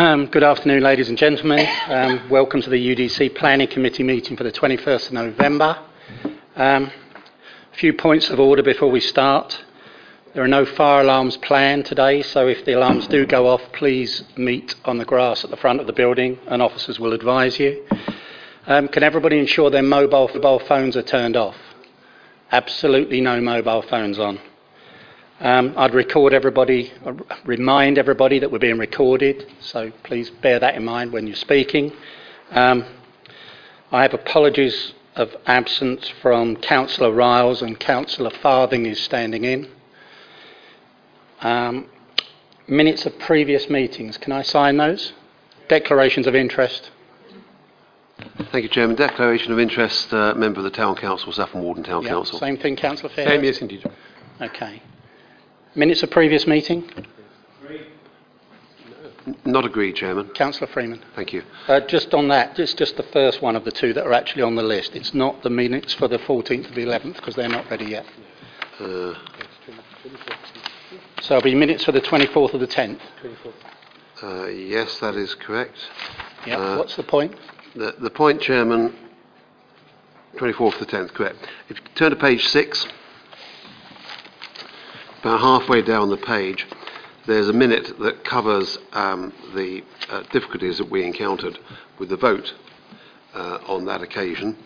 Um, good afternoon, ladies and gentlemen. Um, welcome to the UDC Planning Committee meeting for the 21st of November. Um, a few points of order before we start. There are no fire alarms planned today, so if the alarms do go off, please meet on the grass at the front of the building and officers will advise you. Um, can everybody ensure their mobile, mobile phones are turned off? Absolutely no mobile phones on. Um, I'd record everybody, uh, remind everybody that we're being recorded, so please bear that in mind when you're speaking. Um, I have apologies of absence from Councillor Riles and Councillor Farthing is standing in. Um, minutes of previous meetings, can I sign those? Declarations of interest. Thank you, Chairman. Declaration of interest, uh, member of the Town Council, Saffron Walden Town Yeah, Council. Same thing, Councillor Same, Fairhurst? yes, indeed. Okay. Minutes of previous meeting? Not agreed, Chairman. Councillor Freeman. Thank you. Uh, just on that, it's just the first one of the two that are actually on the list. It's not the minutes for the 14th of the 11th because they're not ready yet. Uh, So it'll be minutes for the 24th of the 10th. uh, yes, that is correct. Yeah. Uh, What's the point? The, the point, Chairman, 24th to 10th, correct. If you turn to page 6, about halfway down the page, there's a minute that covers um, the uh, difficulties that we encountered with the vote uh, on that occasion.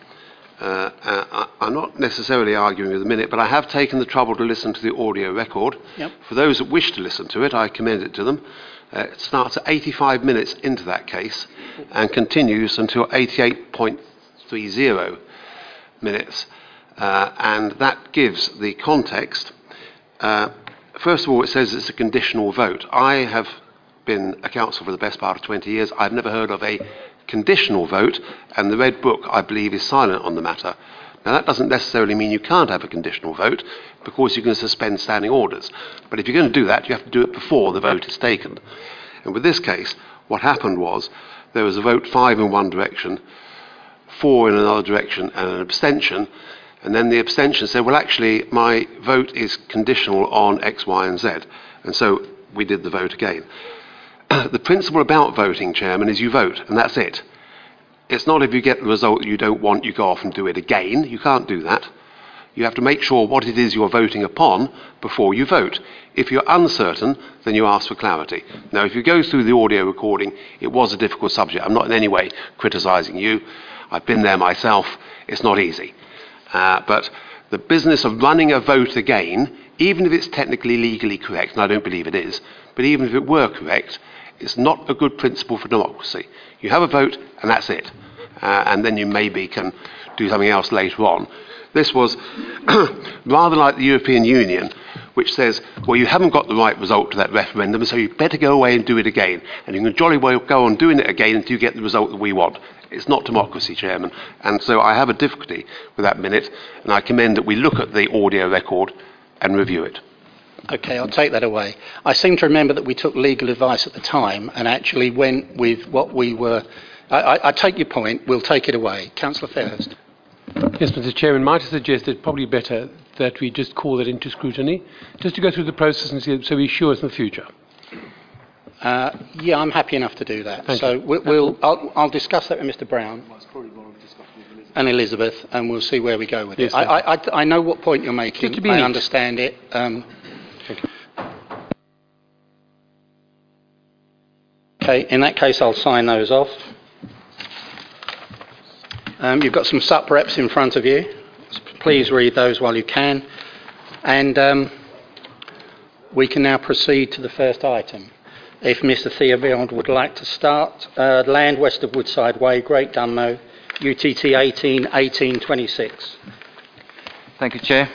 Uh, I- I'm not necessarily arguing with the minute, but I have taken the trouble to listen to the audio record. Yep. For those that wish to listen to it, I commend it to them. Uh, it starts at 85 minutes into that case and continues until 88.30 minutes. Uh, and that gives the context. Uh, first of all, it says it's a conditional vote. I have been a council for the best part of 20 years. I've never heard of a conditional vote, and the Red Book, I believe, is silent on the matter. Now, that doesn't necessarily mean you can't have a conditional vote because you can suspend standing orders. But if you're going to do that, you have to do it before the vote is taken. And with this case, what happened was there was a vote five in one direction, four in another direction, and an abstention. And then the abstention said, well, actually, my vote is conditional on X, Y, and Z. And so we did the vote again. the principle about voting, Chairman, is you vote, and that's it. It's not if you get the result you don't want, you go off and do it again. You can't do that. You have to make sure what it is you're voting upon before you vote. If you're uncertain, then you ask for clarity. Now, if you go through the audio recording, it was a difficult subject. I'm not in any way criticising you. I've been there myself. It's not easy. Uh, but the business of running a vote again, even if it's technically legally correct, and I don't believe it is, but even if it were correct, it's not a good principle for democracy. You have a vote, and that's it. Uh, and then you maybe can do something else later on. This was rather like the European Union, which says, well, you haven't got the right result to that referendum, so you better go away and do it again. And you can jolly well go on doing it again until you get the result that we want. It's not democracy, Chairman. And so I have a difficulty with that minute, and I commend that we look at the audio record and review it. Okay, I'll take that away. I seem to remember that we took legal advice at the time and actually went with what we were. I, I, I take your point. We'll take it away. Councillor Fairhurst. Yes, Mr. Chairman, might I suggest it's probably better that we just call that into scrutiny, just to go through the process and see, so we're sure it's in the future. Uh, yeah, I'm happy enough to do that. Thank so you. we, we'll, I'll, I'll discuss that with Mr. Brown and Elizabeth, and we'll see where we go with Yes, it. I. I, I, know what point you're making. To be I neat. understand it. Um, okay, in that case, I'll sign those off. Um, you've got some sup reps in front of you. Please read those while you can. And um, we can now proceed to the first item. If Mr Theobald would like to start, uh, land west of Woodside Way, Great Dunmow, UTT 18 1826. Thank you, Chair.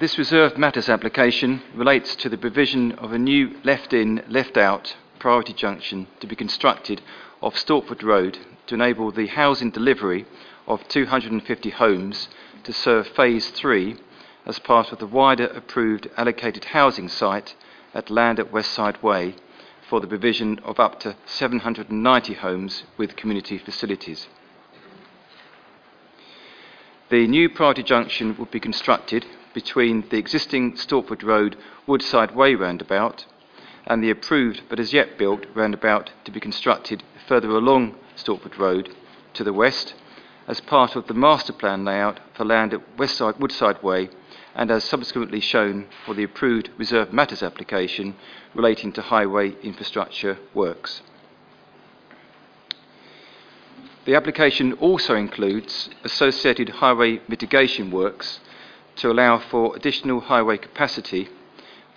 This reserved matters application relates to the provision of a new left-in, left-out priority junction to be constructed off Stortford Road to enable the housing delivery of 250 homes to serve Phase 3 as part of the wider approved allocated housing site at Land at Westside Way for the provision of up to 790 homes with community facilities. The new priority junction would be constructed between the existing Stortford Road Woodside Way roundabout and the approved but as yet built roundabout to be constructed further along Stortford Road to the west as part of the master plan layout for land at Westside, Woodside Way and as subsequently shown for the approved Reserve Matters application relating to highway infrastructure works. The application also includes associated highway mitigation works to allow for additional highway capacity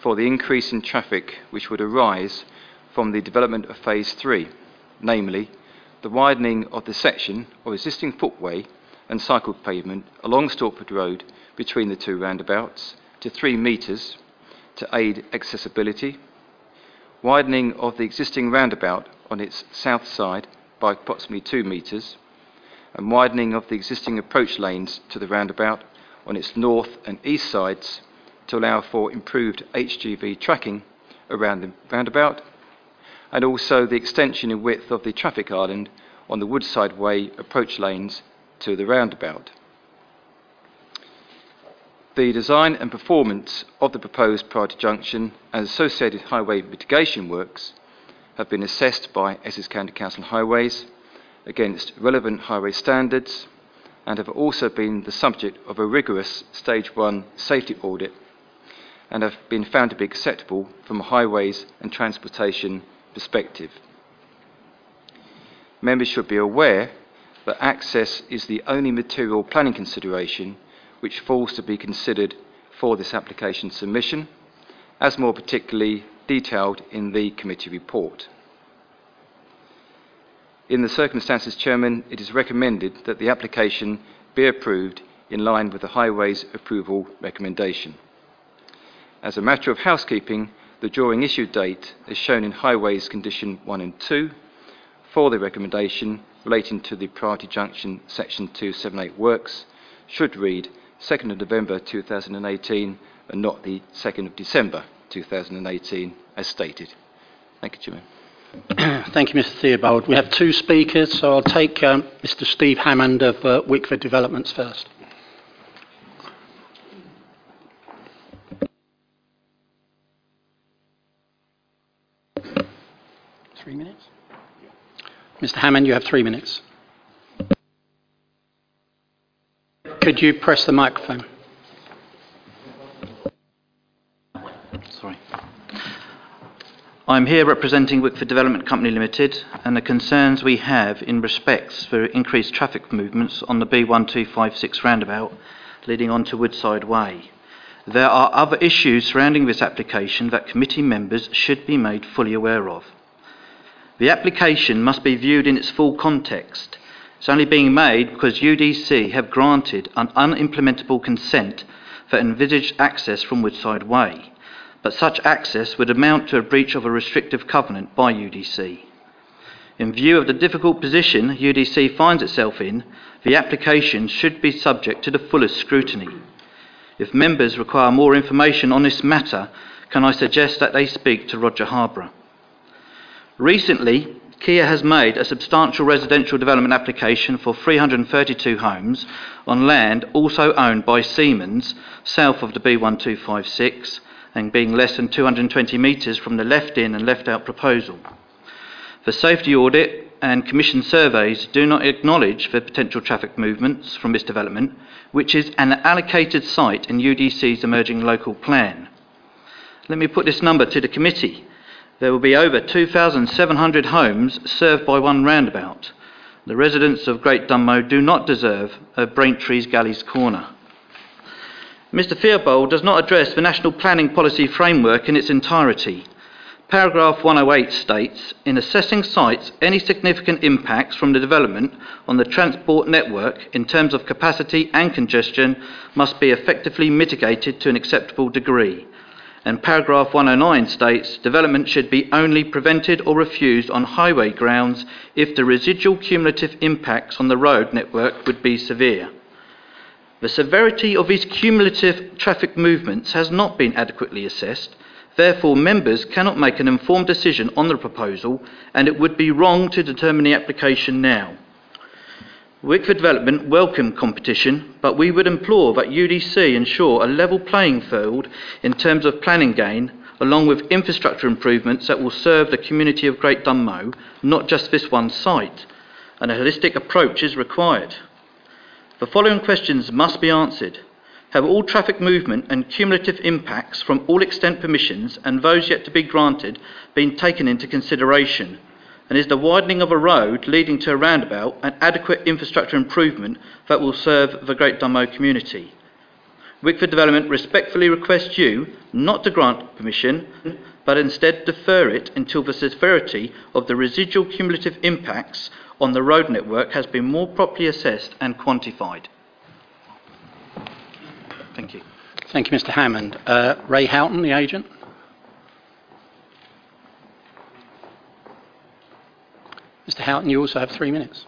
for the increase in traffic which would arise from the development of Phase 3, namely the widening of the section of existing footway and cycle pavement along Stortford Road between the two roundabouts to 3 metres to aid accessibility, widening of the existing roundabout on its south side by approximately 2 metres, and widening of the existing approach lanes to the roundabout on its north and east sides to allow for improved HGV tracking around the roundabout, and also the extension in width of the traffic island on the Woodside Way approach lanes to the roundabout. The design and performance of the proposed priority junction and associated highway mitigation works have been assessed by Essex County Council Highways against relevant highway standards and have also been the subject of a rigorous Stage 1 safety audit and have been found to be acceptable from highways and transportation perspective. Members should be aware that access is the only material planning consideration which falls to be considered for this application submission, as more particularly detailed in the committee report. In the circumstances, Chairman, it is recommended that the application be approved in line with the Highways approval recommendation. As a matter of housekeeping, the drawing issue date is shown in Highways Condition 1 and 2 for the recommendation relating to the Priority Junction Section 278 works should read 2nd of November 2018 and not the 2nd of December 2018 as stated. Thank you, Chairman. Thank you, Mr Theobald. We have two speakers, so I'll take um, Mr Steve Hammond of uh, Wickford Developments first. Three minutes? Mr Hammond, you have three minutes. Could you press the microphone? Sorry. I'm here representing Wickford Development Company Limited and the concerns we have in respects for increased traffic movements on the B1256 roundabout leading on to Woodside Way. There are other issues surrounding this application that committee members should be made fully aware of. The application must be viewed in its full context it's only being made because UDC have granted an unimplementable consent for envisaged access from Woodside Way, but such access would amount to a breach of a restrictive covenant by UDC. In view of the difficult position UDC finds itself in, the application should be subject to the fullest scrutiny. If members require more information on this matter, can I suggest that they speak to Roger Harborough? Recently, Kia has made a substantial residential development application for 332 homes on land also owned by Siemens south of the B1256 and being less than 220 metres from the left in and left out proposal. The safety audit and commission surveys do not acknowledge the potential traffic movements from this development, which is an allocated site in UDC's emerging local plan. Let me put this number to the committee there will be over 2,700 homes served by one roundabout. The residents of Great Dunmow do not deserve a Braintree's Galleys Corner. Mr Theobald does not address the National Planning Policy Framework in its entirety. Paragraph 108 states In assessing sites, any significant impacts from the development on the transport network in terms of capacity and congestion must be effectively mitigated to an acceptable degree and paragraph 109 states development should be only prevented or refused on highway grounds if the residual cumulative impacts on the road network would be severe. The severity of these cumulative traffic movements has not been adequately assessed. Therefore, members cannot make an informed decision on the proposal, and it would be wrong to determine the application now. Wickford Development welcome competition, but we would implore that UDC ensure a level playing field in terms of planning gain along with infrastructure improvements that will serve the community of Great Dunmow, not just this one site. And a holistic approach is required. The following questions must be answered. Have all traffic movement and cumulative impacts from all extent permissions and those yet to be granted been taken into consideration? And is the widening of a road leading to a roundabout an adequate infrastructure improvement that will serve the Great Dunmow community? Wickford Development respectfully requests you not to grant permission, but instead defer it until the severity of the residual cumulative impacts on the road network has been more properly assessed and quantified. Thank you. Thank you, Mr Hammond. Uh, Ray Houghton, the agent. Mr Houghton, you also have three minutes.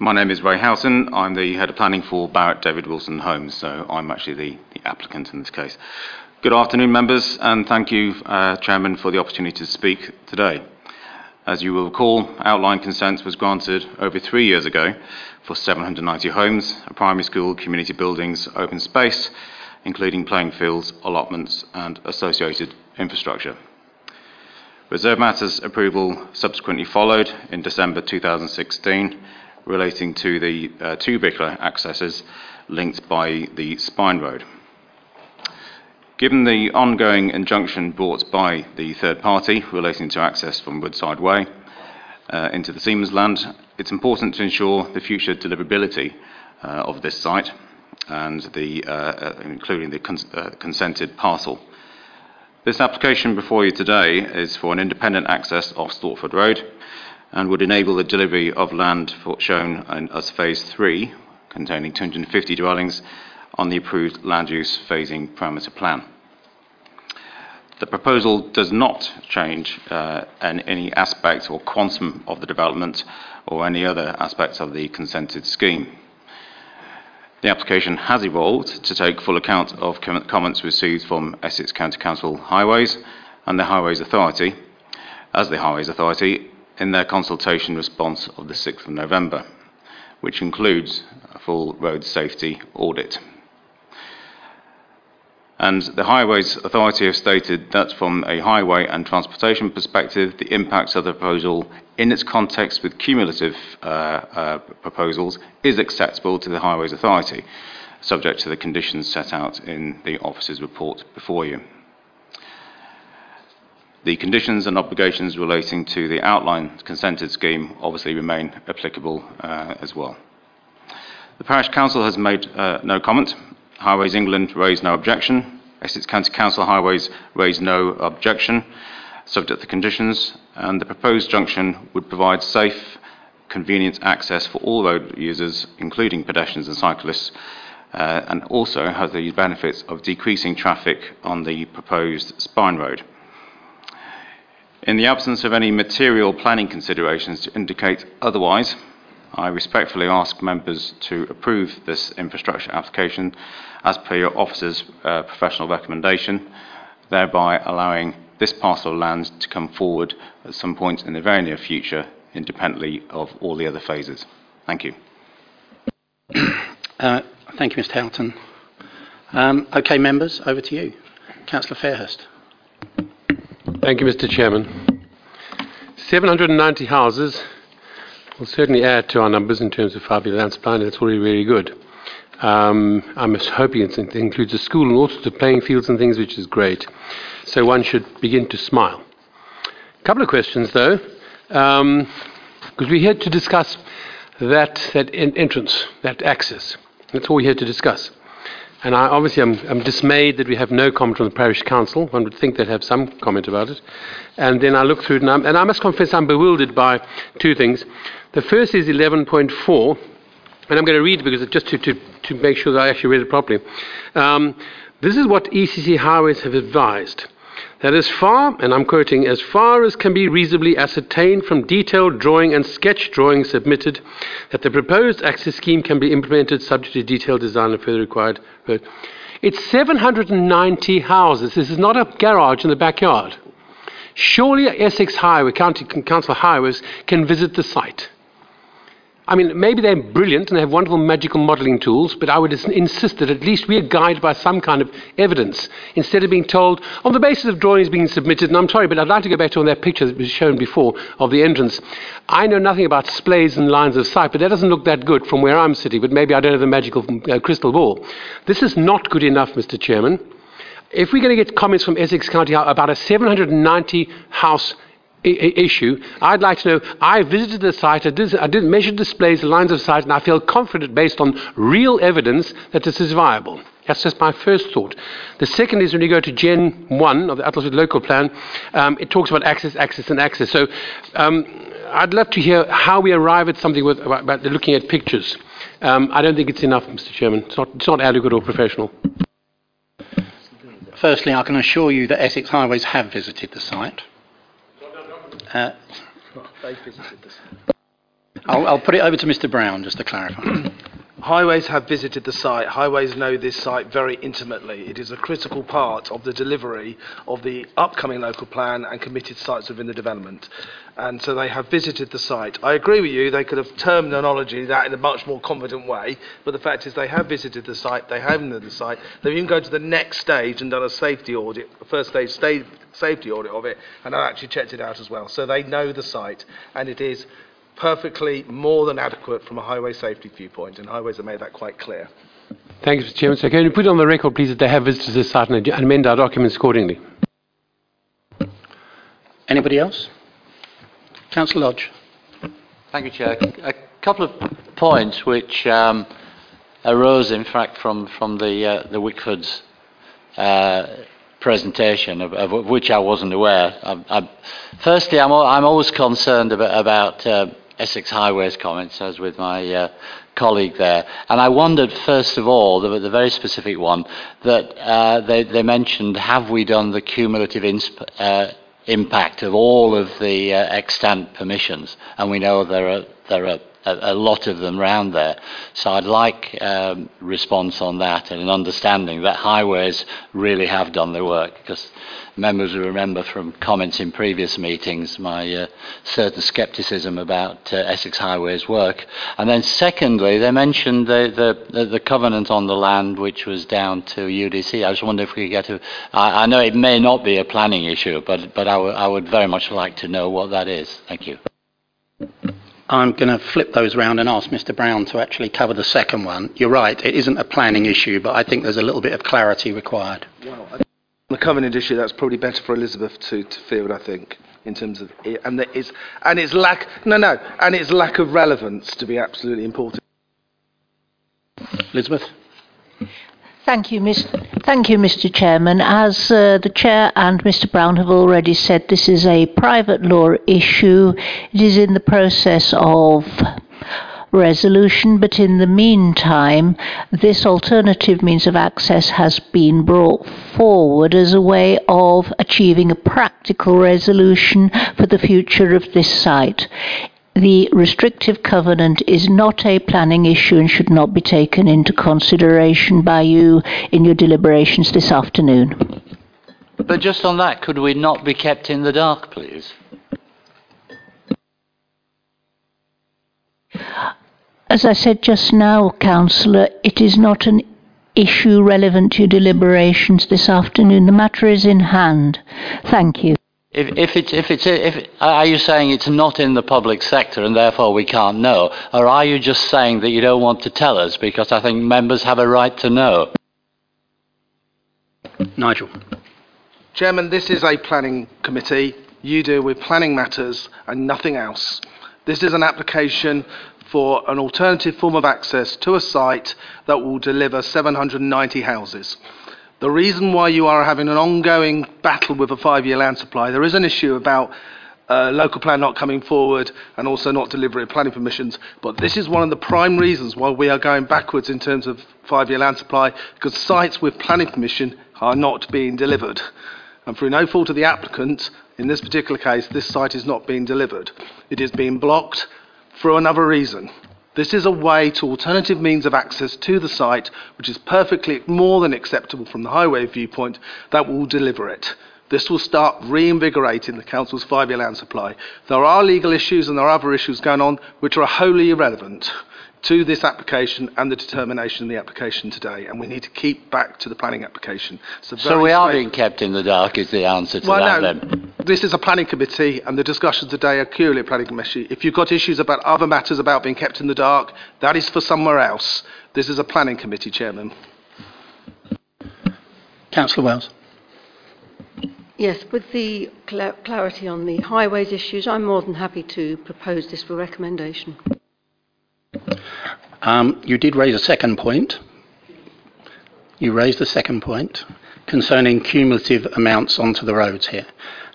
My name is Ray Houghton. I'm the head of planning for Barratt David Wilson Homes, so I'm actually the, the applicant in this case. Good afternoon, members, and thank you, uh, Chairman, for the opportunity to speak today. As you will recall, outline consent was granted over three years ago for 790 homes, a primary school, community buildings, open space, including playing fields, allotments, and associated infrastructure. Reserve Matters approval subsequently followed in December 2016 relating to the uh, two accesses linked by the Spine Road. Given the ongoing injunction brought by the third party relating to access from Woodside Way uh, into the Siemens land, it's important to ensure the future deliverability uh, of this site and the, uh, uh including the cons- uh, consented parcel. This application before you today is for an independent access off Stortford Road and would enable the delivery of land shown as Phase 3, containing 250 dwellings, on the approved land use phasing parameter plan. The proposal does not change uh, any aspect or quantum of the development or any other aspects of the consented scheme. The application has evolved to take full account of comments received from Essex County Council Highways and the Highways Authority, as the Highways Authority, in their consultation response of the 6th of November, which includes a full road safety audit. And the Highways Authority have stated that from a highway and transportation perspective, the impacts of the proposal in its context with cumulative uh, uh, proposals is acceptable to the Highways Authority, subject to the conditions set out in the office's report before you. The conditions and obligations relating to the outline consented scheme obviously remain applicable uh, as well. The Parish Council has made uh, no comment. Highways England raised no objection. Essex County Council Highways raised no objection, subject to conditions, and the proposed junction would provide safe, convenient access for all road users, including pedestrians and cyclists, uh, and also has the benefits of decreasing traffic on the proposed spine road. In the absence of any material planning considerations to indicate otherwise, I respectfully ask members to approve this infrastructure application as per your officer's uh, professional recommendation, thereby allowing this parcel of land to come forward at some point in the very near future, independently of all the other phases. Thank you. Uh, thank you, Mr. Houghton. Um, okay, members, over to you. Councillor Fairhurst. Thank you, Mr. Chairman. 790 houses will certainly add to our numbers in terms of five-year supply, that's already very good. Um, I'm hoping it includes a school and all sorts of playing fields and things, which is great. So one should begin to smile. A couple of questions, though, because um, we're here to discuss that, that entrance, that access. That's all we're here to discuss. And I, obviously, I'm, I'm, dismayed that we have no comment from the parish council. One would think they'd have some comment about it. And then I look through it, and, and i must confess I'm bewildered by two things. The first is 11.4, and I'm going to read it because just to, to, to make sure that I actually read it properly. Um, this is what ECC Highways have advised that as far, and I'm quoting, as far as can be reasonably ascertained from detailed drawing and sketch drawing submitted, that the proposed access scheme can be implemented subject to detailed design and further required. It's 790 houses. This is not a garage in the backyard. Surely Essex Highway, County Council Highways, can visit the site. I mean, maybe they're brilliant and they have wonderful magical modelling tools, but I would insist that at least we are guided by some kind of evidence instead of being told, on the basis of drawings being submitted, and I'm sorry, but I'd like to go back to that picture that was shown before of the entrance. I know nothing about splays and lines of sight, but that doesn't look that good from where I'm sitting, but maybe I don't have the magical uh, crystal ball. This is not good enough, Mr. Chairman. If we're going to get comments from Essex County about a 790 house issue, I'd like to know. I visited the site, I did, I did measure displays, lines of sight, and I feel confident based on real evidence that this is viable. That's just my first thought. The second is when you go to Gen 1 of the Uttlesford Local Plan, um, it talks about access, access, and access. So um, I'd love to hear how we arrive at something with, about, about looking at pictures. Um, I don't think it's enough, Mr. Chairman. It's not, it's not adequate or professional. Firstly, I can assure you that Essex Highways have visited the site. Uh, I'll, I'll put it over to Mr. Brown just to clarify. Highways have visited the site. Highways know this site very intimately. It is a critical part of the delivery of the upcoming local plan and committed sites within the development. And so they have visited the site. I agree with you, they could have terminology that in a much more confident way, but the fact is they have visited the site, they have known the site, they've even gone to the next stage and done a safety audit, a first stage safety audit of it, and have actually checked it out as well. So they know the site, and it is perfectly more than adequate from a highway safety viewpoint, and highways have made that quite clear. Thank you, Mr. Chairman. So can you put on the record, please, that they have visited the site and and amend our documents accordingly? Anybody else? Councillor Lodge. Thank you, Chair. A couple of points which um, arose, in fact, from, from the, uh, the Wickford's uh, presentation, of, of which I wasn't aware. I, I, firstly, I'm, I'm always concerned about, about uh, Essex Highways comments, as with my uh, colleague there. And I wondered, first of all, the, the very specific one, that uh, they, they mentioned, have we done the cumulative insp- uh, impact of all of the uh, extant permissions? And we know there are, there are a, a lot of them round there. So I'd like um, response on that and an understanding that highways really have done their work because members will remember from comments in previous meetings my uh, certain scepticism about uh, Essex Highways work. And then secondly, they mentioned the, the, the covenant on the land which was down to UDC. I just wonder if we could get I know it may not be a planning issue, but, but I, w- I would very much like to know what that is. Thank you. I'm going to flip those round and ask Mr. Brown to actually cover the second one. You're right, it isn't a planning issue, but I think there's a little bit of clarity required. The covenant issue, that's probably better for Elizabeth to, to field, I think, in terms of it, and its and its lack no no and its lack of relevance to be absolutely important. Elizabeth? Thank you, Thank you, Mr. Chairman. As uh, the Chair and Mr. Brown have already said, this is a private law issue. It is in the process of resolution, but in the meantime, this alternative means of access has been brought forward as a way of achieving a practical resolution for the future of this site. The restrictive covenant is not a planning issue and should not be taken into consideration by you in your deliberations this afternoon. But just on that, could we not be kept in the dark, please? As I said just now, Councillor, it is not an issue relevant to your deliberations this afternoon. The matter is in hand. Thank you. If, if it's, if it's, if, are you saying it's not in the public sector and therefore we can't know? Or are you just saying that you don't want to tell us because I think members have a right to know? Nigel? Chairman, this is a planning committee. You deal with planning matters and nothing else. This is an application for an alternative form of access to a site that will deliver 790 houses. The reason why you are having an ongoing battle with a five-year land supply, there is an issue about uh, local plan not coming forward and also not delivery of planning permissions. But this is one of the prime reasons why we are going backwards in terms of five-year land supply, because sites with planning permission are not being delivered. And through no fault of the applicant, in this particular case, this site is not being delivered. It is being blocked for another reason. This is a way to alternative means of access to the site, which is perfectly more than acceptable from the highway viewpoint, that will deliver it. This will start reinvigorating the council's five-year land supply. There are legal issues and there are other issues going on which are wholly irrelevant to this application and the determination in the application today, and we need to keep back to the planning application. So, So we are being kept in the dark is the answer to well, that no, then. this is a planning committee, and the discussions today are purely a planning committee. If you've got issues about other matters about being kept in the dark, that is for somewhere else. This is a planning committee, Chairman. Councillor Wells. Yes, with the cla- clarity on the highways issues, I'm more than happy to propose this for recommendation. Um, you did raise a second point. You raised a second point concerning cumulative amounts onto the roads here.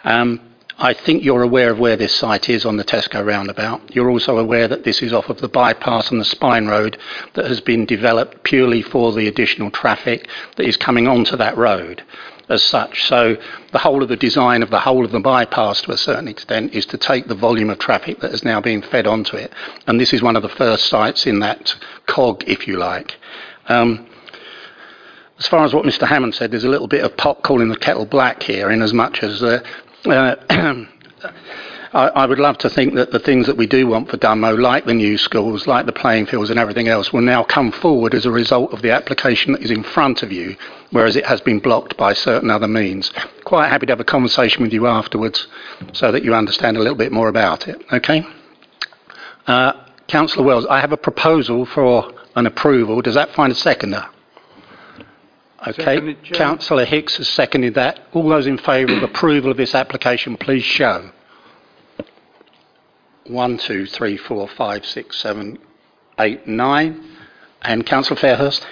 Um, I think you're aware of where this site is on the Tesco roundabout. You're also aware that this is off of the bypass and the spine road that has been developed purely for the additional traffic that is coming onto that road as such. So the whole of the design of the whole of the bypass to a certain extent is to take the volume of traffic that is now being fed onto it. And this is one of the first sites in that cog, if you like. Um, as far as what Mr. Hammond said, there's a little bit of pot calling the kettle black here, in as much as uh, uh, I, I would love to think that the things that we do want for Dunmow, like the new schools, like the playing fields and everything else, will now come forward as a result of the application that is in front of you, whereas it has been blocked by certain other means. Quite happy to have a conversation with you afterwards so that you understand a little bit more about it. Okay? Uh, Councillor Wells, I have a proposal for an approval. Does that find a seconder? Okay. Councillor Hicks has seconded that. All those in favour of approval of this application, please show. One, two, three, four, five, six, seven, eight, nine. And Councillor Fairhurst?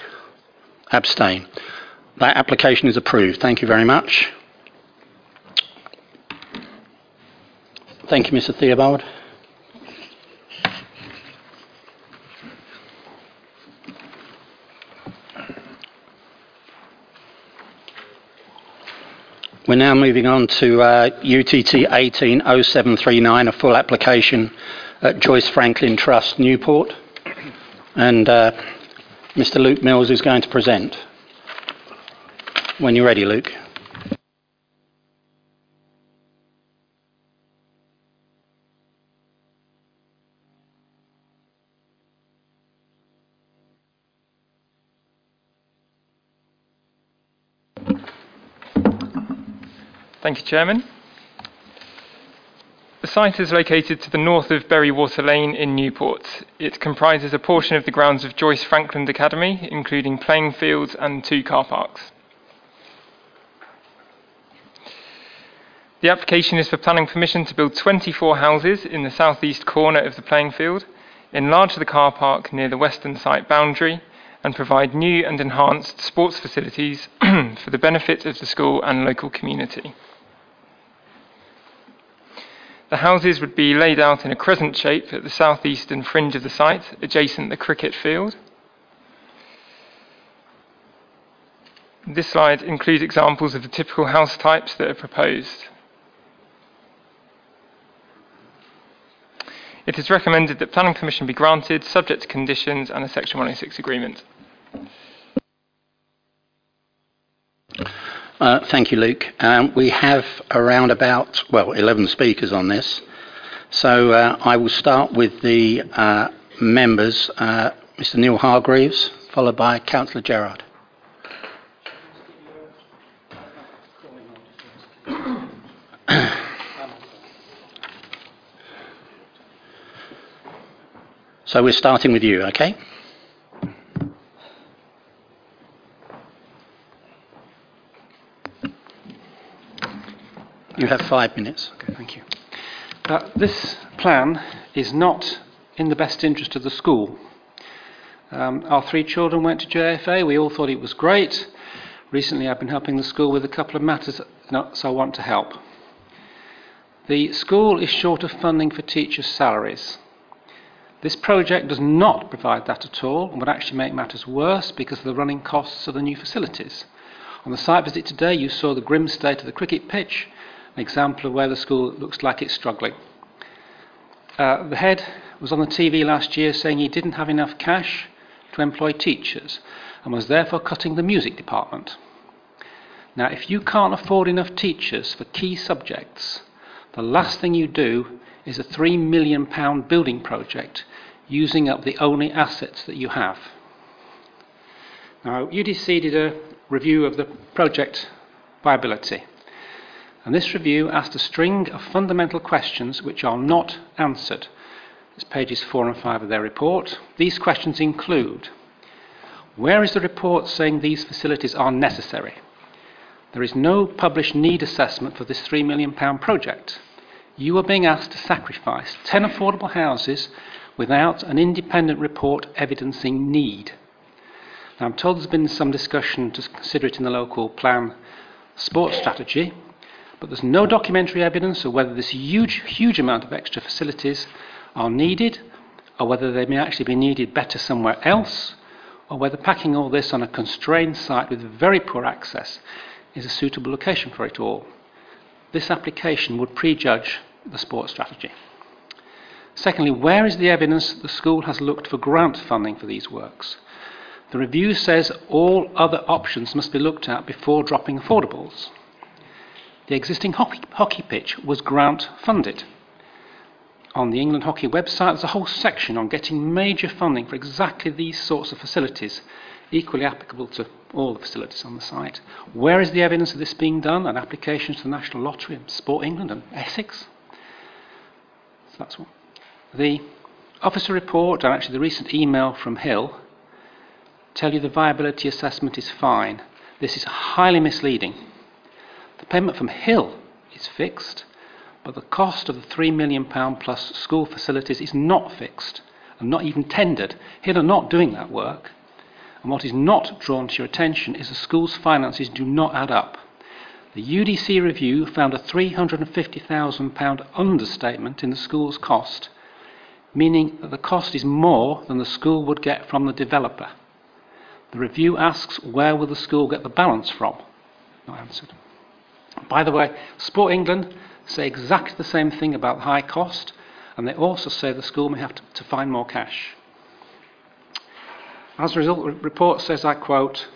Abstain. That application is approved. Thank you very much. Thank you, Mr Theobald. We're now moving on to uh, UTT 180739, a full application at Joyce Frankland Trust, Newport. And uh, Mr. Luke Mills is going to present. When you're ready, Luke. Thank you, Chairman. The site is located to the north of Bury Water Lane in Newport. It comprises a portion of the grounds of Joyce Frankland Academy, including playing fields and two car parks. The application is for planning permission to build 24 houses in the southeast corner of the playing field, enlarge the car park near the western site boundary, and provide new and enhanced sports facilities for the benefit of the school and local community. The houses would be laid out in a crescent shape at the southeastern fringe of the site, adjacent the cricket field. This slide includes examples of the typical house types that are proposed. It is recommended that planning permission be granted, subject to conditions and a Section 106 agreement. Uh, thank you, Luke. Um, we have around about, well, 11 speakers on this. So uh, I will start with the uh, members. Uh, Mr. Neil Hargreaves, followed by Councillor Gerard. So we're starting with you, okay? You have five minutes. Okay, thank you. Uh, this plan is not in the best interest of the school. Um, our three children went to JFA. We all thought it was great. Recently, I've been helping the school with a couple of matters, so I want to help. The school is short of funding for teachers' salaries. This project does not provide that at all and would actually make matters worse because of the running costs of the new facilities. On the site visit today, you saw the grim state of the cricket pitch, an example of where the school looks like it's struggling. Uh, the head was on the TV last year saying he didn't have enough cash to employ teachers and was therefore cutting the music department. Now, if you can't afford enough teachers for key subjects, the last thing you do is a £3 million building project using up the only assets that you have. Now, UDC did a review of the project viability. And this review asked a string of fundamental questions which are not answered. It's pages 4 and 5 of their report. These questions include Where is the report saying these facilities are necessary? There is no published need assessment for this £3 million project. You are being asked to sacrifice 10 affordable houses without an independent report evidencing need. Now, I'm told there's been some discussion to consider it in the local plan sports strategy, but there's no documentary evidence of whether this huge, huge amount of extra facilities are needed, or whether they may actually be needed better somewhere else, or whether packing all this on a constrained site with very poor access is a suitable location for it all. This application would prejudge the sports strategy. Secondly, where is the evidence that the school has looked for grant funding for these works? The review says all other options must be looked at before dropping affordables. The existing hockey, hockey pitch was grant funded. On the England Hockey website, there's a whole section on getting major funding for exactly these sorts of facilities, equally applicable to all the facilities on the site. Where is the evidence of this being done? And applications to the National Lottery and Sport England and Essex? So that's one. The officer report and actually the recent email from Hill tell you the viability assessment is fine. This is highly misleading. The payment from Hill is fixed, but the cost of the £3 million plus school facilities is not fixed and not even tendered. Hill are not doing that work. And what is not drawn to your attention is the school's finances do not add up. The UDC review found a £350,000 understatement in the school's cost, meaning that the cost is more than the school would get from the developer. The review asks where will the school get the balance from? Not answered. By the way, Sport England say exactly the same thing about high cost, and they also say the school may have to, to find more cash. As a result, the report says, I quote,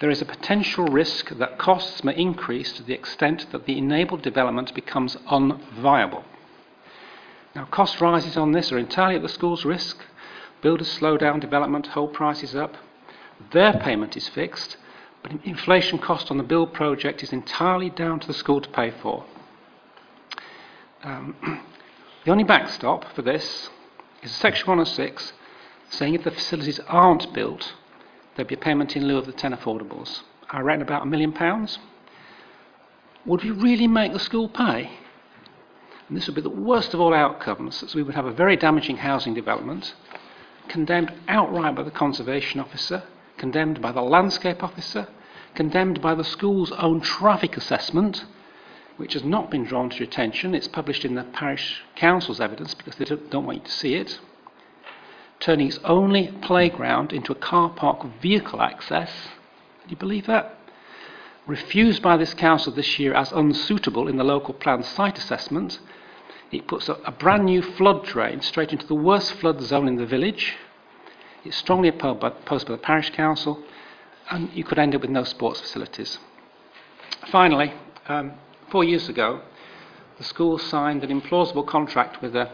there is a potential risk that costs may increase to the extent that the enabled development becomes unviable. Now, cost rises on this are entirely at the school's risk, Builders slow down development, hold prices up. Their payment is fixed, but inflation cost on the build project is entirely down to the school to pay for. Um, the only backstop for this is Section 106 saying if the facilities aren't built, there'd be a payment in lieu of the 10 affordables. I reckon about a million pounds. Would we really make the school pay? And this would be the worst of all outcomes, as we would have a very damaging housing development condemned outright by the conservation officer, condemned by the landscape officer, condemned by the school's own traffic assessment, which has not been drawn to your attention. It's published in the parish council's evidence because they don't, want you to see it. Turning its only playground into a car park vehicle access. Can you believe that? Refused by this council this year as unsuitable in the local plan site assessment it puts a, a brand new flood drain straight into the worst flood zone in the village. It's strongly opposed by, opposed by the parish council, and you could end up with no sports facilities. Finally, um, four years ago, the school signed an implausible contract with a,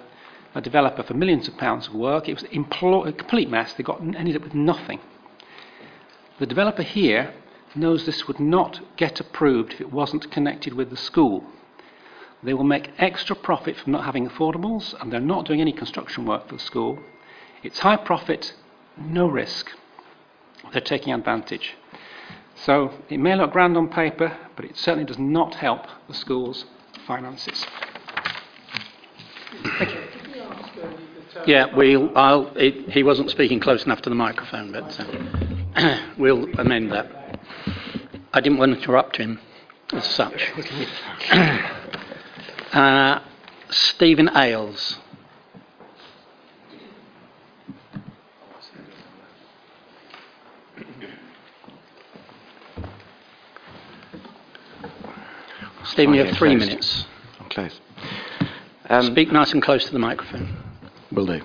a developer for millions of pounds of work. It was impl- a complete mess. They got ended up with nothing. The developer here knows this would not get approved if it wasn't connected with the school. They will make extra profit from not having affordables, and they're not doing any construction work for the school. It's high profit, no risk. They're taking advantage. So it may look grand on paper, but it certainly does not help the school's finances. Thank you. Yeah, we'll, I'll, it, he wasn't speaking close enough to the microphone, but uh, we'll amend that. I didn't want to interrupt him as such. Uh, Stephen Ailes. Stephen, you have three close. minutes. I'm close. Um, Speak nice and close to the microphone. Will do.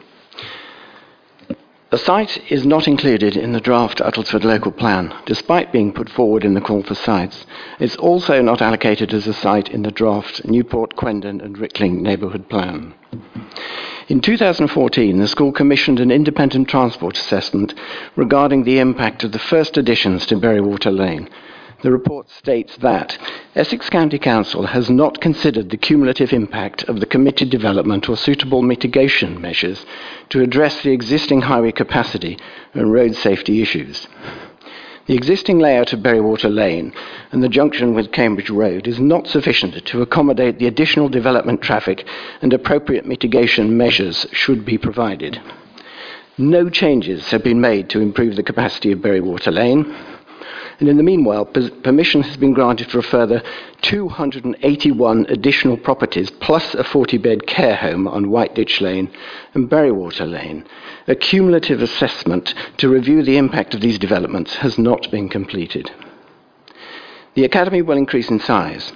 The site is not included in the draft Uttlesford local plan, despite being put forward in the call for sites. It's also not allocated as a site in the draft Newport, Quendon and Rickling neighbourhood plan. In 2014, the school commissioned an independent transport assessment regarding the impact of the first additions to Bury Water Lane. The report states that Essex County Council has not considered the cumulative impact of the committed development or suitable mitigation measures to address the existing highway capacity and road safety issues. The existing layout of Bury Water Lane and the junction with Cambridge Road is not sufficient to accommodate the additional development traffic and appropriate mitigation measures should be provided. No changes have been made to improve the capacity of Bury Water Lane, and in the meanwhile, permission has been granted for a further 281 additional properties, plus a 40 bed care home on Whiteditch Lane and Bury Water Lane. A cumulative assessment to review the impact of these developments has not been completed. The Academy will increase in size.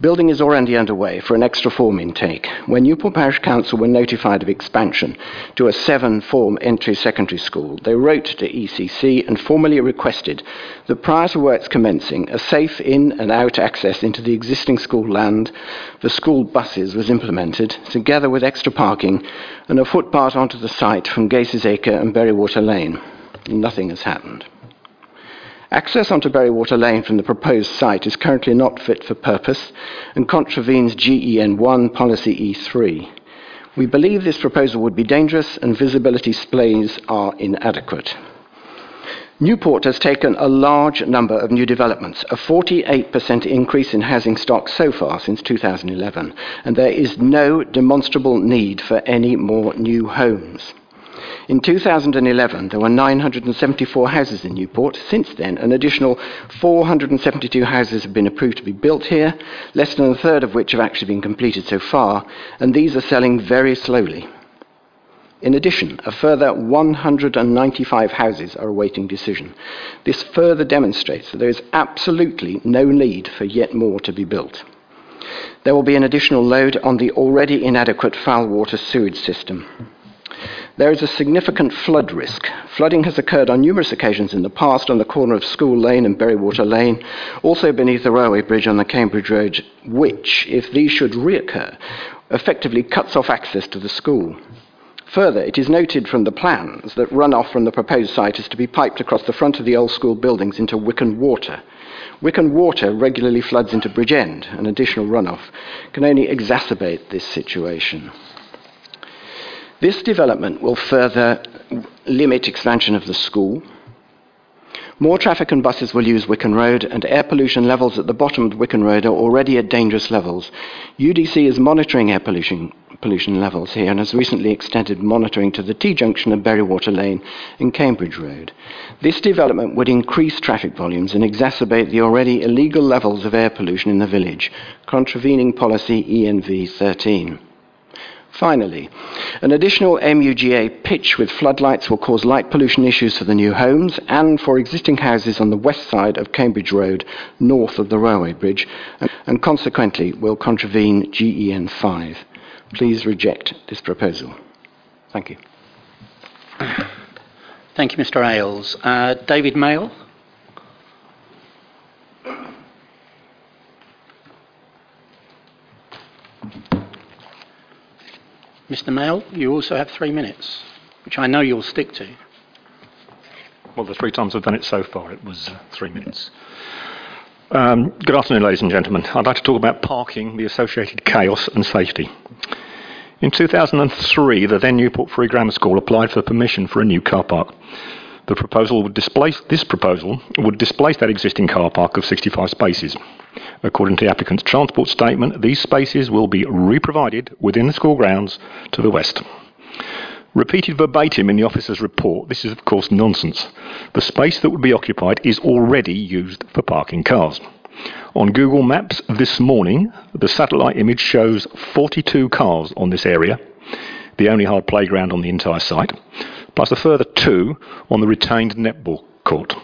Building is already underway for an extra form intake. When Newport Parish Council were notified of expansion to a seven form entry secondary school, they wrote to ECC and formally requested that prior to works commencing, a safe in and out access into the existing school land for school buses was implemented, together with extra parking and a footpath onto the site from Gaces Acre and Bury Water Lane. Nothing has happened. Access onto Bury Water Lane from the proposed site is currently not fit for purpose and contravenes GEN 1 Policy E3. We believe this proposal would be dangerous and visibility displays are inadequate. Newport has taken a large number of new developments, a 48% increase in housing stock so far since 2011, and there is no demonstrable need for any more new homes. In 2011, there were 974 houses in Newport. Since then, an additional 472 houses have been approved to be built here, less than a third of which have actually been completed so far, and these are selling very slowly. In addition, a further 195 houses are awaiting decision. This further demonstrates that there is absolutely no need for yet more to be built. There will be an additional load on the already inadequate foul water sewage system. There is a significant flood risk. Flooding has occurred on numerous occasions in the past on the corner of School Lane and Bury Water Lane, also beneath the railway bridge on the Cambridge Road, which, if these should reoccur, effectively cuts off access to the school. Further, it is noted from the plans that runoff from the proposed site is to be piped across the front of the old school buildings into Wicken Water. Wicken Water regularly floods into Bridge End, and additional runoff can only exacerbate this situation. This development will further limit expansion of the school. More traffic and buses will use Wicken Road, and air pollution levels at the bottom of Wicken Road are already at dangerous levels. UDC is monitoring air pollution, pollution levels here and has recently extended monitoring to the T junction of Bury Water Lane and Cambridge Road. This development would increase traffic volumes and exacerbate the already illegal levels of air pollution in the village, contravening policy ENV 13. Finally, an additional MUGA pitch with floodlights will cause light pollution issues for the new homes and for existing houses on the west side of Cambridge Road, north of the railway bridge, and consequently will contravene GEN 5. Please reject this proposal. Thank you. Thank you, Mr. Ailes. Uh, David Mail. Mr. Mail, you also have three minutes, which I know you'll stick to. Well, the three times I've done it so far, it was uh, three minutes. Um, good afternoon, ladies and gentlemen. I'd like to talk about parking, the associated chaos, and safety. In 2003, the then Newport Free Grammar School applied for permission for a new car park. The proposal would displace this proposal would displace that existing car park of 65 spaces. According to the applicant's transport statement, these spaces will be reprovided within the school grounds to the west. Repeated verbatim in the officer's report, this is of course nonsense. The space that would be occupied is already used for parking cars. On Google Maps this morning, the satellite image shows 42 cars on this area, the only hard playground on the entire site, plus a further two on the retained netball court.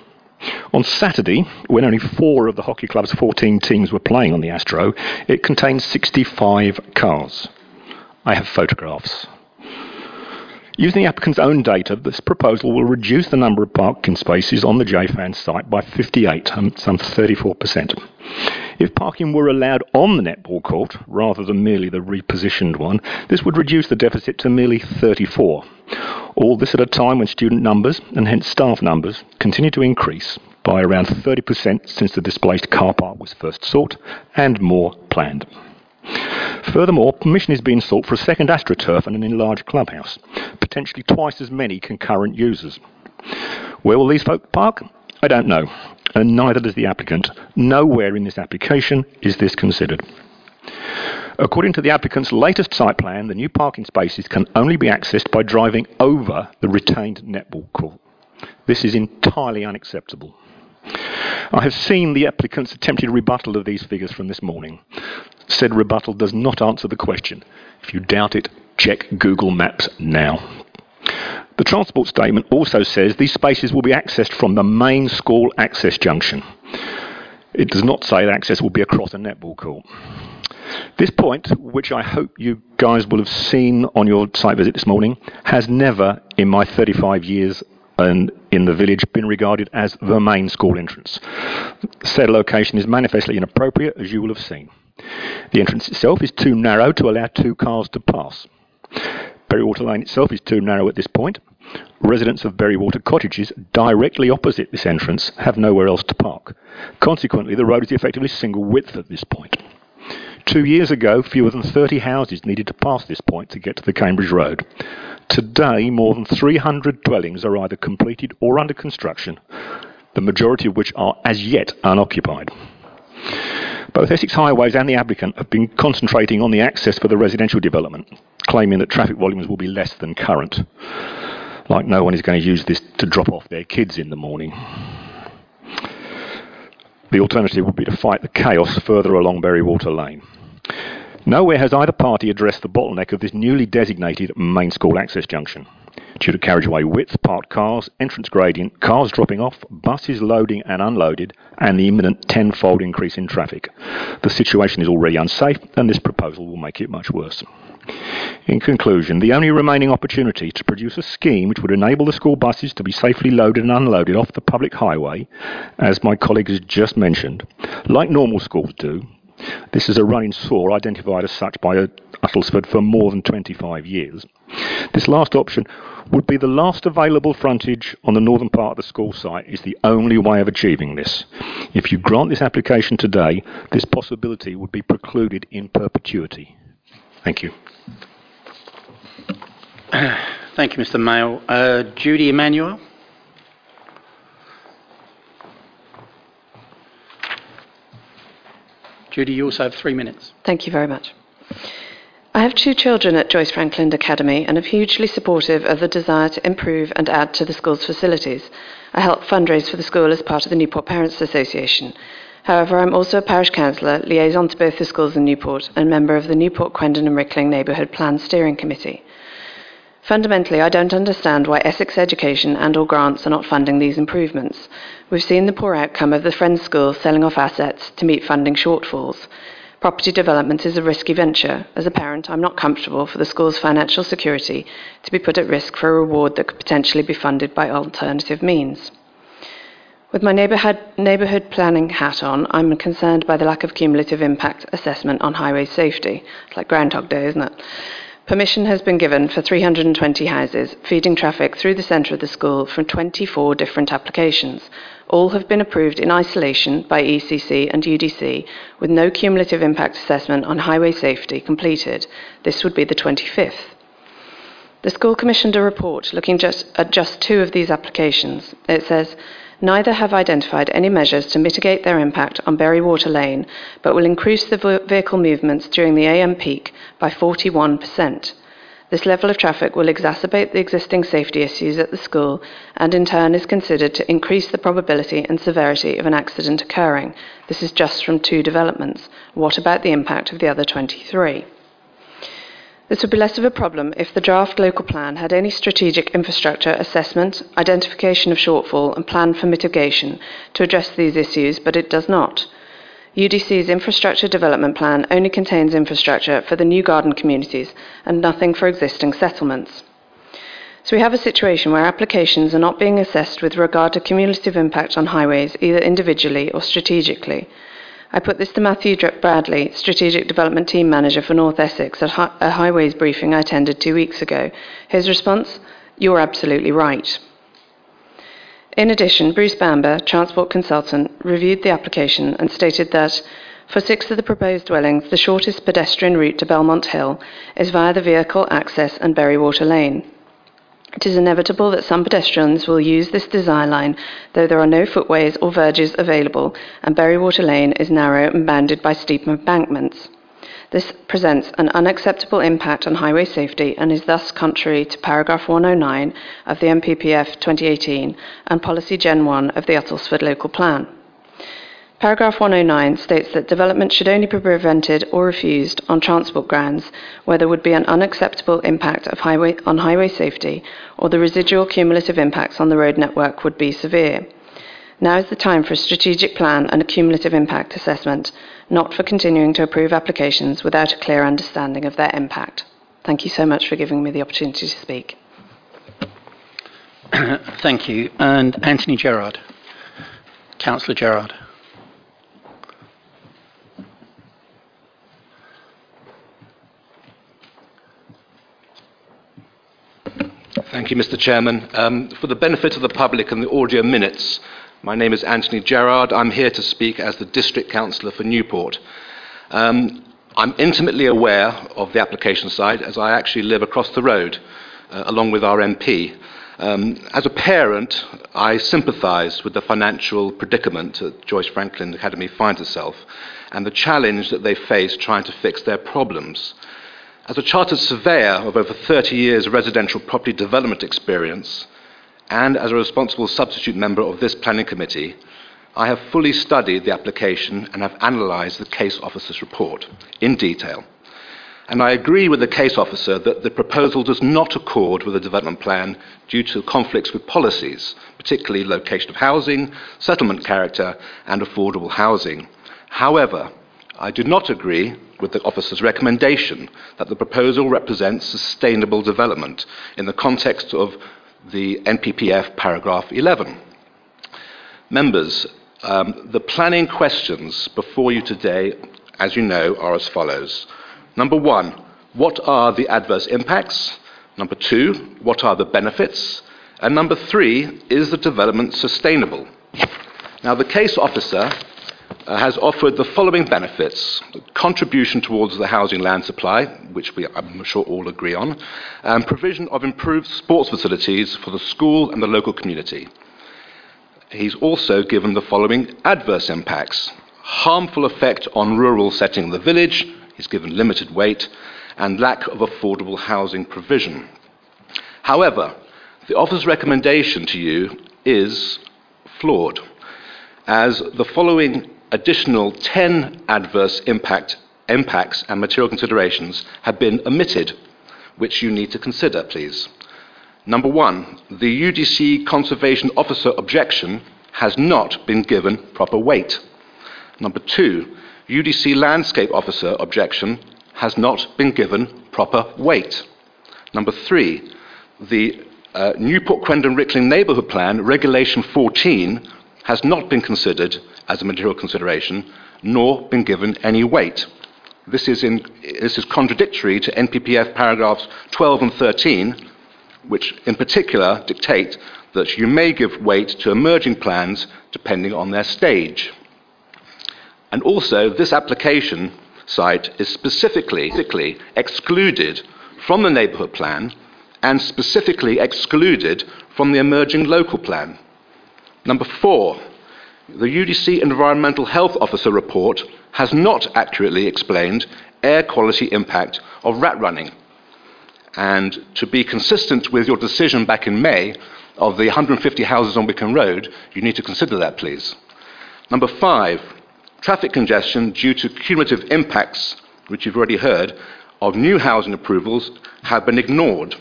On Saturday, when only four of the hockey club's 14 teams were playing on the Astro, it contained 65 cars. I have photographs. Using the applicant's own data, this proposal will reduce the number of parking spaces on the JFAN site by 58, um, some 34%. If parking were allowed on the netball court rather than merely the repositioned one, this would reduce the deficit to merely 34. All this at a time when student numbers, and hence staff numbers, continue to increase by around 30% since the displaced car park was first sought, and more planned. Furthermore, permission is being sought for a second AstroTurf and an enlarged clubhouse, potentially twice as many concurrent users. Where will these folk park? I don't know, and neither does the applicant. Nowhere in this application is this considered. According to the applicant's latest site plan, the new parking spaces can only be accessed by driving over the retained netball court. This is entirely unacceptable. I have seen the applicant's attempted rebuttal of these figures from this morning. Said rebuttal does not answer the question. If you doubt it, check Google Maps now. The transport statement also says these spaces will be accessed from the main school access junction. It does not say that access will be across a netball court. This point, which I hope you guys will have seen on your site visit this morning, has never, in my 35 years and in the village been regarded as the main school entrance. Said location is manifestly inappropriate, as you will have seen. The entrance itself is too narrow to allow two cars to pass. Bury Water Lane itself is too narrow at this point. Residents of Bury Water cottages directly opposite this entrance have nowhere else to park. Consequently, the road is effectively single width at this point. Two years ago, fewer than 30 houses needed to pass this point to get to the Cambridge Road. Today, more than 300 dwellings are either completed or under construction, the majority of which are as yet unoccupied. Both Essex Highways and the applicant have been concentrating on the access for the residential development, claiming that traffic volumes will be less than current. Like no one is going to use this to drop off their kids in the morning. The alternative would be to fight the chaos further along Bury Water Lane. Nowhere has either party addressed the bottleneck of this newly designated main school access junction. Due to carriageway width, parked cars, entrance gradient, cars dropping off, buses loading and unloaded, and the imminent tenfold increase in traffic. The situation is already unsafe, and this proposal will make it much worse. In conclusion, the only remaining opportunity to produce a scheme which would enable the school buses to be safely loaded and unloaded off the public highway, as my colleague has just mentioned, like normal schools do, this is a running sore identified as such by Uttlesford for more than 25 years. This last option would be the last available frontage on the northern part of the school site is the only way of achieving this. If you grant this application today, this possibility would be precluded in perpetuity. Thank you. Thank you, Mr. Mail. Uh, Judy Emmanuel. Judy, you also have three minutes. Thank you very much. I have two children at Joyce Frankland Academy and am hugely supportive of the desire to improve and add to the school's facilities. I help fundraise for the school as part of the Newport Parents Association. However, I'm also a parish councillor, liaison to both the schools in Newport, and member of the Newport, Quendon and Rickling Neighbourhood Plan Steering Committee. Fundamentally, I don't understand why Essex Education and or grants are not funding these improvements. We've seen the poor outcome of the Friends School selling off assets to meet funding shortfalls. Property development is a risky venture. As a parent, I'm not comfortable for the school's financial security to be put at risk for a reward that could potentially be funded by alternative means. With my neighbourhood, neighbourhood planning hat on, I'm concerned by the lack of cumulative impact assessment on highway safety. It's like Groundhog Day, isn't it? Permission has been given for 320 houses, feeding traffic through the centre of the school from 24 different applications. All have been approved in isolation by ECC and UDC, with no cumulative impact assessment on highway safety completed. This would be the 25th. The school commissioned a report looking just at just two of these applications. It says, Neither have identified any measures to mitigate their impact on Bury Water Lane, but will increase the vehicle movements during the AM peak by 41%. This level of traffic will exacerbate the existing safety issues at the school and in turn is considered to increase the probability and severity of an accident occurring. This is just from two developments. What about the impact of the other 23? This would be less of a problem if the draft local plan had any strategic infrastructure assessment, identification of shortfall, and plan for mitigation to address these issues, but it does not. UDC's infrastructure development plan only contains infrastructure for the new garden communities and nothing for existing settlements. So we have a situation where applications are not being assessed with regard to cumulative impact on highways, either individually or strategically. I put this to Matthew Bradley, Strategic Development Team Manager for North Essex, at a highways briefing I attended two weeks ago. His response? You're absolutely right. In addition, Bruce Bamber, Transport Consultant, reviewed the application and stated that for six of the proposed dwellings, the shortest pedestrian route to Belmont Hill is via the vehicle access and Bury Water Lane. It is inevitable that some pedestrians will use this design line, though there are no footways or verges available, and Bury Water Lane is narrow and bounded by steep embankments. This presents an unacceptable impact on highway safety and is thus contrary to paragraph 109 of the NPPF 2018 and policy Gen 1 of the Uttlesford Local Plan. Paragraph 109 states that development should only be prevented or refused on transport grounds where there would be an unacceptable impact highway, on highway safety or the residual cumulative impacts on the road network would be severe. Now is the time for a strategic plan and a cumulative impact assessment, not for continuing to approve applications without a clear understanding of their impact. Thank you so much for giving me the opportunity to speak. Thank you. And Anthony Gerard. Councillor Gerard. Thank you, Mr. Chairman. Um, for the benefit of the public and the audio minutes, my name is Anthony Gerard. I'm here to speak as the District Councillor for Newport. Um, I'm intimately aware of the application side as I actually live across the road uh, along with our MP. Um, as a parent, I sympathise with the financial predicament that Joyce Frankland Academy finds itself and the challenge that they face trying to fix their problems. As a chartered surveyor of over 30 years of residential property development experience, and as a responsible substitute member of this planning committee, I have fully studied the application and have analysed the case officer's report in detail. And I agree with the case officer that the proposal does not accord with the development plan due to conflicts with policies, particularly location of housing, settlement character, and affordable housing. However, I do not agree with the officer's recommendation that the proposal represents sustainable development in the context of the NPPF paragraph 11. Members, um, the planning questions before you today, as you know, are as follows. Number one, what are the adverse impacts? Number two, what are the benefits? And number three, is the development sustainable? Now, the case officer Uh, has offered the following benefits contribution towards the housing land supply, which we, I'm sure all agree on, and provision of improved sports facilities for the school and the local community. He's also given the following adverse impacts harmful effect on rural setting of the village, he's given limited weight, and lack of affordable housing provision. However, the officer's recommendation to you is flawed, as the following additional 10 adverse impact, impacts and material considerations have been omitted, which you need to consider, please. Number one, the UDC Conservation Officer objection has not been given proper weight. Number two, UDC Landscape Officer objection has not been given proper weight. Number three, the uh, Newport Quendon Rickling Neighbourhood Plan, Regulation 14, has not been considered as a material consideration, nor been given any weight. This is, in, this is contradictory to NPPF paragraphs 12 and 13, which in particular dictate that you may give weight to emerging plans depending on their stage. And also, this application site is specifically, specifically excluded from the neighbourhood plan and specifically excluded from the emerging local plan. Number four, the UDC Environmental Health Officer report has not accurately explained air quality impact of rat running. And to be consistent with your decision back in May of the 150 houses on Wicken Road, you need to consider that, please. Number five, traffic congestion due to cumulative impacts, which you've already heard, of new housing approvals have been ignored.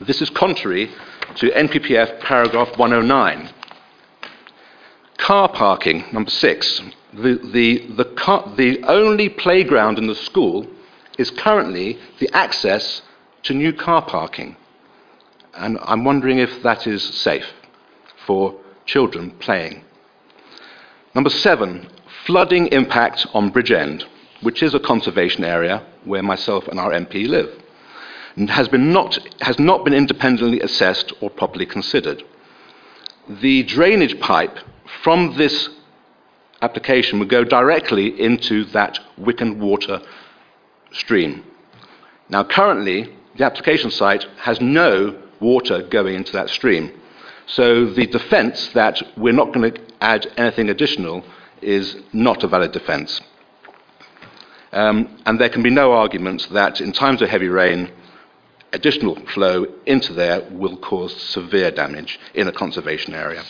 This is contrary to NPPF paragraph 109 Car parking, number six. The, the, the, car, the only playground in the school is currently the access to new car parking. and I'm wondering if that is safe for children playing. Number seven, flooding impact on Bridge End, which is a conservation area where myself and our MP live, and has, been not, has not been independently assessed or properly considered. The drainage pipe from this application would go directly into that Wicken water stream. Now, currently, the application site has no water going into that stream. So the defence that we're not going to add anything additional is not a valid defence. Um, and there can be no argument that in times of heavy rain, additional flow into there will cause severe damage in a conservation area.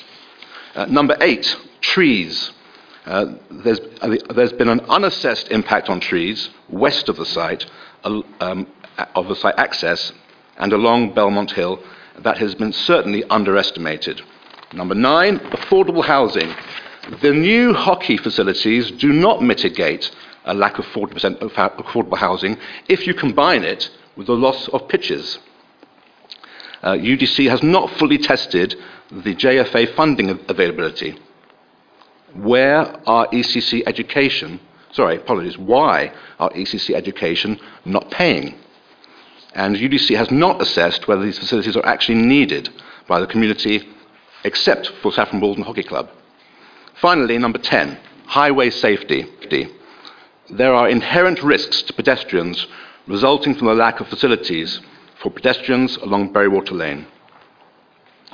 Uh, number eight, trees. Uh, there's, there's been an unassessed impact on trees west of the site, um, of the site access, and along Belmont Hill that has been certainly underestimated. Number nine, affordable housing. The new hockey facilities do not mitigate a lack of 40% of affordable housing if you combine it with the loss of pitches. Uh, UDC has not fully tested the JFA funding availability where are ECC education, sorry, apologies, why are ECC education not paying? And UDC has not assessed whether these facilities are actually needed by the community except for Saffron Walden Hockey Club. Finally, number 10, highway safety. There are inherent risks to pedestrians resulting from the lack of facilities for pedestrians along Bury Water Lane.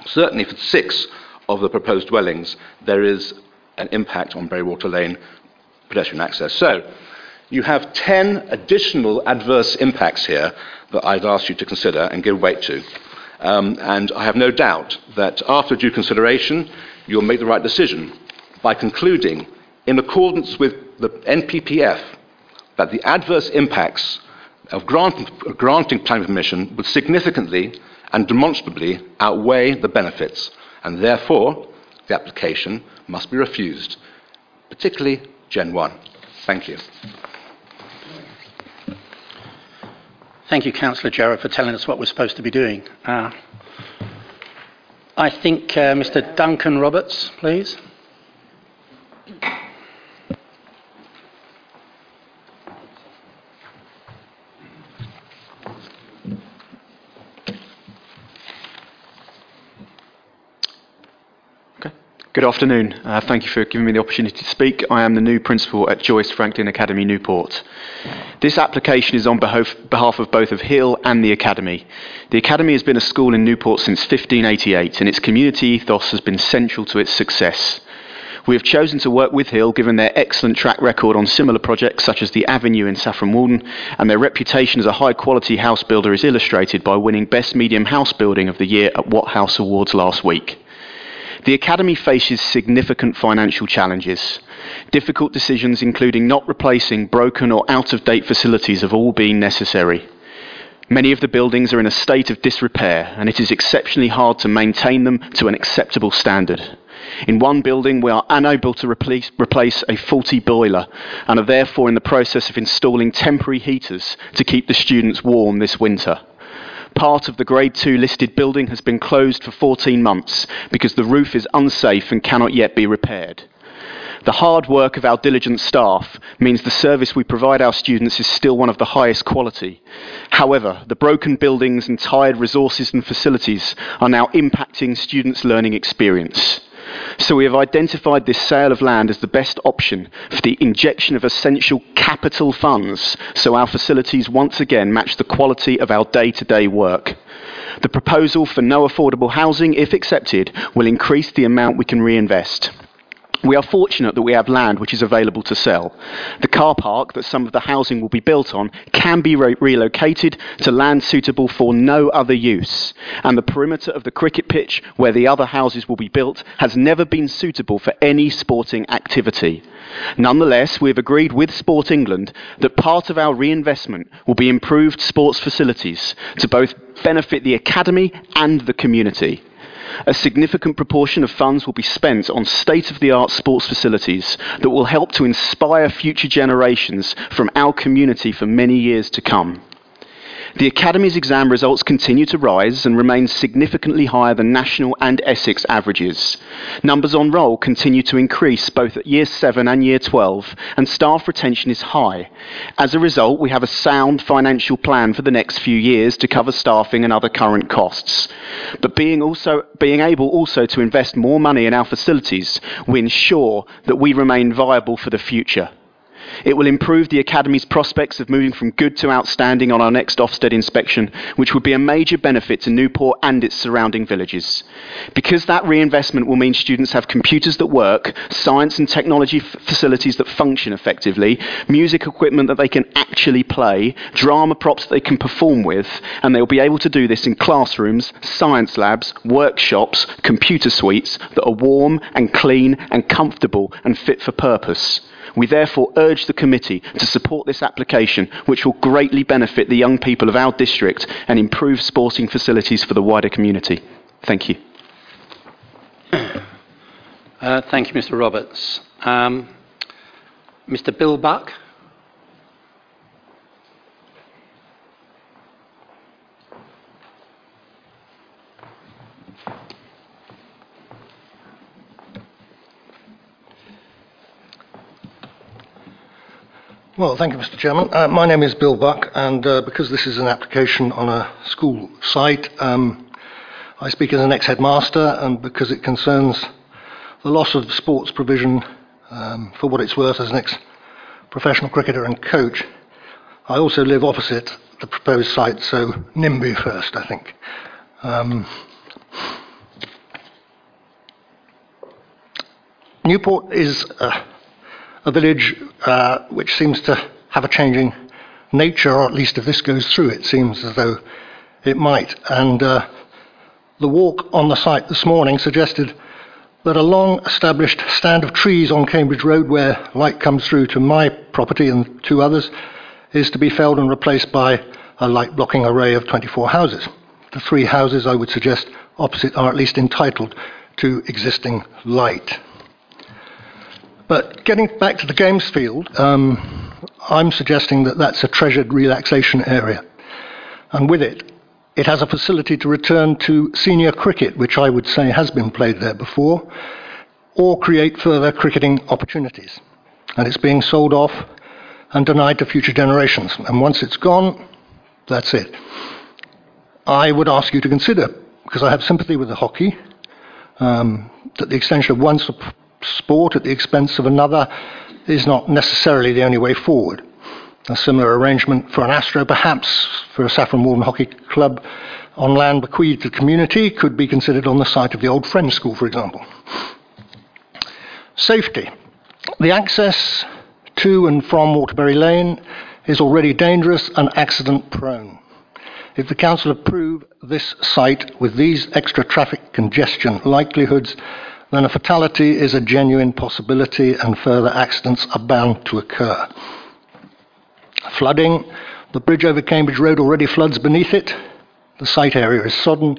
Certainly for six of the proposed dwellings, there is an impact on Bury Water Lane pedestrian access. So, you have 10 additional adverse impacts here that I'd ask you to consider and give weight to. Um, and I have no doubt that after due consideration, you'll make the right decision by concluding, in accordance with the NPPF, that the adverse impacts of grant, granting planning permission would significantly and demonstrably outweigh the benefits, and therefore the application must be refused, particularly Gen 1. Thank you. Thank you, Councillor Jarrett, for telling us what we're supposed to be doing. Uh, I think uh, Mr. Duncan Roberts, please. Good afternoon. Uh, thank you for giving me the opportunity to speak. I am the new principal at Joyce Frankland Academy, Newport. This application is on behalf, of both of Hill and the Academy. The Academy has been a school in Newport since 1588, and its community ethos has been central to its success. We have chosen to work with Hill given their excellent track record on similar projects such as the Avenue in Saffron Walden, and their reputation as a high quality house builder is illustrated by winning Best Medium House Building of the Year at What House Awards last week. The Academy faces significant financial challenges. Difficult decisions, including not replacing broken or out of date facilities, have all been necessary. Many of the buildings are in a state of disrepair, and it is exceptionally hard to maintain them to an acceptable standard. In one building, we are unable to replace, replace, a faulty boiler and are therefore in the process of installing temporary heaters to keep the students warm this winter. Part of the Grade 2 listed building has been closed for 14 months because the roof is unsafe and cannot yet be repaired. The hard work of our diligent staff means the service we provide our students is still one of the highest quality. However, the broken buildings and tired resources and facilities are now impacting students' learning experience. So we have identified this sale of land as the best option for the injection of essential capital funds so our facilities once again match the quality of our day to day work. The proposal for no affordable housing, if accepted, will increase the amount we can reinvest. We are fortunate that we have land which is available to sell. The car park that some of the housing will be built on can be re- relocated to land suitable for no other use. And the perimeter of the cricket pitch where the other houses will be built has never been suitable for any sporting activity. Nonetheless, we have agreed with Sport England that part of our reinvestment will be improved sports facilities to both benefit the academy and the community. A significant proportion of funds will be spent on state of the art sports facilities that will help to inspire future generations from our community for many years to come. The Academy's exam results continue to rise and remain significantly higher than national and Essex averages. Numbers on roll continue to increase both at Year 7 and Year 12, and staff retention is high. As a result, we have a sound financial plan for the next few years to cover staffing and other current costs. But being, also, being able also to invest more money in our facilities, we ensure that we remain viable for the future. It will improve the Academy's prospects of moving from good to outstanding on our next Ofsted inspection, which would be a major benefit to Newport and its surrounding villages. Because that reinvestment will mean students have computers that work, science and technology f- facilities that function effectively, music equipment that they can actually play, drama props that they can perform with, and they will be able to do this in classrooms, science labs, workshops, computer suites that are warm and clean and comfortable and fit for purpose. We therefore urge the committee to support this application, which will greatly benefit the young people of our district and improve sporting facilities for the wider community. Thank you. Uh, thank you, Mr. Roberts. Um, Mr. Bill Buck. Well, thank you, Mr. Chairman. Uh, my name is Bill Buck, and uh, because this is an application on a school site, um, I speak as an ex-headmaster, and because it concerns the loss of sports provision um, for what it's worth as an ex-professional cricketer and coach. I also live opposite the proposed site, so NIMBY first, I think. Um, Newport is uh, a village uh, which seems to have a changing nature, or at least if this goes through, it seems as though it might. And uh, the walk on the site this morning suggested that a long established stand of trees on Cambridge Road, where light comes through to my property and two others, is to be felled and replaced by a light blocking array of 24 houses. The three houses, I would suggest, opposite are at least entitled to existing light. But getting back to the games field, um, I'm suggesting that that's a treasured relaxation area. And with it, it has a facility to return to senior cricket, which I would say has been played there before, or create further cricketing opportunities. And it's being sold off and denied to future generations. And once it's gone, that's it. I would ask you to consider, because I have sympathy with the hockey, um, that the extension of one sport at the expense of another is not necessarily the only way forward. A similar arrangement for an Astro, perhaps for a Saffron Walden Hockey Club on land bequeathed to the community, could be considered on the site of the old Friends School, for example. Safety. The access to and from Waterbury Lane is already dangerous and accident prone. If the Council approve this site with these extra traffic congestion likelihoods, then a fatality is a genuine possibility and further accidents are bound to occur. Flooding. The bridge over Cambridge Road already floods beneath it. The site area is sodden.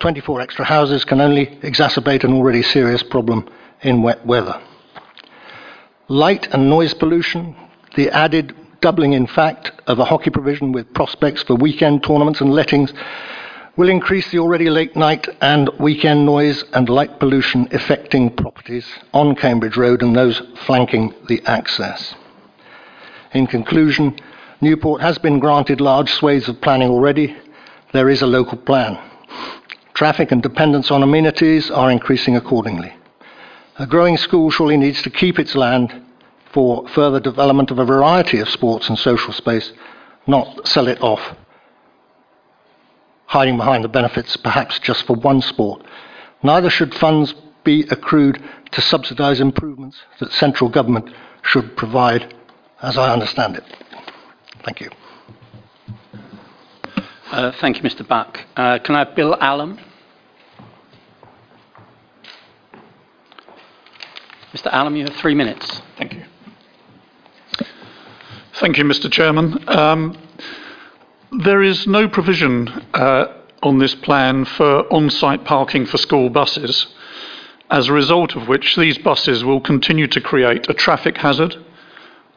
24 extra houses can only exacerbate an already serious problem in wet weather. Light and noise pollution, the added doubling, in fact, of a hockey provision with prospects for weekend tournaments and lettings will increase the already late night and weekend noise and light pollution affecting properties on Cambridge Road and those flanking the access. In conclusion, Newport has been granted large swathes of planning already. There is a local plan. Traffic and dependence on amenities are increasing accordingly. A growing school surely needs to keep its land for further development of a variety of sports and social space, not sell it off hiding behind the benefits perhaps just for one sport. Neither should funds be accrued to subsidise improvements that central government should provide, as I understand it. Thank you. Uh, thank you, Mr. Buck. Uh, can I have Bill Allen? Mr. Allen, you have three minutes. Thank you. Thank you, Mr. Chairman. Um, there is no provision uh, on this plan for on site parking for school buses, as a result of which these buses will continue to create a traffic hazard,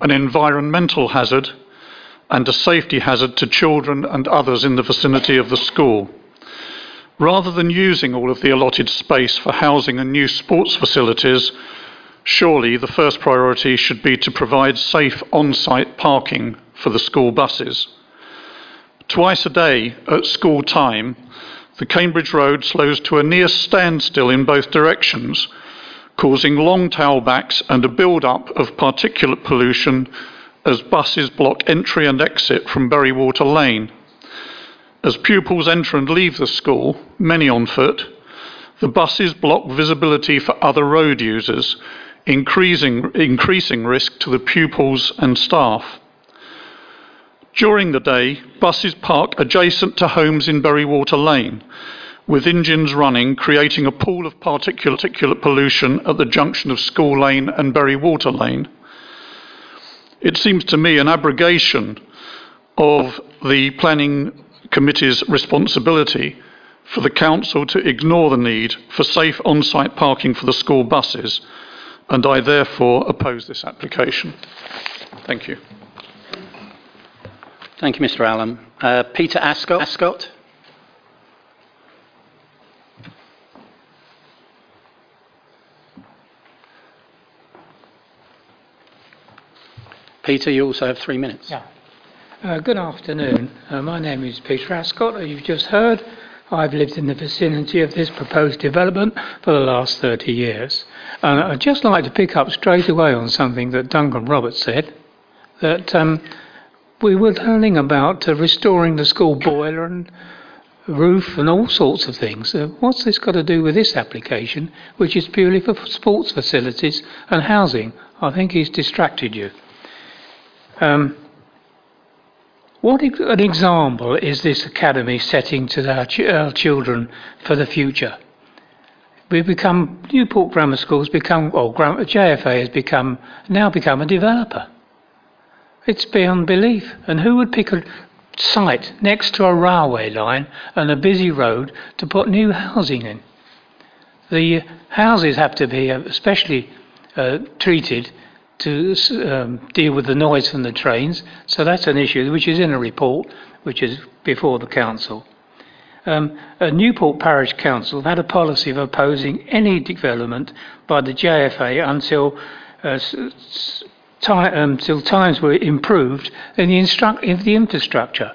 an environmental hazard, and a safety hazard to children and others in the vicinity of the school. Rather than using all of the allotted space for housing and new sports facilities, surely the first priority should be to provide safe on site parking for the school buses. Twice a day at school time, the Cambridge Road slows to a near standstill in both directions, causing long tailbacks and a build-up of particulate pollution as buses block entry and exit from Bury Water Lane. As pupils enter and leave the school, many on foot, the buses block visibility for other road users, increasing, increasing risk to the pupils and staff. During the day, buses park adjacent to homes in Bury Water Lane, with engines running, creating a pool of particulate pollution at the junction of School Lane and Bury Water Lane. It seems to me an abrogation of the planning committee's responsibility for the council to ignore the need for safe on-site parking for the school buses, and I therefore oppose this application. Thank you. Thank you, Mr. Allen. Uh, Peter Ascot. Ascot. Peter, you also have three minutes. Yeah. Uh, good afternoon. Uh, my name is Peter Ascot. As you've just heard I've lived in the vicinity of this proposed development for the last 30 years. And I'd just like to pick up straight away on something that Duncan Roberts said that um, we were learning about uh, restoring the school boiler and roof and all sorts of things. Uh, what's this got to do with this application, which is purely for sports facilities and housing? I think he's distracted you. Um, what an example is this academy setting to our, ch- our children for the future? We've become Newport Grammar School's become, or JFA has become now become a developer. It's beyond belief. And who would pick a site next to a railway line and a busy road to put new housing in? The houses have to be especially uh, treated to um, deal with the noise from the trains, so that's an issue which is in a report which is before the council. Um, Newport Parish Council had a policy of opposing any development by the JFA until uh, time, until um, times were improved in the, instru- in the infrastructure.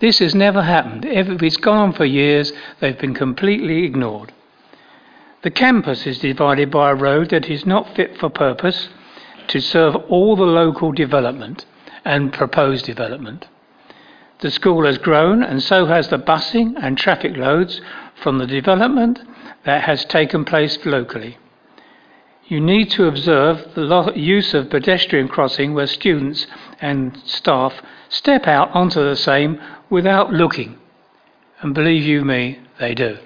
This has never happened. It's gone on for years. They've been completely ignored. The campus is divided by a road that is not fit for purpose to serve all the local development and proposed development. The school has grown, and so has the busing and traffic loads from the development that has taken place locally. You need to observe the use of pedestrian crossing where students and staff step out onto the same without looking. And believe you me, they do,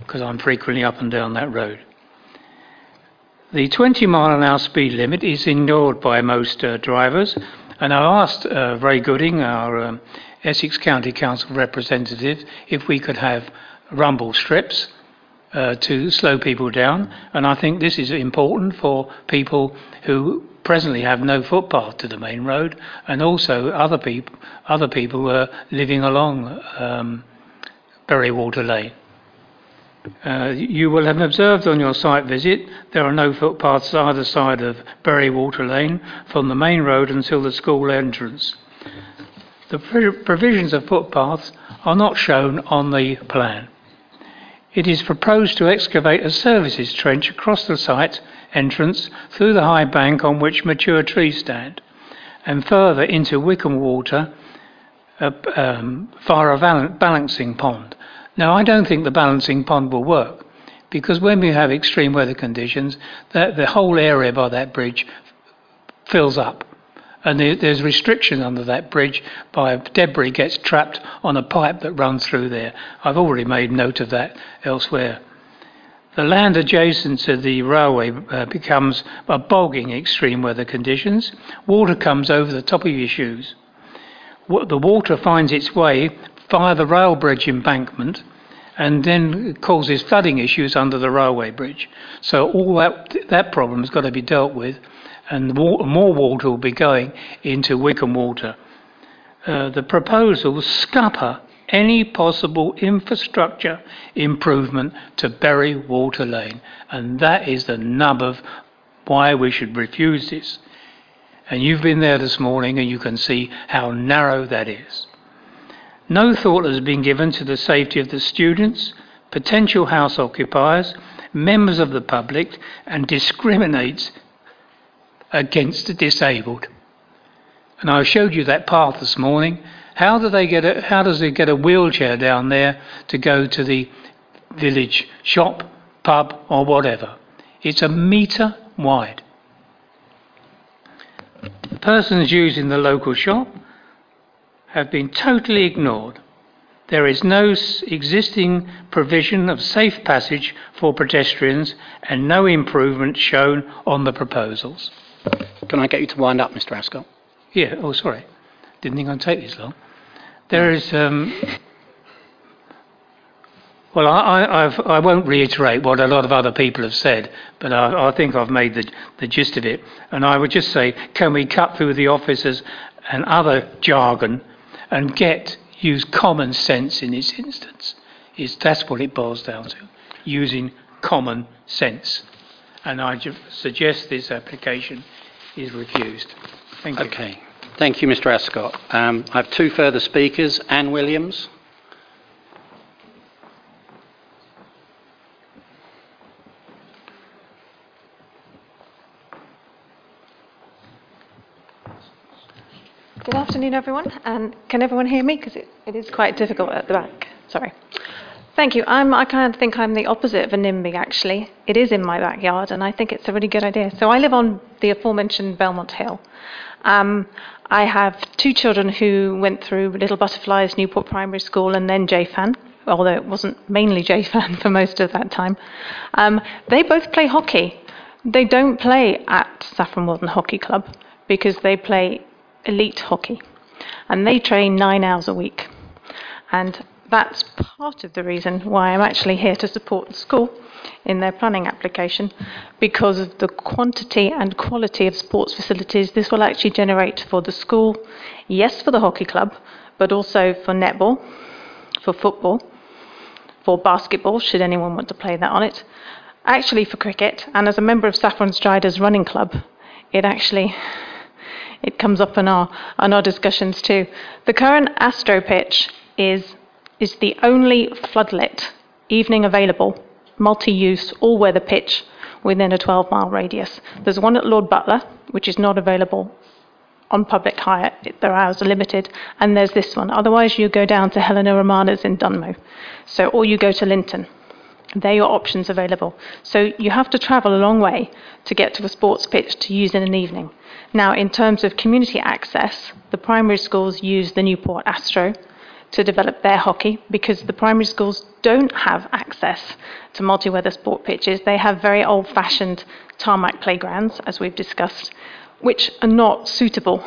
because I'm frequently up and down that road. The 20 mile an hour speed limit is ignored by most uh, drivers, and I asked uh, Ray Gooding, our um, Essex County Council representative, if we could have rumble strips uh, to slow people down. And I think this is important for people who presently have no footpath to the main road, and also other people, other people who are living along um, Bury Water Lane. Uh, you will have observed on your site visit there are no footpaths either side of Bury Water Lane from the main road until the school entrance. The provisions of footpaths are not shown on the plan. It is proposed to excavate a services trench across the site entrance through the high bank on which mature trees stand, and further into Wicken Water uh, um, via a balancing pond. Now, I don't think the balancing pond will work because when we have extreme weather conditions, the whole area by that bridge fills up and there's restriction under that bridge by debris gets trapped on a pipe that runs through there. I've already made note of that elsewhere. The land adjacent to the railway uh, becomes a bogging extreme weather conditions. Water comes over the top of your shoes. The water finds its way via the rail bridge embankment and then causes flooding issues under the railway bridge. So all that that problem has got to be dealt with and more water will be going into Wicken Water. uh, the proposals scupper any possible infrastructure improvement to Bury Water Lane. And that is the nub of why we should refuse this. And you've been there this morning and you can see how narrow that is. No thought has been given to the safety of the students, potential house occupiers, members of the public, and discriminates against the disabled. And I showed you that path this morning. How do they get a, how does they get a wheelchair down there to go to the village shop, pub, or whatever? It's a metre wide. The persons using the local shop have been totally ignored. There is no existing provision of safe passage for pedestrians and no improvement shown on the proposals. Can I get you to wind up, Mr. Ascot? Yeah, oh, sorry. Didn't think I'd take this long. There is. Um, well, I, I've, I won't reiterate what a lot of other people have said, but I, I think I've made the, the gist of it. And I would just say, can we cut through the officers and other jargon and get use common sense in this instance? Is that's what it boils down to, using common sense. And I ju- suggest this application is refused. Thank you. Okay. Thank you, Mr. Ascot. Um, I have two further speakers. Anne Williams. Good afternoon, everyone. And can everyone hear me? Because it, it is quite difficult at the back. Sorry. Thank you. I'm, I kind of think I'm the opposite of a NIMBY, actually. It is in my backyard, and I think it's a really good idea. So I live on the aforementioned Belmont Hill. Um, I have two children who went through Little Butterflies, Newport Primary School, and then JFAN, although it wasn't mainly JFAN for most of that time. Um, they both play hockey. They don't play at Saffron Walden Hockey Club because they play elite hockey, and they train nine hours a week. And that's part of the reason why I'm actually here to support the school in their planning application because of the quantity and quality of sports facilities this will actually generate for the school, yes, for the hockey club, but also for netball, for football, for basketball, should anyone want to play that on it, actually for cricket, and as a member of Saffron Striders Running Club, it actually it comes up in our, in our discussions too. The current Astro pitch is, is the only floodlit evening available, multi use, all weather pitch within a 12 mile radius. There's one at Lord Butler, which is not available on public hire, their hours are limited, and there's this one. Otherwise, you go down to Helena Romanes in Dunmow. So, or you go to Linton. They're your options available. So you have to travel a long way to get to a sports pitch to use in an evening. Now, in terms of community access, the primary schools use the Newport Astro to develop their hockey because the primary schools don't have access to multi weather sport pitches. They have very old fashioned tarmac playgrounds, as we've discussed, which are not suitable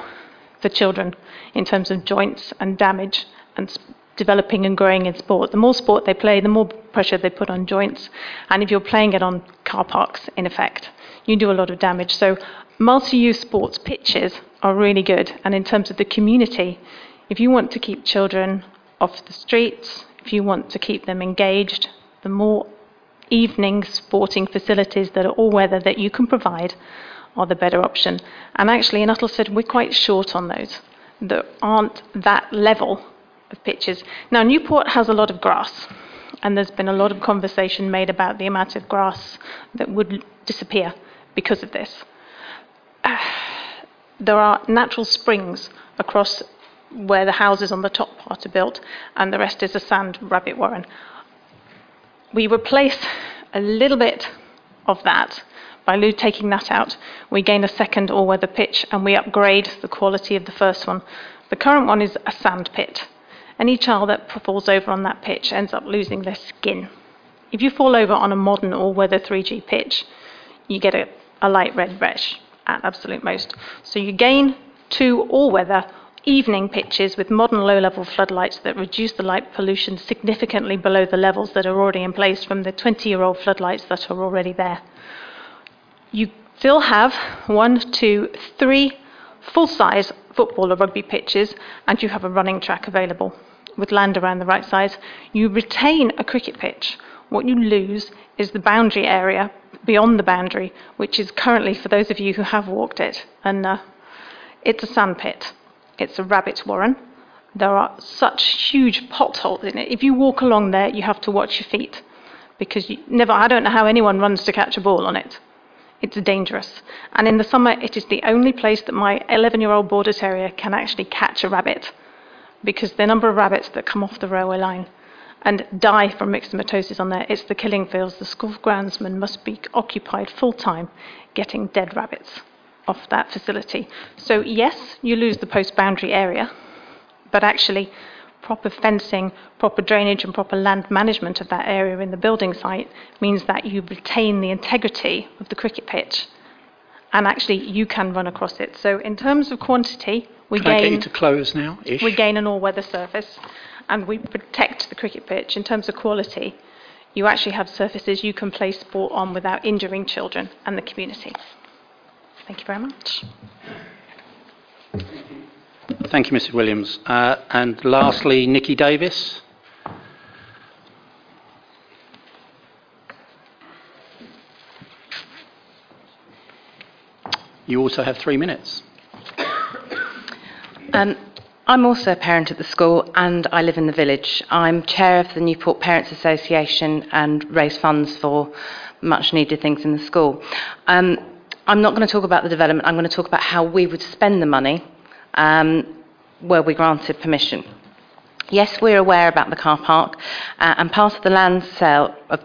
for children in terms of joints and damage and developing and growing in sport. The more sport they play, the more pressure they put on joints. And if you're playing it on car parks, in effect, you do a lot of damage. So multi use sports pitches are really good. And in terms of the community, if you want to keep children off the streets, if you want to keep them engaged, the more evening sporting facilities that are all weather that you can provide are the better option. And actually, in Uttlesford, we're quite short on those that aren't that level of pitches. Now, Newport has a lot of grass, and there's been a lot of conversation made about the amount of grass that would disappear because of this. there are natural springs across where the houses on the top part are built, and the rest is a sand rabbit warren. We replace a little bit of that by taking that out. We gain a second all weather pitch and we upgrade the quality of the first one. The current one is a sand pit. Any child that falls over on that pitch ends up losing their skin. If you fall over on a modern all weather 3G pitch, you get a, a light red rash at absolute most. So you gain two all weather evening pitches with modern low level floodlights that reduce the light pollution significantly below the levels that are already in place from the 20 year old floodlights that are already there. You still have one, two, three full size football or rugby pitches, and you have a running track available with land around the right size. You retain a cricket pitch. What you lose is the boundary area beyond the boundary, which is currently, for those of you who have walked it, and uh, it's a sandpit. It's a rabbit warren. There are such huge potholes in it. If you walk along there, you have to watch your feet because you never. I don't know how anyone runs to catch a ball on it. It's dangerous. And in the summer, it is the only place that my 11 year old border terrier can actually catch a rabbit because the number of rabbits that come off the railway line and die from myxomatosis on there, it's the killing fields. The school groundsman must be occupied full time getting dead rabbits off that facility. So, yes, you lose the post boundary area, but actually, proper fencing, proper drainage, and proper land management of that area in the building site means that you retain the integrity of the cricket pitch. And actually, you can run across it. So, in terms of quantity, we Can gain to close now? Ish? we gain an all-weather surface, and we protect the cricket pitch. In terms of quality, you actually have surfaces you can play sport on without injuring children and the community. Thank you very much. Thank you, Mrs. Williams. Uh, and lastly, Nikki Davis. You also have three minutes. Um, I'm also a parent at the school and I live in the village. I'm chair of the Newport Parents Association and raise funds for much needed things in the school. Um, I'm not going to talk about the development, I'm going to talk about how we would spend the money um, were we granted permission. Yes, we're aware about the car park, uh, and part of the land sale of,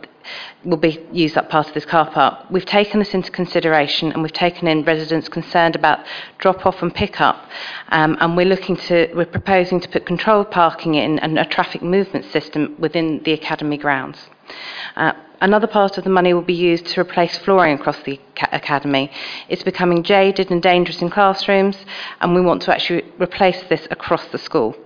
will be used up part of this car park. We've taken this into consideration, and we've taken in residents concerned about drop-off and pick-up, um, and we're looking to, we're proposing to put controlled parking in and a traffic movement system within the academy grounds. Uh, another part of the money will be used to replace flooring across the academy. It's becoming jaded and dangerous in classrooms, and we want to actually replace this across the school.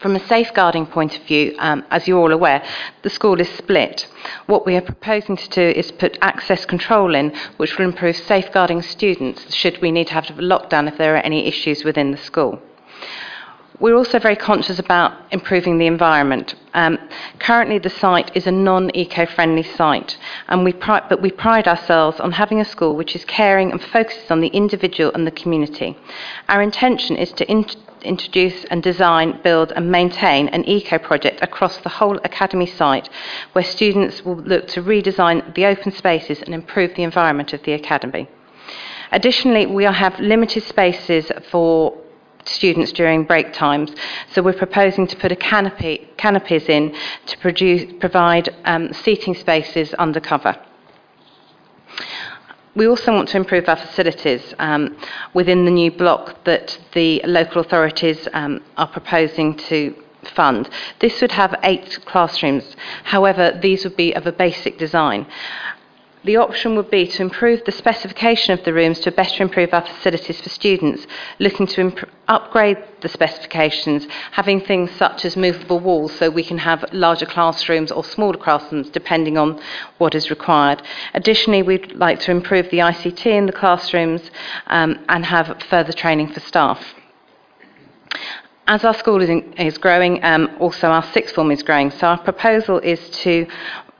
From a safeguarding point of view, um, as you're all aware, the school is split. What we are proposing to do is put access control in, which will improve safeguarding students should we need to have a lockdown if there are any issues within the school. We're also very conscious about improving the environment. Um, currently, the site is a non-eco-friendly site, and we pri- but we pride ourselves on having a school which is caring and focuses on the individual and the community. Our intention is to in- introduce and design, build, and maintain an eco project across the whole academy site, where students will look to redesign the open spaces and improve the environment of the academy. Additionally, we have limited spaces for students during break times. So we're proposing to put a canopy, canopies in to produce, provide um, seating spaces under cover. We also want to improve our facilities um, within the new block that the local authorities um, are proposing to fund. This would have eight classrooms. However, these would be of a basic design. The option would be to improve the specification of the rooms to better improve our facilities for students, looking to imp- upgrade the specifications, having things such as movable walls so we can have larger classrooms or smaller classrooms depending on what is required. Additionally, we'd like to improve the ICT in the classrooms um, and have further training for staff. As our school is, in, is growing, um, also our sixth form is growing. So our proposal is to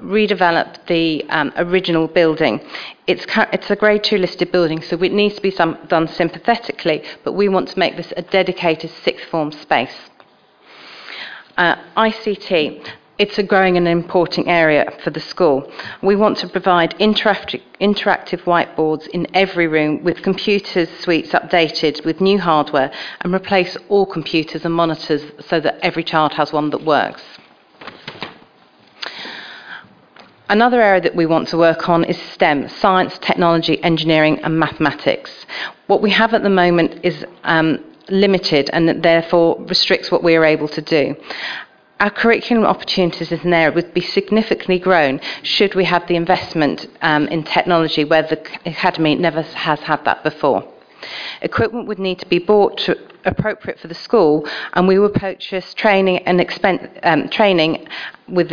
redevelop the um, original building. It's, it's a grade two listed building, so it needs to be some, done sympathetically, but we want to make this a dedicated sixth form space. Uh, ICT. It's a growing and important area for the school. We want to provide interactive, interactive whiteboards in every room with computers suites updated with new hardware and replace all computers and monitors so that every child has one that works. Another area that we want to work on is STEM science, technology, engineering, and mathematics. What we have at the moment is um, limited and that therefore restricts what we are able to do. Our curriculum opportunities in there would be significantly grown should we have the investment um, in technology where the Academy never has had that before. Equipment would need to be bought to, appropriate for the school, and we would purchase training and um, training with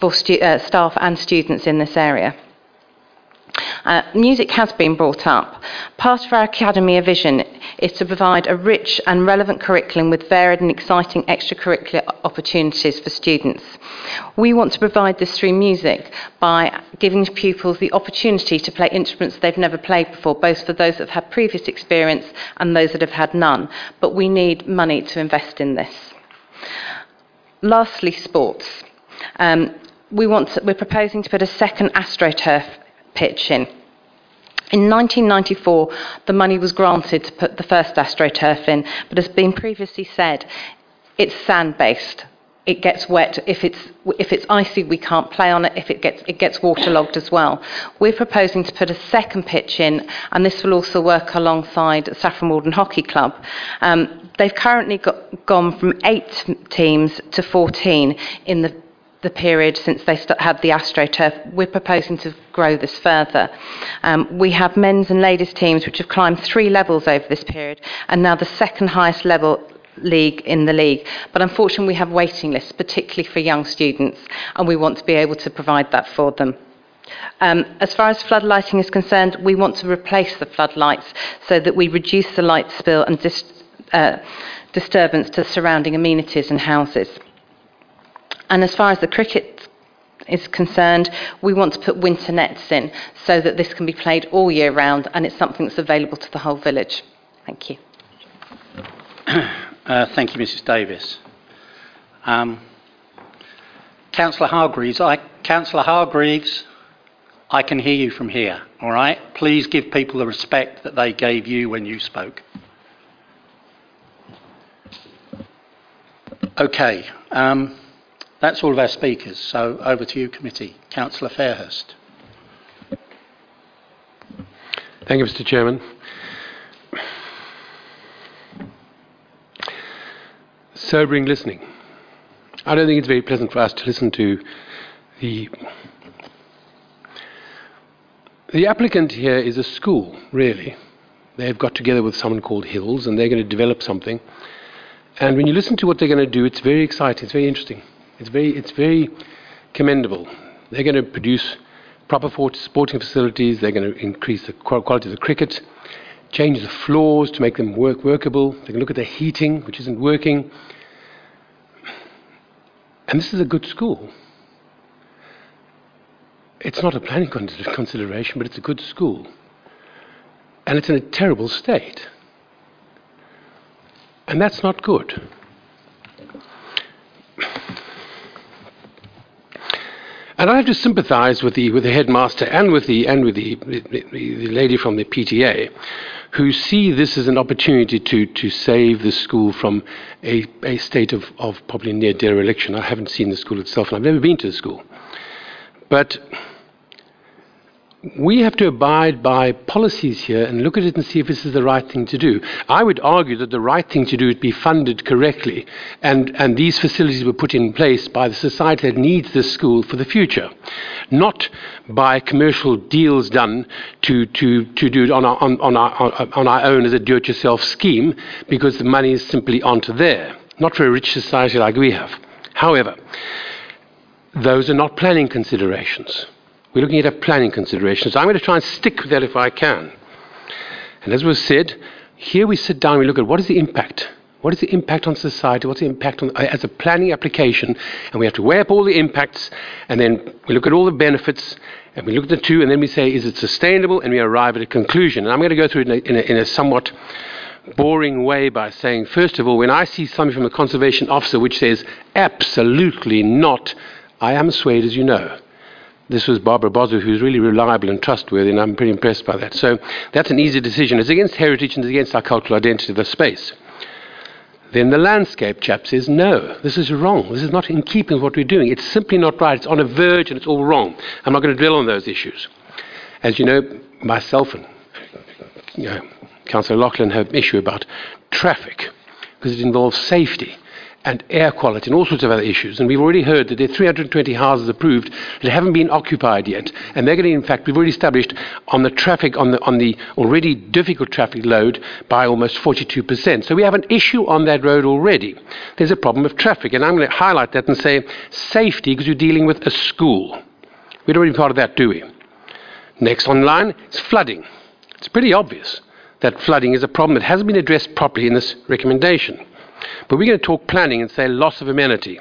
for stu- uh, staff and students in this area. Uh, music has been brought up. Part of our Academy of vision is to provide a rich and relevant curriculum with varied and exciting extracurricular opportunities for students. We want to provide this through music by giving pupils the opportunity to play instruments they've never played before, both for those that have had previous experience and those that have had none. But we need money to invest in this. Lastly, sports. Um, we want to, we're proposing to put a second AstroTurf pitch in. In 1994, the money was granted to put the first AstroTurf in, but as been previously said, it's sand-based. It gets wet. If it's, if it's icy, we can't play on it. If it gets, it gets waterlogged as well. We're proposing to put a second pitch in, and this will also work alongside Saffron Walden Hockey Club. Um, they've currently got, gone from eight teams to 14 in the the period since they had the AstroTurf. We're proposing to grow this further. Um, we have men's and ladies' teams which have climbed three levels over this period and now the second highest level league in the league. But unfortunately, we have waiting lists, particularly for young students, and we want to be able to provide that for them. Um, as far as floodlighting is concerned, we want to replace the floodlights so that we reduce the light spill and dis- uh, disturbance to surrounding amenities and houses. And as far as the cricket is concerned, we want to put winter nets in so that this can be played all year round and it's something that's available to the whole village. Thank you. Uh, thank you, Mrs. Davis. Um, Councillor Hargreaves, I, Councillor Hargreaves, I can hear you from here. All right, please give people the respect that they gave you when you spoke. Okay. Um, that's all of our speakers. So over to you, committee. Councillor Fairhurst. Thank you, Mr. Chairman. Sobering listening. I don't think it's very pleasant for us to listen to the. The applicant here is a school, really. They've got together with someone called Hills and they're going to develop something. And when you listen to what they're going to do, it's very exciting, it's very interesting. It's very, it's very commendable. They're going to produce proper sporting facilities. They're going to increase the quality of the cricket, change the floors to make them work workable. They can look at the heating, which isn't working. And this is a good school. It's not a planning consideration, but it's a good school. And it's in a terrible state. And that's not good. And I have to sympathise with the with the headmaster and with the and with the, the, the lady from the PTA, who see this as an opportunity to to save the school from a, a state of, of probably near dereliction. I haven't seen the school itself, and I've never been to the school, but we have to abide by policies here and look at it and see if this is the right thing to do. I would argue that the right thing to do is be funded correctly, and, and these facilities were put in place by the society that needs this school for the future, not by commercial deals done to, to, to do it on our, on, on, our, on our own as a do it yourself scheme, because the money is simply onto there, not for a rich society like we have. However, those are not planning considerations. We're looking at a planning consideration. So I'm going to try and stick with that if I can. And as was said, here we sit down we look at what is the impact? What is the impact on society? What's the impact on, as a planning application? And we have to weigh up all the impacts, and then we look at all the benefits, and we look at the two, and then we say, is it sustainable? And we arrive at a conclusion. And I'm going to go through it in a, in a, in a somewhat boring way by saying, first of all, when I see something from a conservation officer which says, absolutely not, I am swayed, as you know. This was Barbara Bozu, who's really reliable and trustworthy, and I'm pretty impressed by that. So that's an easy decision. It's against heritage and it's against our cultural identity of the space. Then the landscape chap says, no, this is wrong. This is not in keeping with what we're doing. It's simply not right. It's on a verge and it's all wrong. I'm not going to dwell on those issues. As you know, myself and you know, Councillor Loughlin have an issue about traffic because it involves safety and air quality and all sorts of other issues. And we've already heard that there are 320 houses approved that haven't been occupied yet. And they're going to, in fact, we've already established on the traffic, on the, on the already difficult traffic load by almost 42%. So we have an issue on that road already. There's a problem of traffic. And I'm going to highlight that and say safety because you're dealing with a school. We don't even part of that, do we? Next online is flooding. It's pretty obvious that flooding is a problem that hasn't been addressed properly in this recommendation. But we're going to talk planning and say loss of amenity.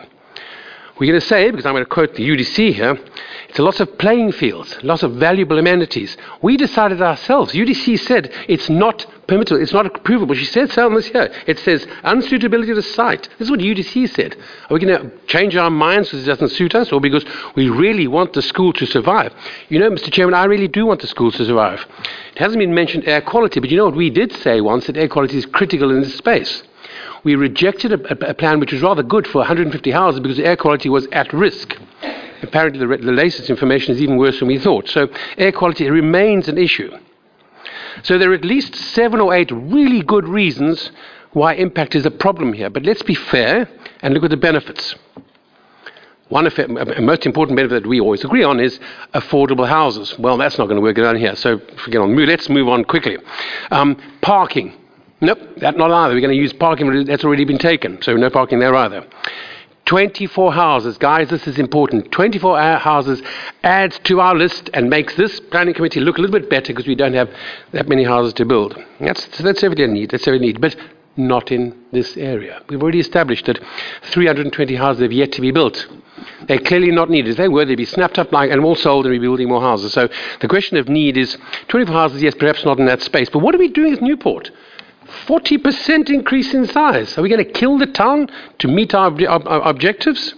We're going to say, because I'm going to quote the UDC here, it's a loss of playing fields, loss of valuable amenities. We decided ourselves. UDC said it's not permissible, it's not approvable. She said so on this here. It says unsuitability of the site. This is what UDC said. Are we going to change our minds because it doesn't suit us or because we really want the school to survive? You know, Mr. Chairman, I really do want the school to survive. It hasn't been mentioned air quality, but you know what we did say once that air quality is critical in this space we rejected a, a, plan which was rather good for 150 houses because the air quality was at risk. Apparently, the, the latest information is even worse than we thought. So, air quality remains an issue. So, there are at least seven or eight really good reasons why impact is a problem here. But let's be fair and look at the benefits. One effect, most important benefit that we always agree on is affordable houses. Well, that's not going to work around here, so forget on. Let's move on quickly. Um, parking. Nope, that not either. We're going to use parking that's already been taken, so no parking there either. 24 houses, guys, this is important. 24 houses adds to our list and makes this planning committee look a little bit better because we don't have that many houses to build. That's, that's a need. That's every need, but not in this area. We've already established that 320 houses have yet to be built. They're clearly not needed. If they were, they'd be snapped up like, and all sold and we'd be building more houses. So the question of need is 24 houses, yes, perhaps not in that space. But what are we doing as Newport? 40% increase in size. Are we going to kill the town to meet our, ob- our objectives?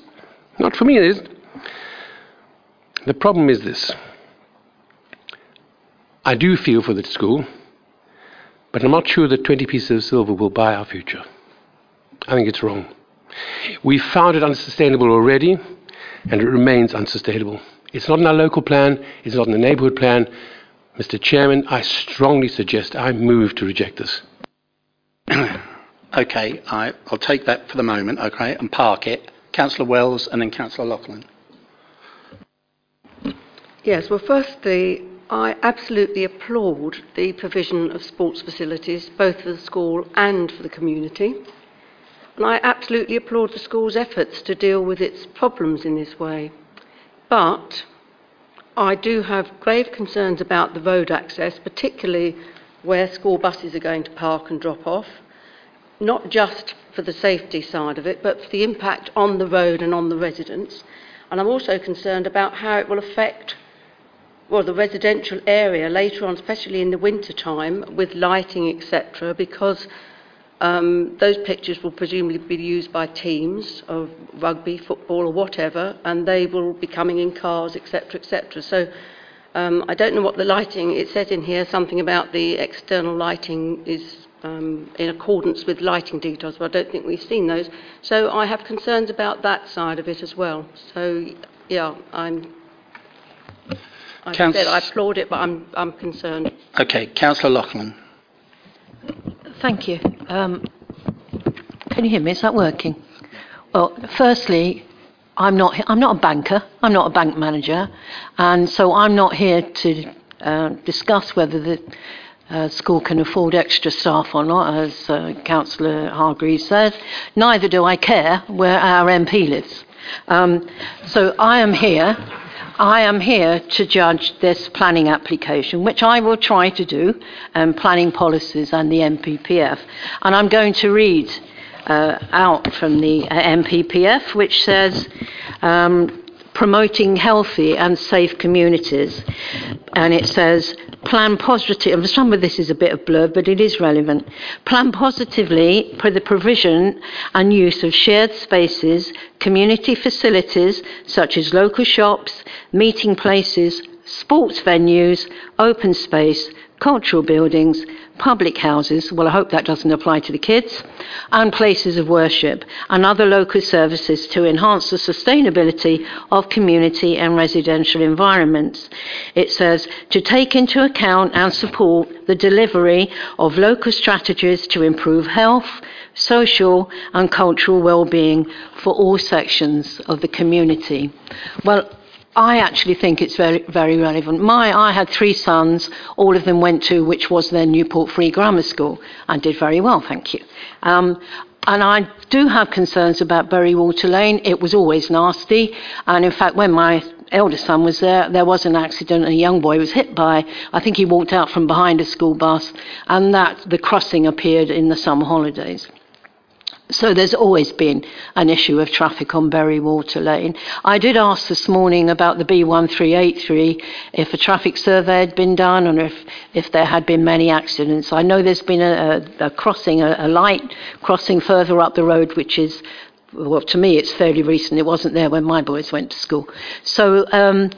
Not for me, it is. The problem is this I do feel for the school, but I'm not sure that 20 pieces of silver will buy our future. I think it's wrong. We found it unsustainable already, and it remains unsustainable. It's not in our local plan, it's not in the neighbourhood plan. Mr. Chairman, I strongly suggest I move to reject this. okay, I, will take that for the moment, okay, and park it. Councillor Wells and then Councillor Loughlin. Yes, well, firstly, I absolutely applaud the provision of sports facilities, both for the school and for the community. And I absolutely applaud the school's efforts to deal with its problems in this way. But I do have grave concerns about the road access, particularly where school buses are going to park and drop off, not just for the safety side of it, but for the impact on the road and on the residents. And I'm also concerned about how it will affect well, the residential area later on, especially in the winter time, with lighting, etc., because um, those pictures will presumably be used by teams of rugby, football, or whatever, and they will be coming in cars, etc., etc. So um, I don't know what the lighting, it says in here something about the external lighting is um, in accordance with lighting details, but I don't think we've seen those. So I have concerns about that side of it as well. So, yeah, I'm. I Council- said I applaud it, but I'm, I'm concerned. Okay, Councillor Loughlin. Thank you. Um, can you hear me? Is that working? Well, firstly, I'm not, I'm not a banker, I'm not a bank manager, and so I'm not here to uh, discuss whether the uh, school can afford extra staff or not, as uh, Councillor Hargreaves says. Neither do I care where our MP lives. Um, so I am here. I am here to judge this planning application, which I will try to do, um, planning policies and the NPPF. And I'm going to read uh, out from the NPPF, which says um, promoting healthy and safe communities. And it says, plan positively, some of this is a bit of blur, but it is relevant. Plan positively for the provision and use of shared spaces, community facilities such as local shops, meeting places, sports venues, open space, cultural buildings, public houses, well, I hope that doesn't apply to the kids, and places of worship, and other local services to enhance the sustainability of community and residential environments. It says to take into account and support the delivery of local strategies to improve health, social, and cultural well-being for all sections of the community. Well, I actually think it's very, very relevant. My, I had three sons, all of them went to which was their Newport Free Grammar School, and did very well, thank you. Um, and I do have concerns about Bury Water Lane. It was always nasty, and in fact, when my eldest son was there. There was an accident. A young boy was hit by. I think he walked out from behind a school bus, and that the crossing appeared in the summer holidays. So there's always been an issue of traffic on Bury Water Lane. I did ask this morning about the B1383 if a traffic survey had been done and if, if there had been many accidents. I know there's been a, a crossing, a, a light crossing further up the road, which is well, to me, it's fairly recent. It wasn't there when my boys went to school. So um,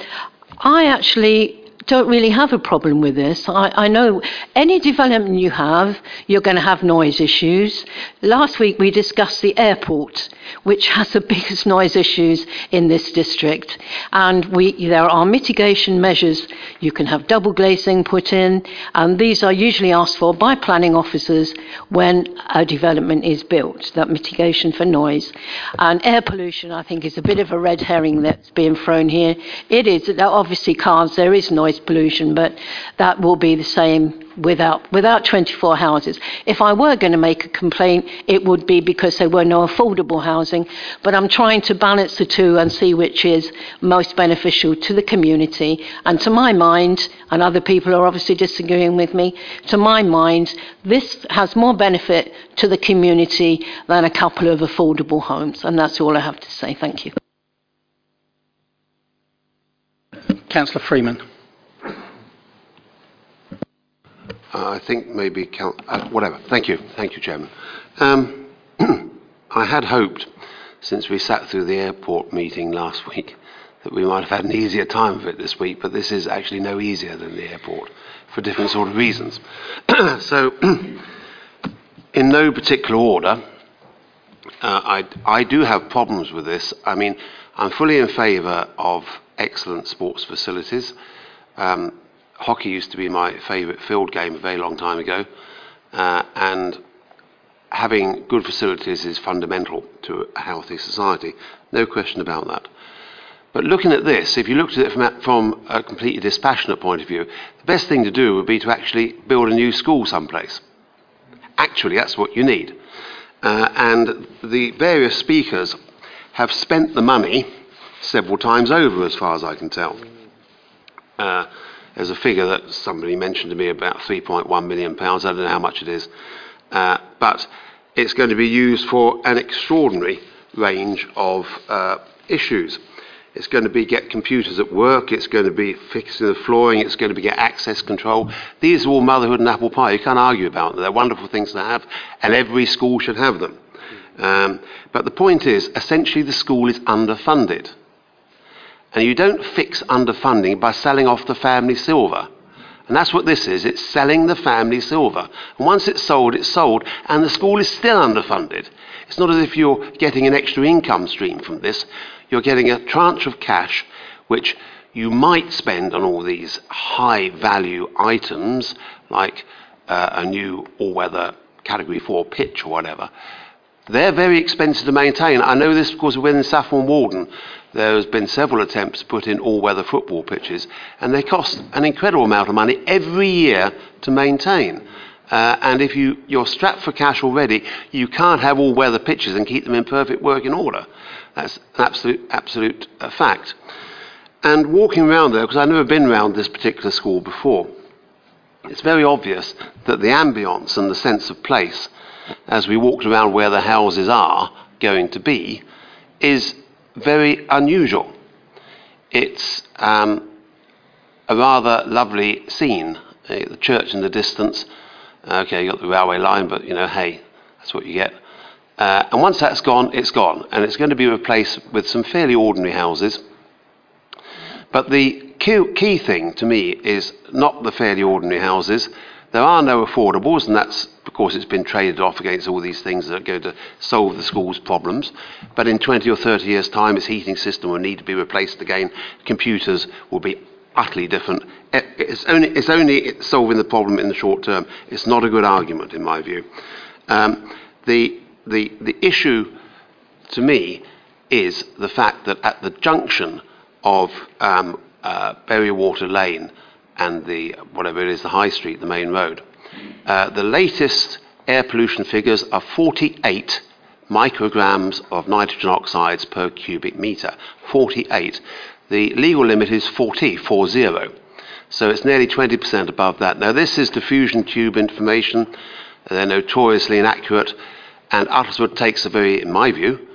I actually don't really have a problem with this. I, I, know any development you have, you're going to have noise issues. Last week we discussed the airport, which has the biggest noise issues in this district. And we, there are mitigation measures. You can have double glazing put in, and these are usually asked for by planning officers when a development is built, that mitigation for noise. And air pollution, I think, is a bit of a red herring that's being thrown here. It is, that obviously, cars, there is noise pollution, but that will be the same without, without 24 houses. If I were going to make a complaint, it would be because there were no affordable housing, but I'm trying to balance the two and see which is most beneficial to the community. And to my mind, and other people are obviously disagreeing with me, to my mind, this has more benefit to the community than a couple of affordable homes. And that's all I have to say. Thank you. Councillor Freeman. Uh, I think maybe uh, whatever. Thank you, thank you, Chairman. Um, I had hoped, since we sat through the airport meeting last week, that we might have had an easier time of it this week, but this is actually no easier than the airport for different sort of reasons. so, in no particular order, uh, I, I do have problems with this. I mean, I'm fully in favour of excellent sports facilities. Um, hockey used to be my favourite field game a very long time ago, uh, and having good facilities is fundamental to a healthy society. No question about that. But looking at this, if you looked at it from a, from a completely dispassionate point of view, the best thing to do would be to actually build a new school someplace. Actually, that's what you need. Uh, and the various speakers have spent the money several times over, as far as I can tell. Uh, there's a figure that somebody mentioned to me about 3.1 million pounds. I don't know how much it is, uh, but it's going to be used for an extraordinary range of uh, issues. It's going to be get computers at work. It's going to be fixing the flooring. It's going to be get access control. These are all motherhood and apple pie. You can't argue about them. They're wonderful things to have, and every school should have them. Um, but the point is, essentially, the school is underfunded. And you don't fix underfunding by selling off the family silver. And that's what this is. It's selling the family silver. And once it's sold, it's sold, and the school is still underfunded. It's not as if you're getting an extra income stream from this. You're getting a tranche of cash which you might spend on all these high value items like uh, a new all weather category 4 pitch or whatever. They're very expensive to maintain. I know this because within Saffron Walden, there has been several attempts to put in all-weather football pitches, and they cost an incredible amount of money every year to maintain. Uh, and if you, you're strapped for cash already, you can't have all-weather pitches and keep them in perfect working order. That's an absolute, absolute uh, fact. And walking around there, because I've never been around this particular school before, it's very obvious that the ambience and the sense of place, as we walked around where the houses are going to be, is very unusual. It's um, a rather lovely scene. The church in the distance. Okay, you got the railway line, but you know, hey, that's what you get. Uh, and once that's gone, it's gone, and it's going to be replaced with some fairly ordinary houses. But the key, key thing to me is not the fairly ordinary houses. There are no affordables, and that's because it's been traded off against all these things that are going to solve the school's problems. But in 20 or 30 years' time, its heating system will need to be replaced again. Computers will be utterly different. It's only, it's only solving the problem in the short term. It's not a good argument, in my view. Um, the, the, the issue to me is the fact that at the junction of um, uh, Bury Water Lane and the whatever it is, the High Street, the main road, uh, the latest air pollution figures are 48 micrograms of nitrogen oxides per cubic metre. 48. The legal limit is 40, 40. So it's nearly 20% above that. Now, this is diffusion tube information. They're notoriously inaccurate, and Uttlesford takes a very, in my view,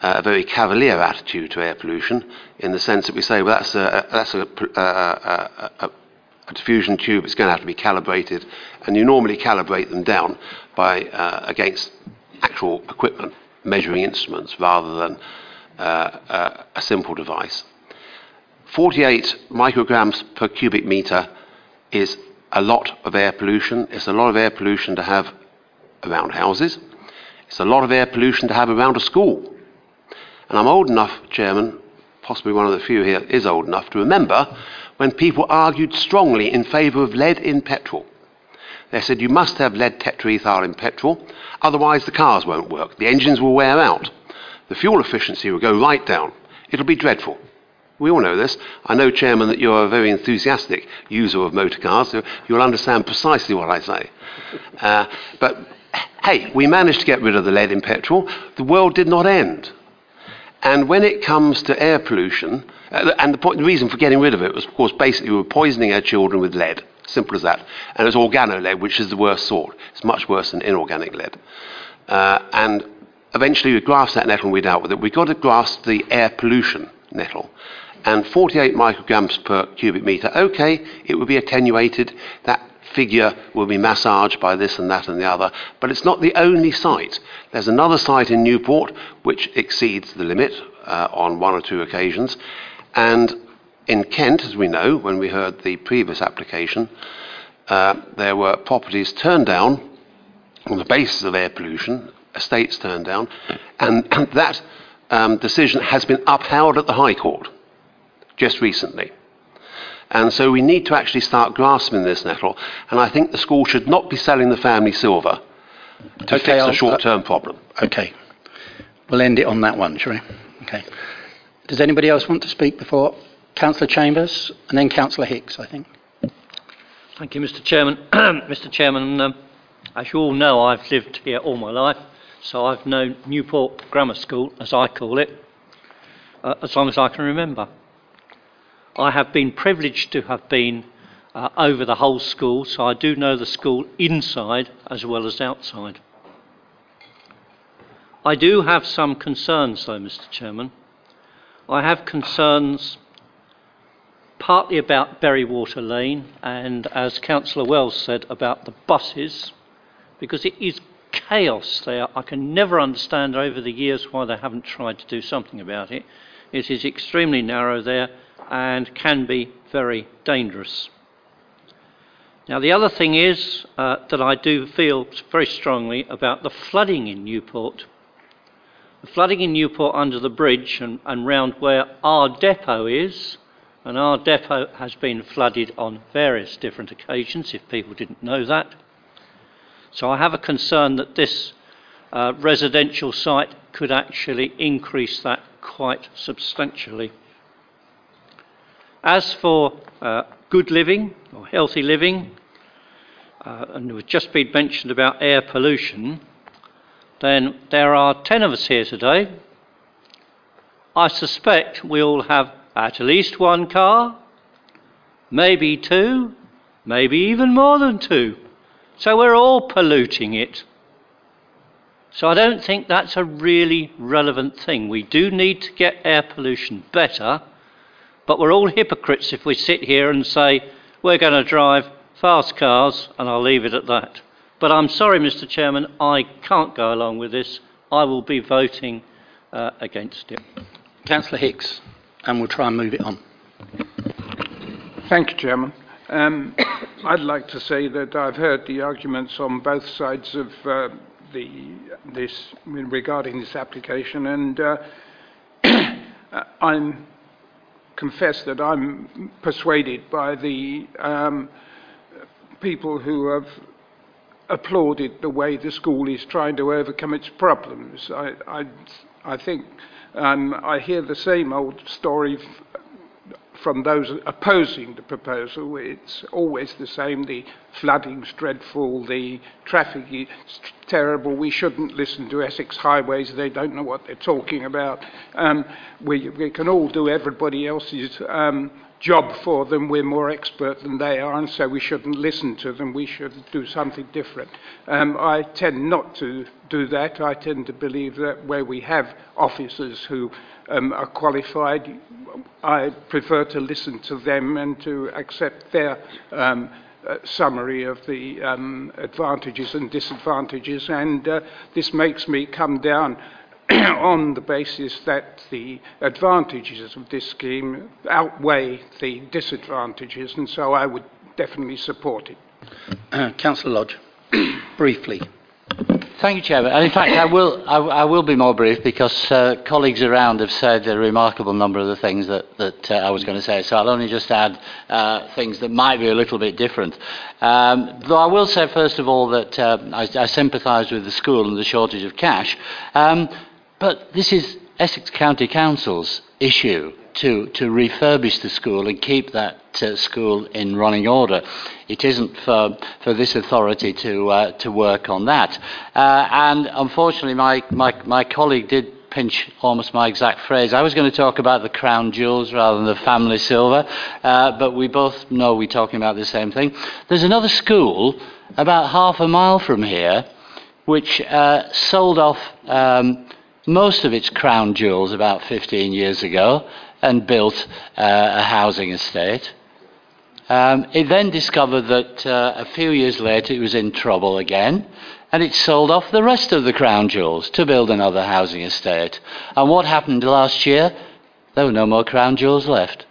uh, a very cavalier attitude to air pollution in the sense that we say, well, that's a, that's a, a, a, a diffusion tube, it's going to have to be calibrated, and you normally calibrate them down by uh, against actual equipment, measuring instruments, rather than uh, uh, a simple device. 48 micrograms per cubic meter is a lot of air pollution. It's a lot of air pollution to have around houses. It's a lot of air pollution to have around a school. And I'm old enough, Chairman, possibly one of the few here is old enough to remember when people argued strongly in favour of lead in petrol. They said you must have lead tetraethyl in petrol, otherwise the cars won't work, the engines will wear out, the fuel efficiency will go right down. It'll be dreadful. We all know this. I know, Chairman, that you're a very enthusiastic user of motor cars, so you'll understand precisely what I say. Uh, but hey, we managed to get rid of the lead in petrol. The world did not end. And when it comes to air pollution, and the, point, the reason for getting rid of it was, of course, basically we were poisoning our children with lead. Simple as that. And it's organo lead, which is the worst sort. It's much worse than inorganic lead. Uh, and eventually we grasped that nettle and we dealt with it. We got to grasp the air pollution nettle and 48 micrograms per cubic meter, okay, it would be attenuated. That figure will be massaged by this and that and the other, but it's not the only site. There's another site in Newport which exceeds the limit uh, on one or two occasions, and in Kent, as we know, when we heard the previous application, uh, there were properties turned down on the basis of air pollution, estates turned down, and that um, decision has been upheld at the High Court just recently. And so we need to actually start grasping this nettle. And I think the school should not be selling the family silver to Okay, fix I'll- a short term problem. Okay. We'll end it on that one, shall we? Okay. Does anybody else want to speak before Councillor Chambers and then Councillor Hicks, I think? Thank you, Mr. Chairman. Mr. Chairman, um, as you all know, I've lived here all my life, so I've known Newport Grammar School, as I call it, uh, as long as I can remember. I have been privileged to have been uh, over the whole school, so I do know the school inside as well as outside. I do have some concerns, though, Mr. Chairman. I have concerns partly about Bury Water Lane, and as Councillor Wells said, about the buses, because it is chaos there. I can never understand over the years why they haven't tried to do something about it. It is extremely narrow there and can be very dangerous. Now, the other thing is uh, that I do feel very strongly about the flooding in Newport. The flooding in Newport under the bridge and, and round where our depot is, and our depot has been flooded on various different occasions, if people didn't know that. So I have a concern that this uh, residential site could actually increase that quite substantially. As for uh, good living or healthy living, uh, and it was just been mentioned about air pollution, then there are 10 of us here today. I suspect we all have at least one car, maybe two, maybe even more than two. So we're all polluting it. So I don't think that's a really relevant thing. We do need to get air pollution better, but we're all hypocrites if we sit here and say we're going to drive fast cars, and I'll leave it at that. But I'm sorry, Mr. Chairman, I can't go along with this. I will be voting uh, against it. Councillor Hicks, and we'll try and move it on. Thank you, Chairman. Um, I'd like to say that I've heard the arguments on both sides of uh, the this regarding this application, and uh, I'm confess that I'm persuaded by the um, people who have applauded the way the school is trying to overcome its problems. I, I, I think um, I hear the same old story f- from those opposing the proposal, it's always the same. The flooding's dreadful, the traffic is terrible. We shouldn't listen to Essex Highways. They don't know what they're talking about. Um, we, we can all do everybody else's um, job for them. We're more expert than they are, and so we shouldn't listen to them. We should do something different. Um, I tend not to do that. I tend to believe that where we have officers who um, are qualified, I prefer to listen to them and to accept their um, uh, summary of the um, advantages and disadvantages. And uh, this makes me come down on the basis that the advantages of this scheme outweigh the disadvantages, and so I would definitely support it. Uh, Councillor Lodge, briefly. Thank you, Chairman. And in fact, I will, I, I will be more brief because uh, colleagues around have said a remarkable number of the things that, that uh, I was going to say. So I'll only just add uh, things that might be a little bit different. Um, though I will say, first of all, that uh, I, I sympathise with the school and the shortage of cash. Um, but this is Essex County Council's issue to, to refurbish the school and keep that uh, school in running order. It isn't for, for this authority to, uh, to work on that. Uh, and unfortunately, my, my, my colleague did pinch almost my exact phrase. I was going to talk about the crown jewels rather than the family silver, uh, but we both know we're talking about the same thing. There's another school about half a mile from here which uh, sold off. Um, most of its crown jewels about 15 years ago and built uh, a housing estate. Um, it then discovered that uh, a few years later it was in trouble again and it sold off the rest of the crown jewels to build another housing estate. And what happened last year? There were no more crown jewels left.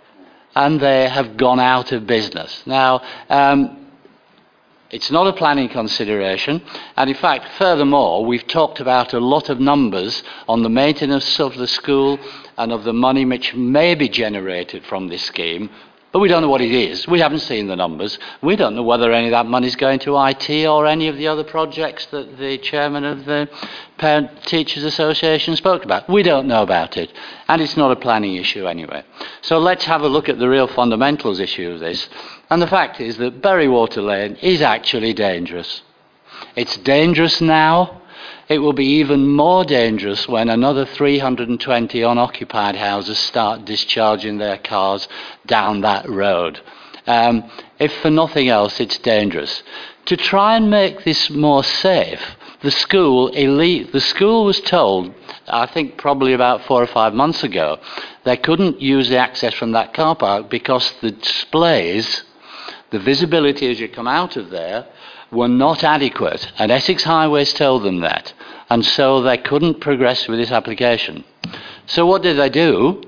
And they have gone out of business. Now, um, it's not a planning consideration. And in fact, furthermore, we've talked about a lot of numbers on the maintenance of the school and of the money which may be generated from this scheme but we don't know what it is. We haven't seen the numbers. We don't know whether any of that money is going to IT or any of the other projects that the chairman of the Parent Teachers Association spoke about. We don't know about it. And it's not a planning issue anyway. So let's have a look at the real fundamentals issue of this. And the fact is that Bury Water Lane is actually dangerous. It's dangerous now it will be even more dangerous when another 320 unoccupied houses start discharging their cars down that road. Um, if for nothing else, it's dangerous. To try and make this more safe, the school, elite, the school was told, I think probably about four or five months ago, they couldn't use the access from that car park because the displays, the visibility as you come out of there, were not adequate, and Essex Highways told them that, and so they couldn't progress with this application. So what did they do?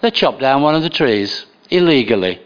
They chopped down one of the trees illegally.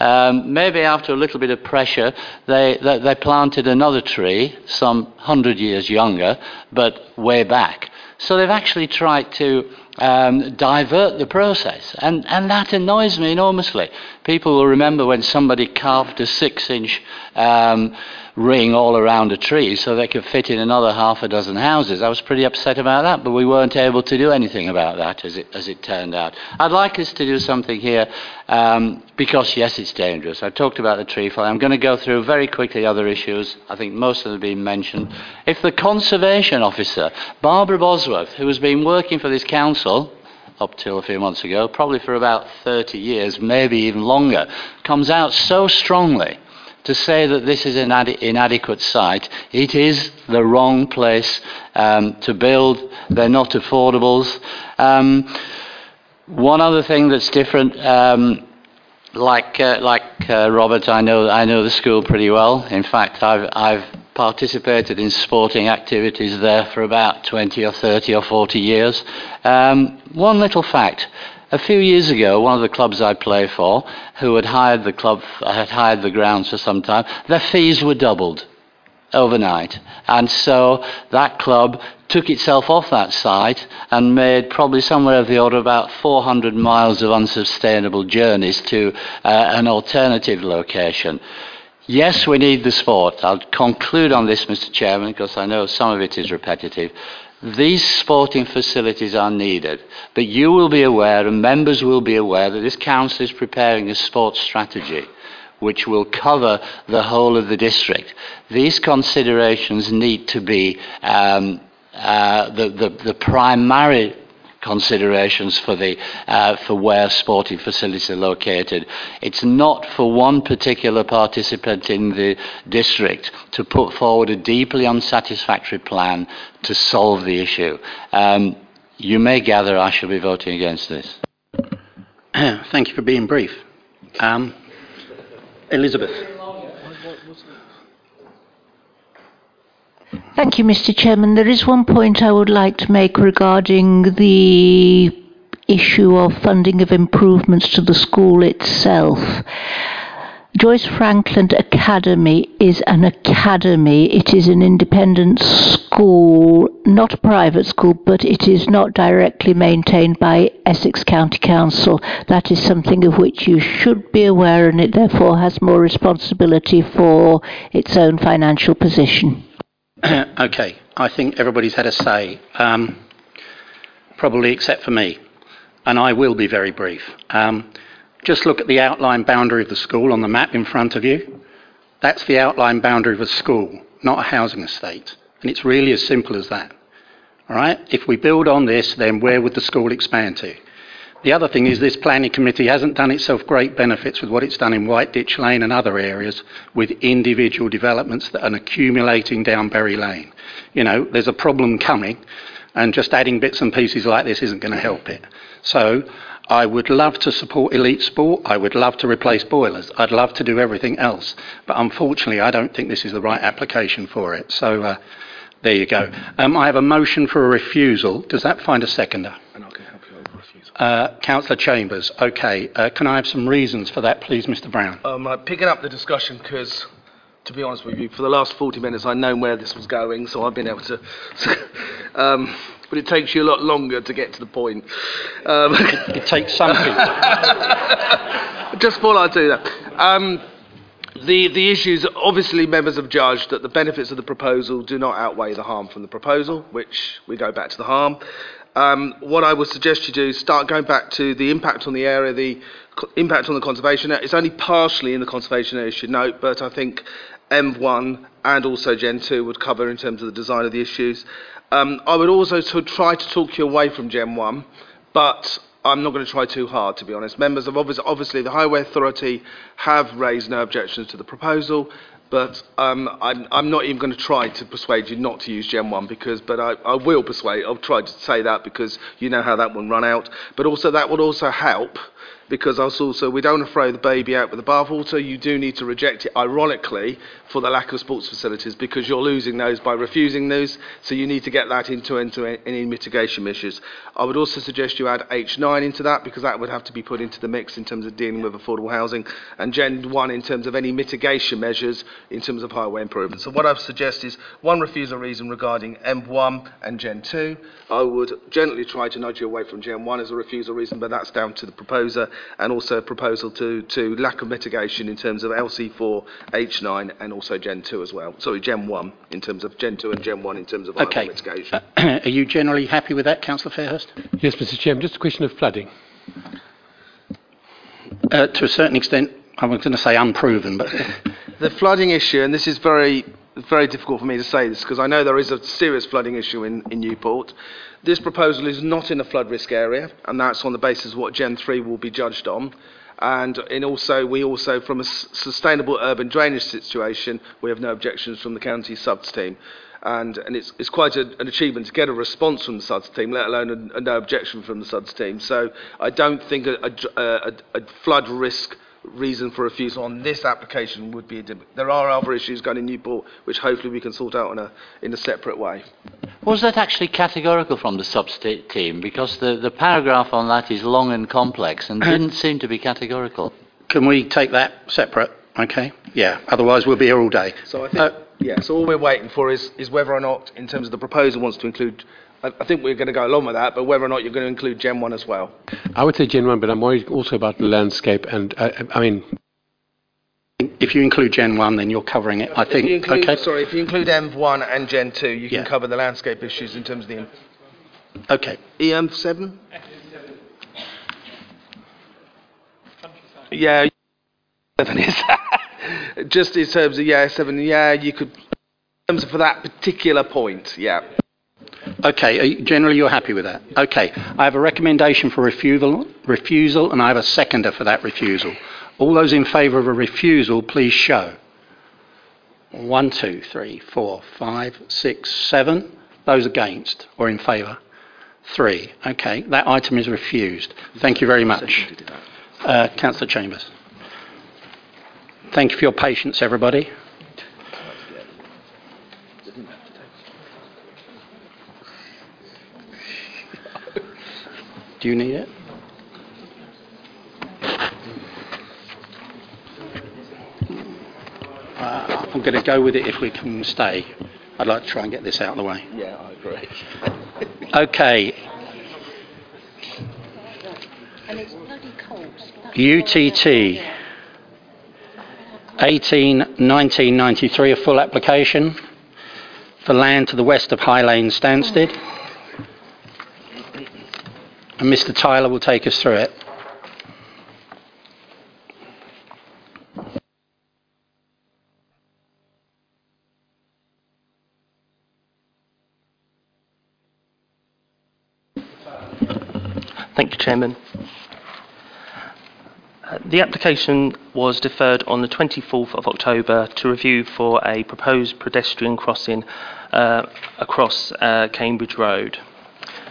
Um, maybe after a little bit of pressure, they, they, they planted another tree, some hundred years younger, but way back. So they've actually tried to um, divert the process. And, and that annoys me enormously. People will remember when somebody carved a six inch um, ring all around a tree so they could fit in another half a dozen houses. I was pretty upset about that, but we weren't able to do anything about that as it, as it turned out. I'd like us to do something here um, because, yes, it's dangerous. I talked about the tree fire. I'm going to go through very quickly other issues. I think most of them have been mentioned. If the conservation officer, Barbara Bosworth, who has been working for this council, up till a few months ago, probably for about 30 years, maybe even longer, comes out so strongly to say that this is an ad- inadequate site. It is the wrong place um, to build. They're not affordables. Um, one other thing that's different, um, like uh, like uh, Robert, I know I know the school pretty well. In fact, I've I've participated in sporting activities there for about 20 or 30 or 40 years. Um, one little fact. A few years ago, one of the clubs I play for, who had hired the club, had hired the grounds for some time, their fees were doubled overnight. And so that club took itself off that site and made probably somewhere of the order of about 400 miles of unsustainable journeys to uh, an alternative location. Yes, we need the sport. I'll conclude on this, Mr. Chairman, because I know some of it is repetitive. These sporting facilities are needed, but you will be aware and members will be aware that this council is preparing a sports strategy which will cover the whole of the district. These considerations need to be um, uh, the, the, the primary considerations for, the, uh, for where sporting facilities are located. It's not for one particular participant in the district to put forward a deeply unsatisfactory plan to solve the issue. Um, you may gather I shall be voting against this. Thank you for being brief. Um, Elizabeth. Thank you, Mr. Chairman. There is one point I would like to make regarding the issue of funding of improvements to the school itself. Joyce Frankland Academy is an academy. It is an independent school, not a private school, but it is not directly maintained by Essex County Council. That is something of which you should be aware, and it therefore has more responsibility for its own financial position. okay, I think everybody's had a say, um, probably except for me, and I will be very brief. Um, just look at the outline boundary of the school on the map in front of you. That's the outline boundary of a school, not a housing estate. And it's really as simple as that. All right? If we build on this, then where would the school expand to? The other thing is this planning committee hasn't done itself great benefits with what it's done in Whiteditch Lane and other areas with individual developments that are accumulating down Bury Lane. You know, there's a problem coming, and just adding bits and pieces like this isn't going to help it. So I would love to support elite sport. I would love to replace boilers. I'd love to do everything else. But unfortunately, I don't think this is the right application for it. So uh, there you go. Um, I have a motion for a refusal. Does that find a seconder? Uh, Councillor Chambers, okay. Uh, can I have some reasons for that, please, Mr Brown? Um, I'm picking up the discussion because, to be honest with you, for the last 40 minutes I've known where this was going, so I've been able to. um, but it takes you a lot longer to get to the point. Um, it takes some people. just thought I'd do that. Um, the, the issues, obviously, members have judged that the benefits of the proposal do not outweigh the harm from the proposal, which we go back to the harm. Um, what I would suggest you do is start going back to the impact on the area, the co- impact on the conservation area. It's only partially in the conservation area, you should note, but I think M1 and also Gen 2 would cover in terms of the design of the issues. Um, I would also to try to talk you away from Gen 1, but I'm not going to try too hard, to be honest. Members of obviously, obviously the Highway Authority have raised no objections to the proposal, but um, I'm, I'm not even going to try to persuade you not to use Gen 1 because, but I, I will persuade, I'll try to say that because you know how that one run out. But also that would also help because also we don't want to throw the baby out with the bathwater. You do need to reject it, ironically, for the lack of sports facilities because you're losing those by refusing those. So you need to get that into, into any mitigation measures. I would also suggest you add H9 into that because that would have to be put into the mix in terms of dealing with affordable housing, and Gen 1 in terms of any mitigation measures in terms of highway improvements. So what I would suggest is one refusal reason regarding M1 and Gen 2. I would gently try to nudge you away from Gen 1 as a refusal reason, but that's down to the proposer, and also a proposal to, to lack of mitigation in terms of LC4, H9, and also Gen 2 as well. Sorry, Gen 1 in terms of Gen 2 and Gen 1 in terms of highway Okay. mitigation. Are you generally happy with that, Councillor Fairhurst? Yes, Mr. Chairman, just a question of flooding. Uh, to a certain extent, I was going to say unproven, but the flooding issue, and this is very, very difficult for me to say this because I know there is a serious flooding issue in, in Newport. This proposal is not in a flood risk area, and that's on the basis of what Gen 3 will be judged on. And in also, we also, from a sustainable urban drainage situation, we have no objections from the county SUDS team. And, and it's, it's quite a, an achievement to get a response from the SUDS team, let alone a, a no objection from the SUDS team. So I don't think a, a, a flood risk reason for refusal on this application would be a dim- there are other issues going in Newport which hopefully we can sort out in a in a separate way. Was that actually categorical from the SUDS team? Because the, the paragraph on that is long and complex and didn't seem to be categorical. can we take that separate? Okay. Yeah. Otherwise, we'll be here all day. So I think uh, yeah. So all we're waiting for is is whether or not, in terms of the proposal, wants to include. I, I think we're going to go along with that, but whether or not you're going to include Gen One as well. I would say Gen 1, but I'm worried also about the landscape and, uh, I mean, If you include Gen 1, then you're covering it, I If think. you include, okay. Sorry, if you include M1 and Gen 2, you Yeah. can cover the landscape issues in terms of the Okay. EM7. Yeah, seven is. Just in terms of yeah, seven. Yeah, you could. In terms of for that particular point, yeah. Okay, generally you're happy with that? Okay, I have a recommendation for refusal, refusal, and I have a seconder for that refusal. All those in favour of a refusal, please show. One, two, three, four, five, six, seven. Those against or in favour? Three. Okay, that item is refused. Thank you very much. Uh, Councillor Chambers. Thank you for your patience, everybody. Do you need it? Uh, I'm going to go with it if we can stay. I'd like to try and get this out of the way. Yeah, I agree. Okay. UTT 18 1993, a full application for land to the west of High Lane, Stansted. And Mr. Tyler will take us through it. Thank you, Chairman. Uh, The application was deferred on the 24th of October to review for a proposed pedestrian crossing uh, across uh, Cambridge Road.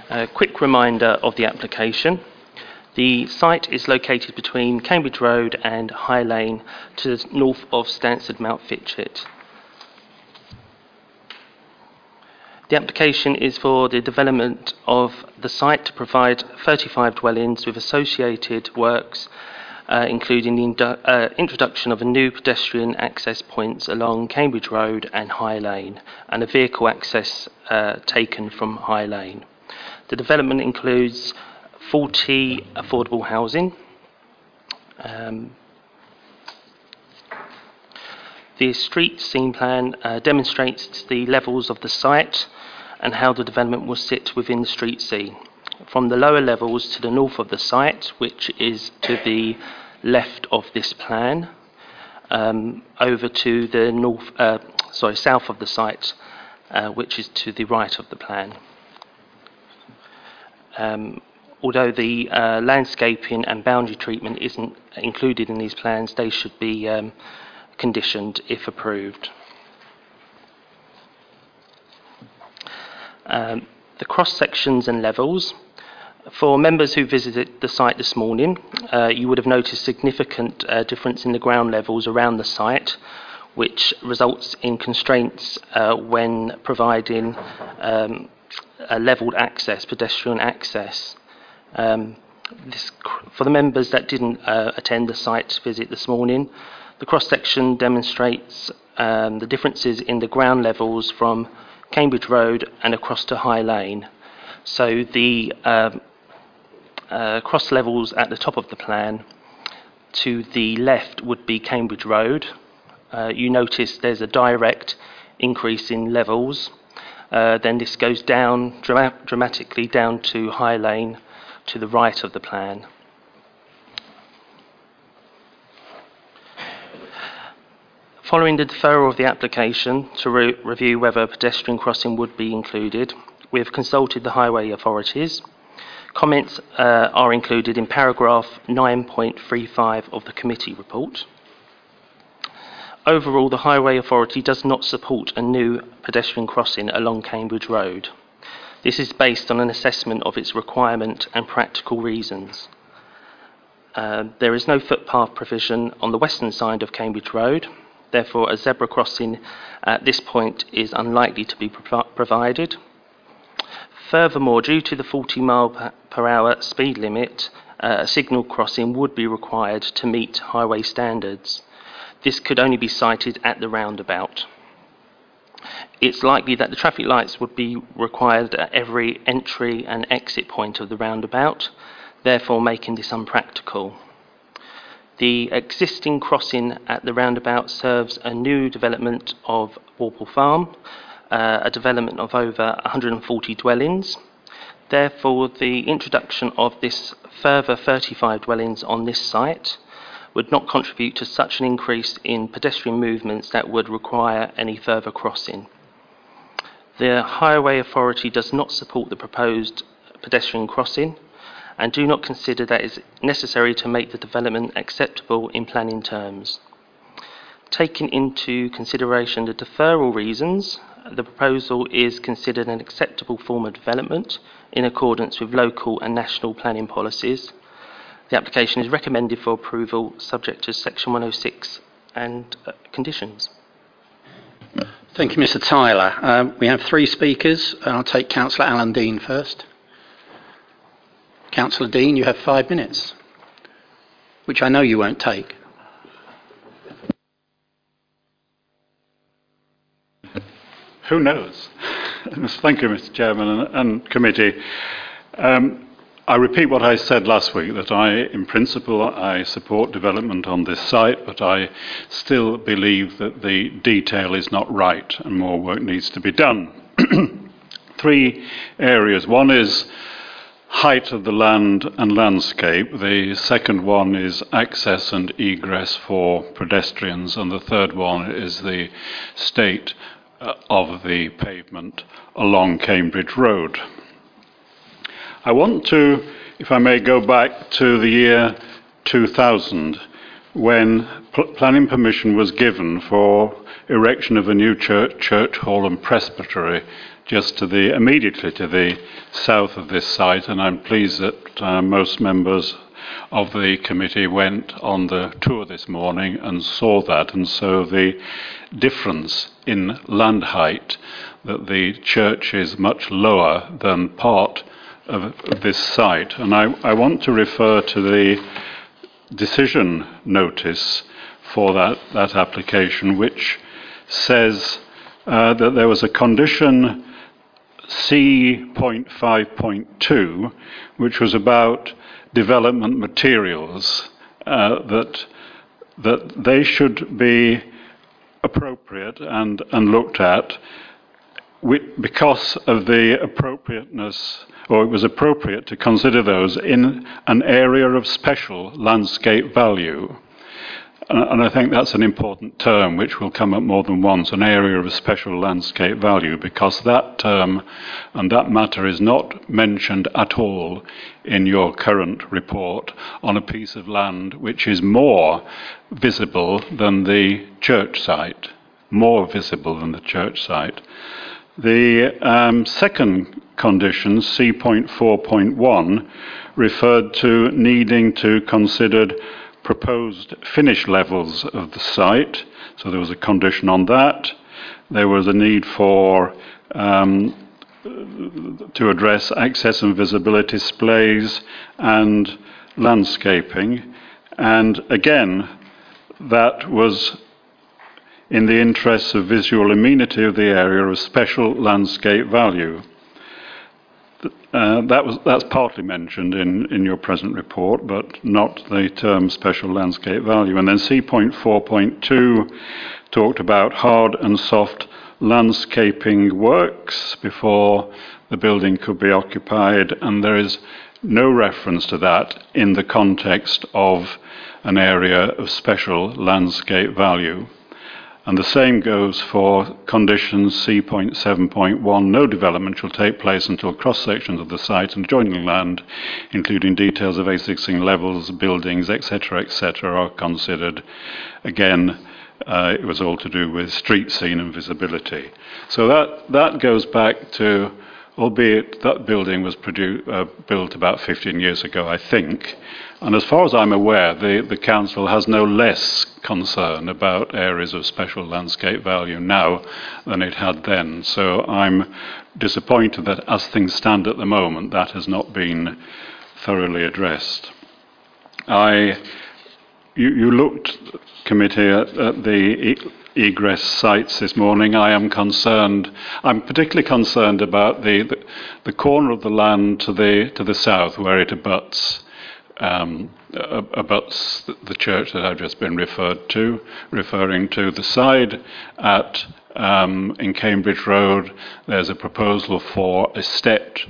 A quick reminder of the application. The site is located between Cambridge Road and High Lane to the north of Stansted Mountfitchet. The application is for the development of the site to provide 35 dwellings with associated works, uh, including the indu- uh, introduction of a new pedestrian access points along Cambridge Road and High Lane, and a vehicle access uh, taken from High Lane. The development includes 40 affordable housing. Um, the street scene plan uh, demonstrates the levels of the site and how the development will sit within the street scene. From the lower levels to the north of the site, which is to the left of this plan, um, over to the north, uh, sorry, south of the site, uh, which is to the right of the plan. Um, although the uh, landscaping and boundary treatment isn't included in these plans, they should be um, conditioned if approved. Um, the cross sections and levels. For members who visited the site this morning, uh, you would have noticed significant uh, difference in the ground levels around the site, which results in constraints uh, when providing um, a levelled access, pedestrian access. Um, this, for the members that didn't uh, attend the site visit this morning, the cross section demonstrates um, the differences in the ground levels from Cambridge Road and across to High Lane. So the um, uh, cross levels at the top of the plan to the left would be Cambridge Road. Uh, you notice there's a direct increase in levels. Uh, then this goes down drama- dramatically down to High Lane to the right of the plan. Following the deferral of the application to re- review whether a pedestrian crossing would be included, we have consulted the highway authorities. Comments uh, are included in paragraph 9.35 of the committee report. Overall, the Highway Authority does not support a new pedestrian crossing along Cambridge Road. This is based on an assessment of its requirement and practical reasons. Uh, there is no footpath provision on the western side of Cambridge Road, therefore, a zebra crossing at this point is unlikely to be provi- provided. Furthermore, due to the 40 mile per hour speed limit, uh, a signal crossing would be required to meet highway standards. This could only be sited at the roundabout. It's likely that the traffic lights would be required at every entry and exit point of the roundabout, therefore making this unpractical. The existing crossing at the roundabout serves a new development of Walpole Farm, uh, a development of over 140 dwellings. Therefore, the introduction of this further 35 dwellings on this site would not contribute to such an increase in pedestrian movements that would require any further crossing. The Highway Authority does not support the proposed pedestrian crossing and do not consider that it is necessary to make the development acceptable in planning terms. Taking into consideration the deferral reasons, the proposal is considered an acceptable form of development in accordance with local and national planning policies. The application is recommended for approval subject to section 106 and uh, conditions. Thank you, Mr Tyler. Um, we have three speakers. I'll take Councillor Alan Dean first. Councillor Dean, you have five minutes, which I know you won't take. Who knows? Thank you, Mr. Chairman and, and committee. Um, I repeat what I said last week that I, in principle, I support development on this site, but I still believe that the detail is not right and more work needs to be done. Three areas. One is height of the land and landscape. The second one is access and egress for pedestrians. And the third one is the state uh, of the pavement along Cambridge Road. I want to, if I may, go back to the year 2000 when pl- planning permission was given for erection of a new church, church hall and presbytery just to the immediately to the south of this site and I'm pleased that uh, most members of the committee went on the tour this morning and saw that and so the difference in land height that the church is much lower than part of this site. And I, I want to refer to the decision notice for that, that application, which says uh, that there was a condition C.5.2, which was about development materials, uh, that, that they should be appropriate and, and looked at because of the appropriateness or it was appropriate to consider those in an area of special landscape value. And I think that's an important term which will come up more than once an area of special landscape value, because that term and that matter is not mentioned at all in your current report on a piece of land which is more visible than the church site, more visible than the church site. The um, second condition, C.4.1, referred to needing to consider proposed finish levels of the site. So there was a condition on that. There was a need for um, to address access and visibility splays and landscaping. And again, that was in the interests of visual amenity of the area of special landscape value. Uh, that was, that's partly mentioned in, in your present report, but not the term special landscape value. And then C.4.2 talked about hard and soft landscaping works before the building could be occupied, and there is no reference to that in the context of an area of special landscape value. And the same goes for conditions C.7.1. No development shall take place until cross sections of the site and adjoining land, including details of existing levels, buildings, etc., etc., are considered. Again, uh, it was all to do with street scene and visibility. So that, that goes back to, albeit that building was produ- uh, built about 15 years ago, I think. And as far as I'm aware, the, the Council has no less concern about areas of special landscape value now than it had then. So I'm disappointed that as things stand at the moment, that has not been thoroughly addressed. I, you, you looked, committee, at, at the egress sites this morning. I am concerned, I'm particularly concerned about the, the, the corner of the land to the, to the south where it abuts um, abuts the church that I've just been referred to, referring to the side at um, in Cambridge Road. There's a proposal for a stepped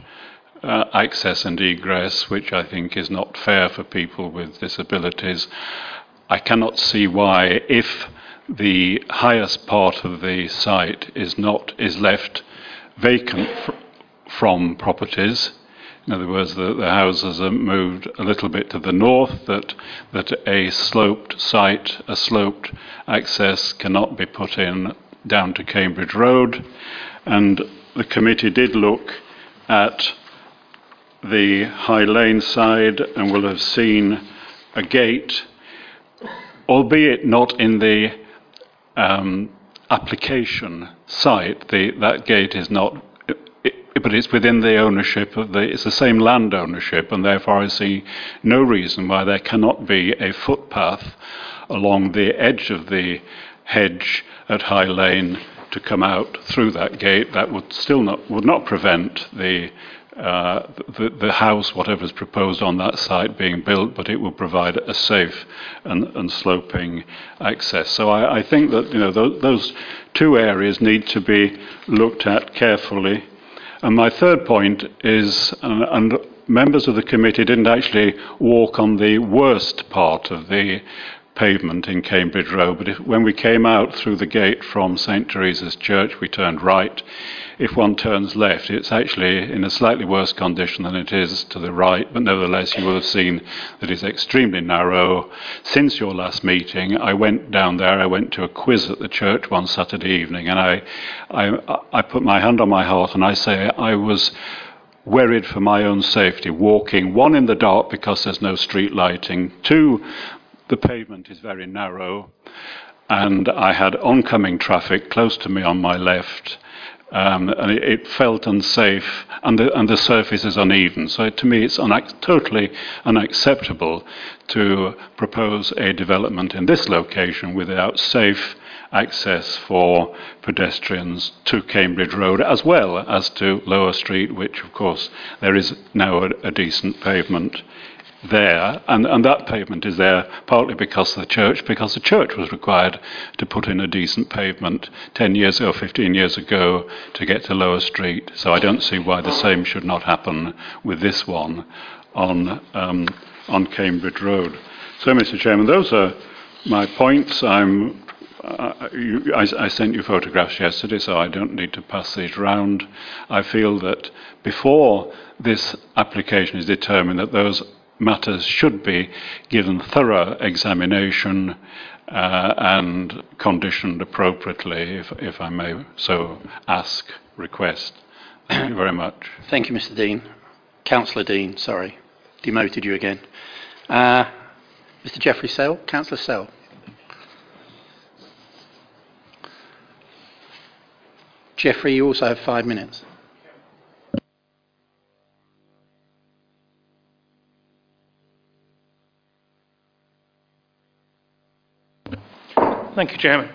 uh, access and egress, which I think is not fair for people with disabilities. I cannot see why, if the highest part of the site is not is left vacant fr- from properties, in other words, the, the houses are moved a little bit to the north, that, that a sloped site, a sloped access cannot be put in down to Cambridge Road. And the committee did look at the High Lane side and will have seen a gate, albeit not in the um, application site. The, that gate is not but it's within the ownership of the, it's the same land ownership, and therefore I see no reason why there cannot be a footpath along the edge of the hedge at High Lane to come out through that gate. That would still not, would not prevent the uh, the, the, house, whatever is proposed on that site, being built, but it will provide a safe and, and sloping access. So I, I, think that you know those, those two areas need to be looked at carefully. And my third point is, and, and members of the committee didn't actually walk on the worst part of the pavement in Cambridge Road, but if, when we came out through the gate from St Teresa's Church, we turned right. If one turns left, it's actually in a slightly worse condition than it is to the right, but nevertheless, you will have seen that it's extremely narrow. Since your last meeting, I went down there, I went to a quiz at the church one Saturday evening, and I, I, I put my hand on my heart and I say I was worried for my own safety, walking, one in the dark because there's no street lighting, two, the pavement is very narrow, and I had oncoming traffic close to me on my left. Um, and it, it, felt unsafe, and the, and the surface is uneven. So to me, it's totally unacceptable to propose a development in this location without safe access for pedestrians to Cambridge Road as well as to Lower Street, which, of course, there is now a, a decent pavement there, and, and that pavement is there partly because the church, because the church was required to put in a decent pavement 10 years or 15 years ago to get to Lower Street. So I don't see why the same should not happen with this one on, um, on Cambridge Road. So, Mr. Chairman, those are my points. I'm uh, you, I, I, sent you photographs yesterday, so I don't need to pass these round. I feel that before this application is determined, that those matters should be given thorough examination uh, and conditioned appropriately, if, if I may so ask, request. Thank you very much. Thank you, Mr. Dean. Councillor Dean, sorry, demoted you again. Uh, Mr. Jeffrey Sell, Councillor Sell. Jeffrey, you also have five minutes. Thank you, Chairman.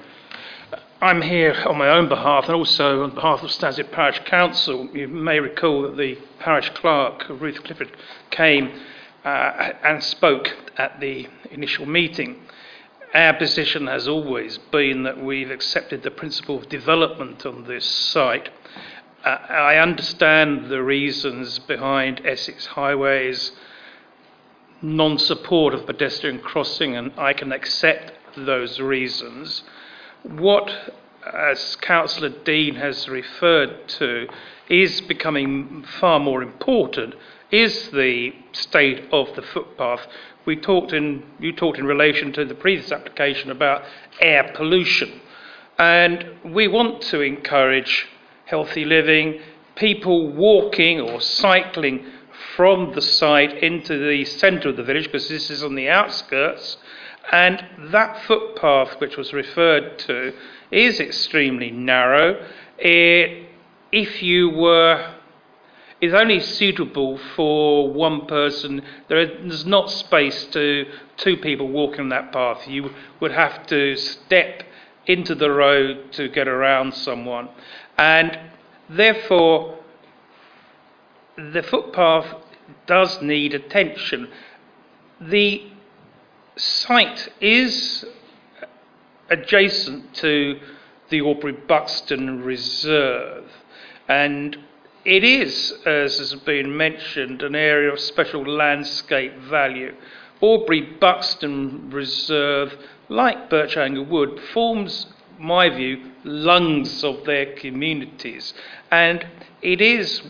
I'm here on my own behalf and also on behalf of Stansted Parish Council. You may recall that the parish clerk, Ruth Clifford, came uh, and spoke at the initial meeting. Our position has always been that we've accepted the principle of development on this site. Uh, I understand the reasons behind Essex Highways non support of pedestrian crossing, and I can accept those reasons. What, as Councillor Dean has referred to, is becoming far more important is the state of the footpath. We talked in, you talked in relation to the previous application about air pollution. And we want to encourage healthy living, people walking or cycling from the site into the centre of the village, because this is on the outskirts, and that footpath, which was referred to, is extremely narrow. It, if you were, is only suitable for one person. There is, not space to two people walking that path. You would have to step into the road to get around someone, and therefore the footpath does need attention the site is adjacent to the Aubrey Buxton Reserve, and it is, as has been mentioned, an area of special landscape value. Aubrey Buxton Reserve, like Birchanger Wood, forms, my view, lungs of their communities, and it is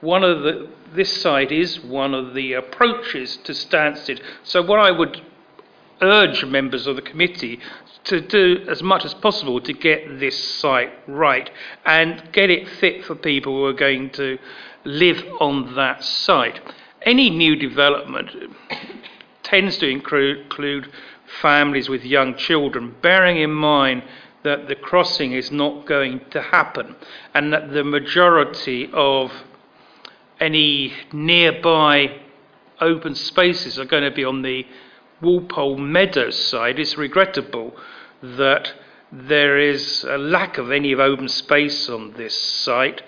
one of the this site is one of the approaches to Stansted. So what I would urge members of the committee to do as much as possible to get this site right and get it fit for people who are going to live on that site. Any new development tends to include, families with young children, bearing in mind that the crossing is not going to happen and that the majority of any nearby open spaces are going to be on the Walpole Meadows side, it's regrettable that there is a lack of any open space on this site.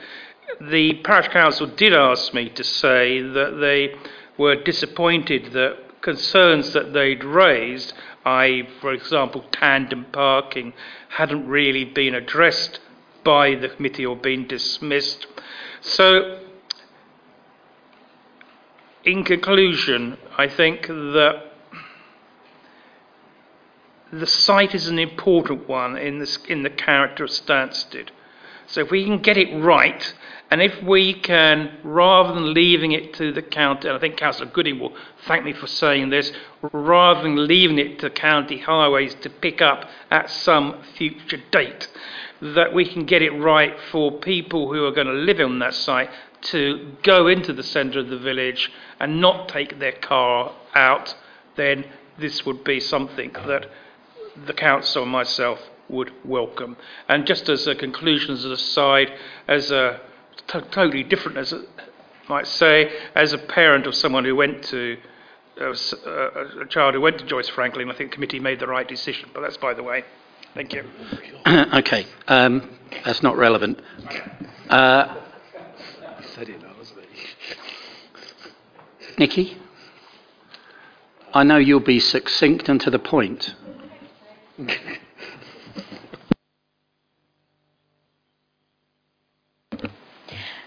The parish council did ask me to say that they were disappointed that concerns that they'd raised, i.e., for example, tandem parking, hadn't really been addressed by the committee or been dismissed. So in conclusion, I think that the site is an important one in, this, in the character of Stansted. So if we can get it right, and if we can, rather than leaving it to the county, and I think Councillor Gooding will thank me for saying this, rather than leaving it to county highways to pick up at some future date, that we can get it right for people who are going to live on that site to go into the centre of the village and not take their car out, then this would be something that the council and myself would welcome. And just as a conclusion, as an aside, as a t- totally different, as a, might say, as a parent of someone who went to uh, a child who went to Joyce Frankland, I think the committee made the right decision. But that's by the way. Thank you. okay, um, that's not relevant. Uh, Nikki, I know you'll be succinct and to the point.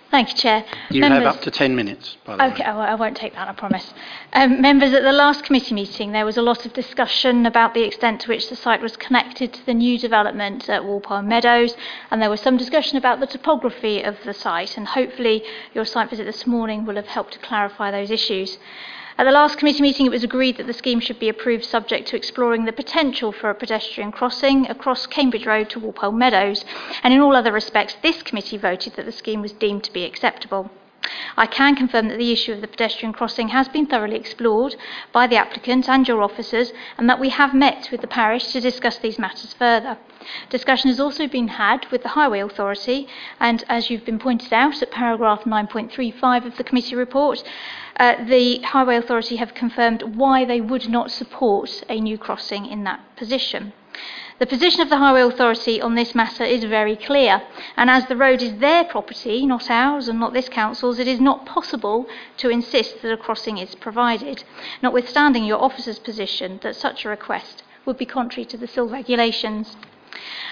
Thank you, Chair. You Members, have up to 10 minutes, by the Okay, I won't- I won't take that, I promise. Um, members, at the last committee meeting, there was a lot of discussion about the extent to which the site was connected to the new development at Walpole Meadows, and there was some discussion about the topography of the site, and hopefully your site visit this morning will have helped to clarify those issues. At the last committee meeting, it was agreed that the scheme should be approved subject to exploring the potential for a pedestrian crossing across Cambridge Road to Walpole Meadows, and in all other respects, this committee voted that the scheme was deemed to be acceptable. I can confirm that the issue of the pedestrian crossing has been thoroughly explored by the applicant and your officers, and that we have met with the parish to discuss these matters further. Discussion has also been had with the Highway Authority, and as you've been pointed out at paragraph 9.35 of the committee report, uh, the Highway Authority have confirmed why they would not support a new crossing in that position. The position of the Highway Authority on this matter is very clear, and as the road is their property, not ours and not this council's, it is not possible to insist that a crossing is provided, notwithstanding your officer's position that such a request would be contrary to the CIL regulations.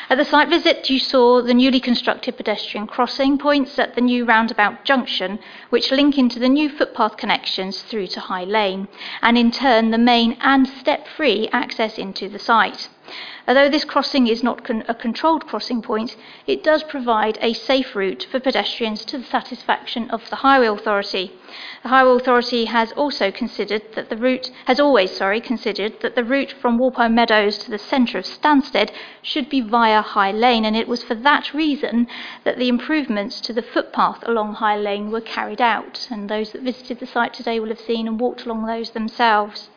At the site visit, you saw the newly constructed pedestrian crossing points at the new roundabout junction, which link into the new footpath connections through to High Lane, and in turn the main and step free access into the site. Although this crossing is not con- a controlled crossing point, it does provide a safe route for pedestrians to the satisfaction of the Highway Authority. The Highway Authority has also considered that the route has always, sorry, considered that the route from Walpole Meadows to the centre of Stansted should be via High Lane, and it was for that reason that the improvements to the footpath along High Lane were carried out. And those that visited the site today will have seen and walked along those themselves.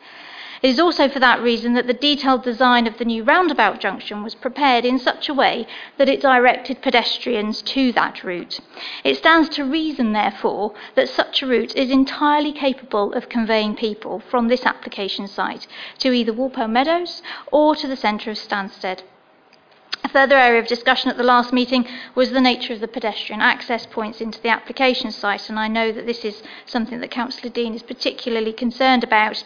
It is also for that reason that the detailed design of the new roundabout junction was prepared in such a way that it directed pedestrians to that route. It stands to reason, therefore, that such a route is entirely capable of conveying people from this application site to either Walpole Meadows or to the centre of Stansted. A further area of discussion at the last meeting was the nature of the pedestrian access points into the application site, and I know that this is something that Councillor Dean is particularly concerned about.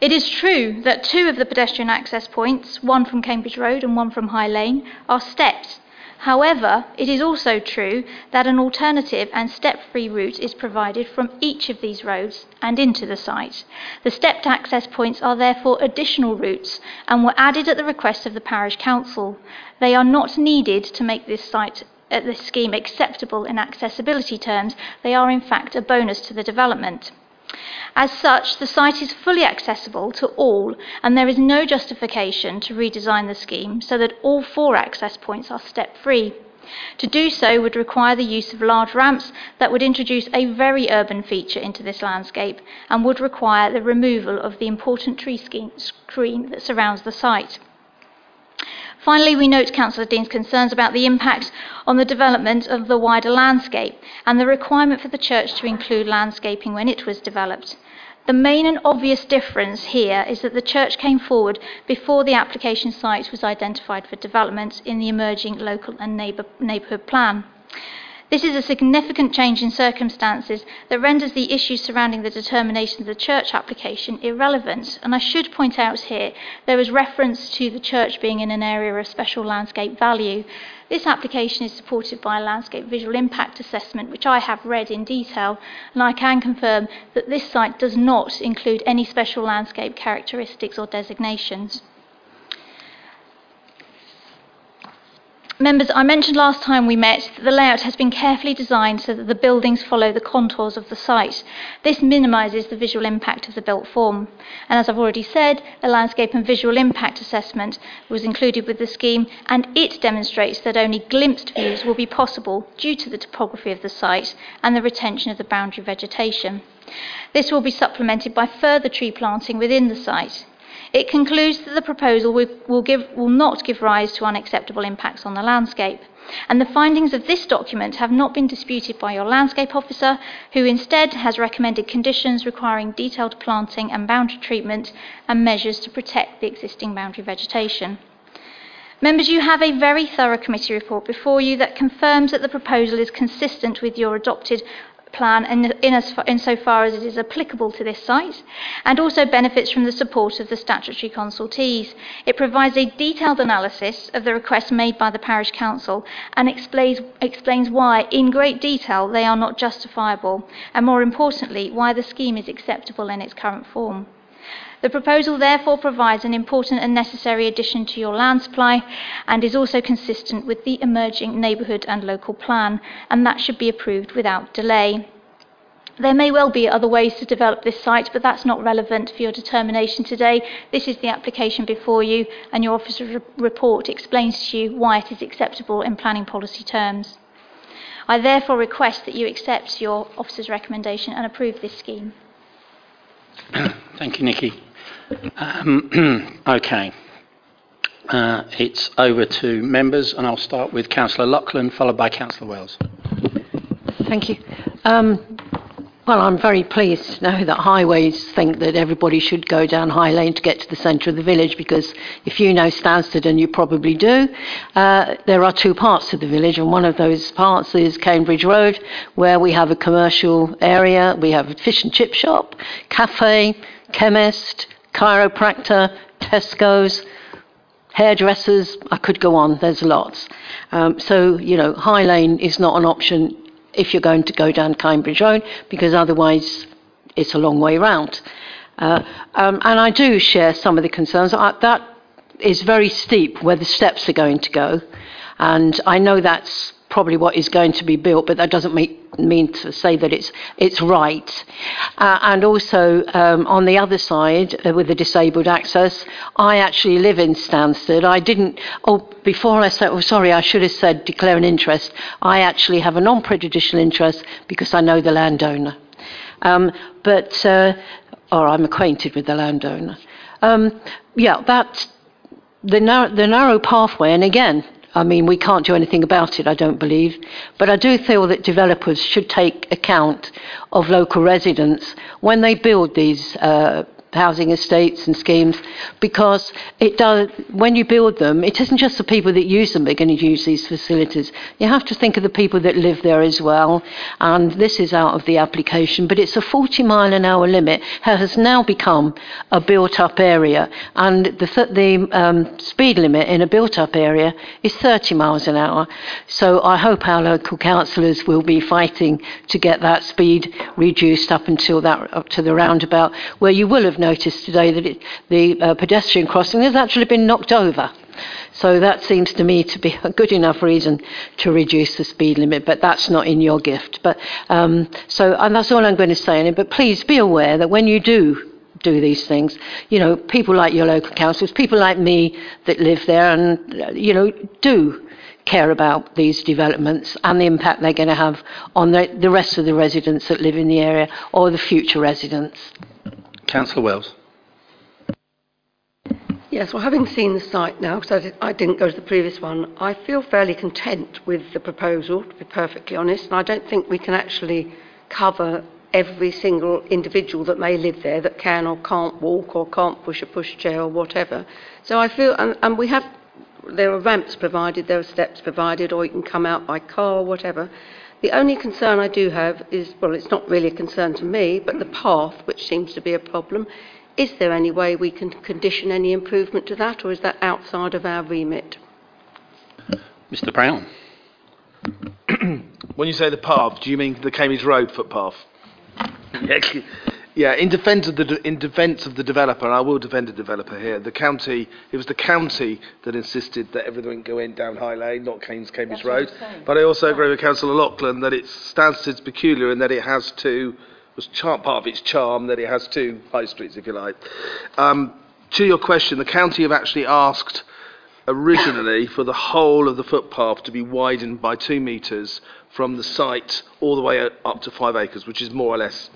It is true that two of the pedestrian access points, one from Cambridge Road and one from High Lane, are stepped. However, it is also true that an alternative and step free route is provided from each of these roads and into the site. The stepped access points are therefore additional routes and were added at the request of the Parish Council. They are not needed to make this site at this scheme acceptable in accessibility terms, they are in fact a bonus to the development. As such, the site is fully accessible to all, and there is no justification to redesign the scheme so that all four access points are step free. To do so would require the use of large ramps that would introduce a very urban feature into this landscape and would require the removal of the important tree screen that surrounds the site. Finally, we note Councillor Dean's concerns about the impact on the development of the wider landscape and the requirement for the church to include landscaping when it was developed. The main and obvious difference here is that the church came forward before the application site was identified for development in the emerging local and neighbour, neighbourhood plan. This is a significant change in circumstances that renders the issues surrounding the determination of the church application irrelevant. And I should point out here there was reference to the church being in an area of special landscape value. This application is supported by a landscape visual impact assessment, which I have read in detail, and I can confirm that this site does not include any special landscape characteristics or designations. Members, I mentioned last time we met that the layout has been carefully designed so that the buildings follow the contours of the site. This minimises the visual impact of the built form. And as I've already said, a landscape and visual impact assessment was included with the scheme, and it demonstrates that only glimpsed views will be possible due to the topography of the site and the retention of the boundary vegetation. This will be supplemented by further tree planting within the site. It concludes that the proposal will, give, will not give rise to unacceptable impacts on the landscape. And the findings of this document have not been disputed by your landscape officer, who instead has recommended conditions requiring detailed planting and boundary treatment and measures to protect the existing boundary vegetation. Members, you have a very thorough committee report before you that confirms that the proposal is consistent with your adopted plan in, in as far, insofar as it is applicable to this site and also benefits from the support of the statutory consultees. It provides a detailed analysis of the requests made by the Parish Council and explains, explains why, in great detail, they are not justifiable and, more importantly, why the scheme is acceptable in its current form. The proposal therefore provides an important and necessary addition to your land supply and is also consistent with the emerging neighbourhood and local plan, and that should be approved without delay. There may well be other ways to develop this site, but that's not relevant for your determination today. This is the application before you, and your officer's re- report explains to you why it is acceptable in planning policy terms. I therefore request that you accept your officer's recommendation and approve this scheme. Thank you, Nikki. Um, okay. Uh, it's over to members, and I'll start with Councillor Loughlin, followed by Councillor Wells. Thank you. Um, well, I'm very pleased to know that highways think that everybody should go down High Lane to get to the centre of the village because if you know Stansted, and you probably do, uh, there are two parts to the village, and one of those parts is Cambridge Road, where we have a commercial area, we have a fish and chip shop, cafe, chemist, chiropractor, Tesco's, hairdressers, I could go on, there's lots. Um, so, you know, High Lane is not an option if you're going to go down Cambridge Road because otherwise it's a long way round. Uh, um, and I do share some of the concerns. I, that is very steep where the steps are going to go. And I know that's probably what is going to be built, but that doesn't make, mean to say that it's, it's right. Uh, and also, um, on the other side, uh, with the disabled access, I actually live in Stansted. I didn't, oh, before I said, oh, sorry, I should have said declare an interest. I actually have a non prejudicial interest because I know the landowner. Um, but, uh, or I'm acquainted with the landowner. Um, yeah, that the, the narrow pathway, and again, I mean, we can't do anything about it, I don't believe. But I do feel that developers should take account of local residents when they build these uh, housing estates and schemes because it does when you build them it isn't just the people that use them that are going to use these facilities. You have to think of the people that live there as well and this is out of the application but it's a 40 mile an hour limit has now become a built up area and the, th- the um, speed limit in a built up area is 30 miles an hour. So I hope our local councillors will be fighting to get that speed reduced up until that up to the roundabout where you will have noticed today that it, the uh, pedestrian crossing has actually been knocked over. So that seems to me to be a good enough reason to reduce the speed limit, but that's not in your gift. But um, so, and that's all I'm going to say. on it. But please be aware that when you do do these things, you know, people like your local councils, people like me that live there, and you know, do care about these developments and the impact they're going to have on the, the rest of the residents that live in the area or the future residents. Councillor Wells. Yes, well, having seen the site now, because I, did, I didn't go to the previous one, I feel fairly content with the proposal, to be perfectly honest, and I don't think we can actually cover every single individual that may live there that can or can't walk or can't push a pushchair or whatever. So I feel, and, and we have, there are ramps provided, there are steps provided, or you can come out by car or whatever. The only concern I do have is, well, it's not really a concern to me, but the path, which seems to be a problem. Is there any way we can condition any improvement to that, or is that outside of our remit? Mr Brown. when you say the path, do you mean the Cambridge Road footpath? yeah, in defence of the in defence of the developer, and I will defend the developer here. The county, it was the county that insisted that everything go in down High Lane, not Cambridge, Cambridge Road. But I also agree with Councillor Loughlin that it stands as peculiar in that it has two was char- part of its charm that it has two high streets, if you like. Um, to your question, the county have actually asked originally for the whole of the footpath to be widened by two metres from the site all the way up to five acres, which is more or less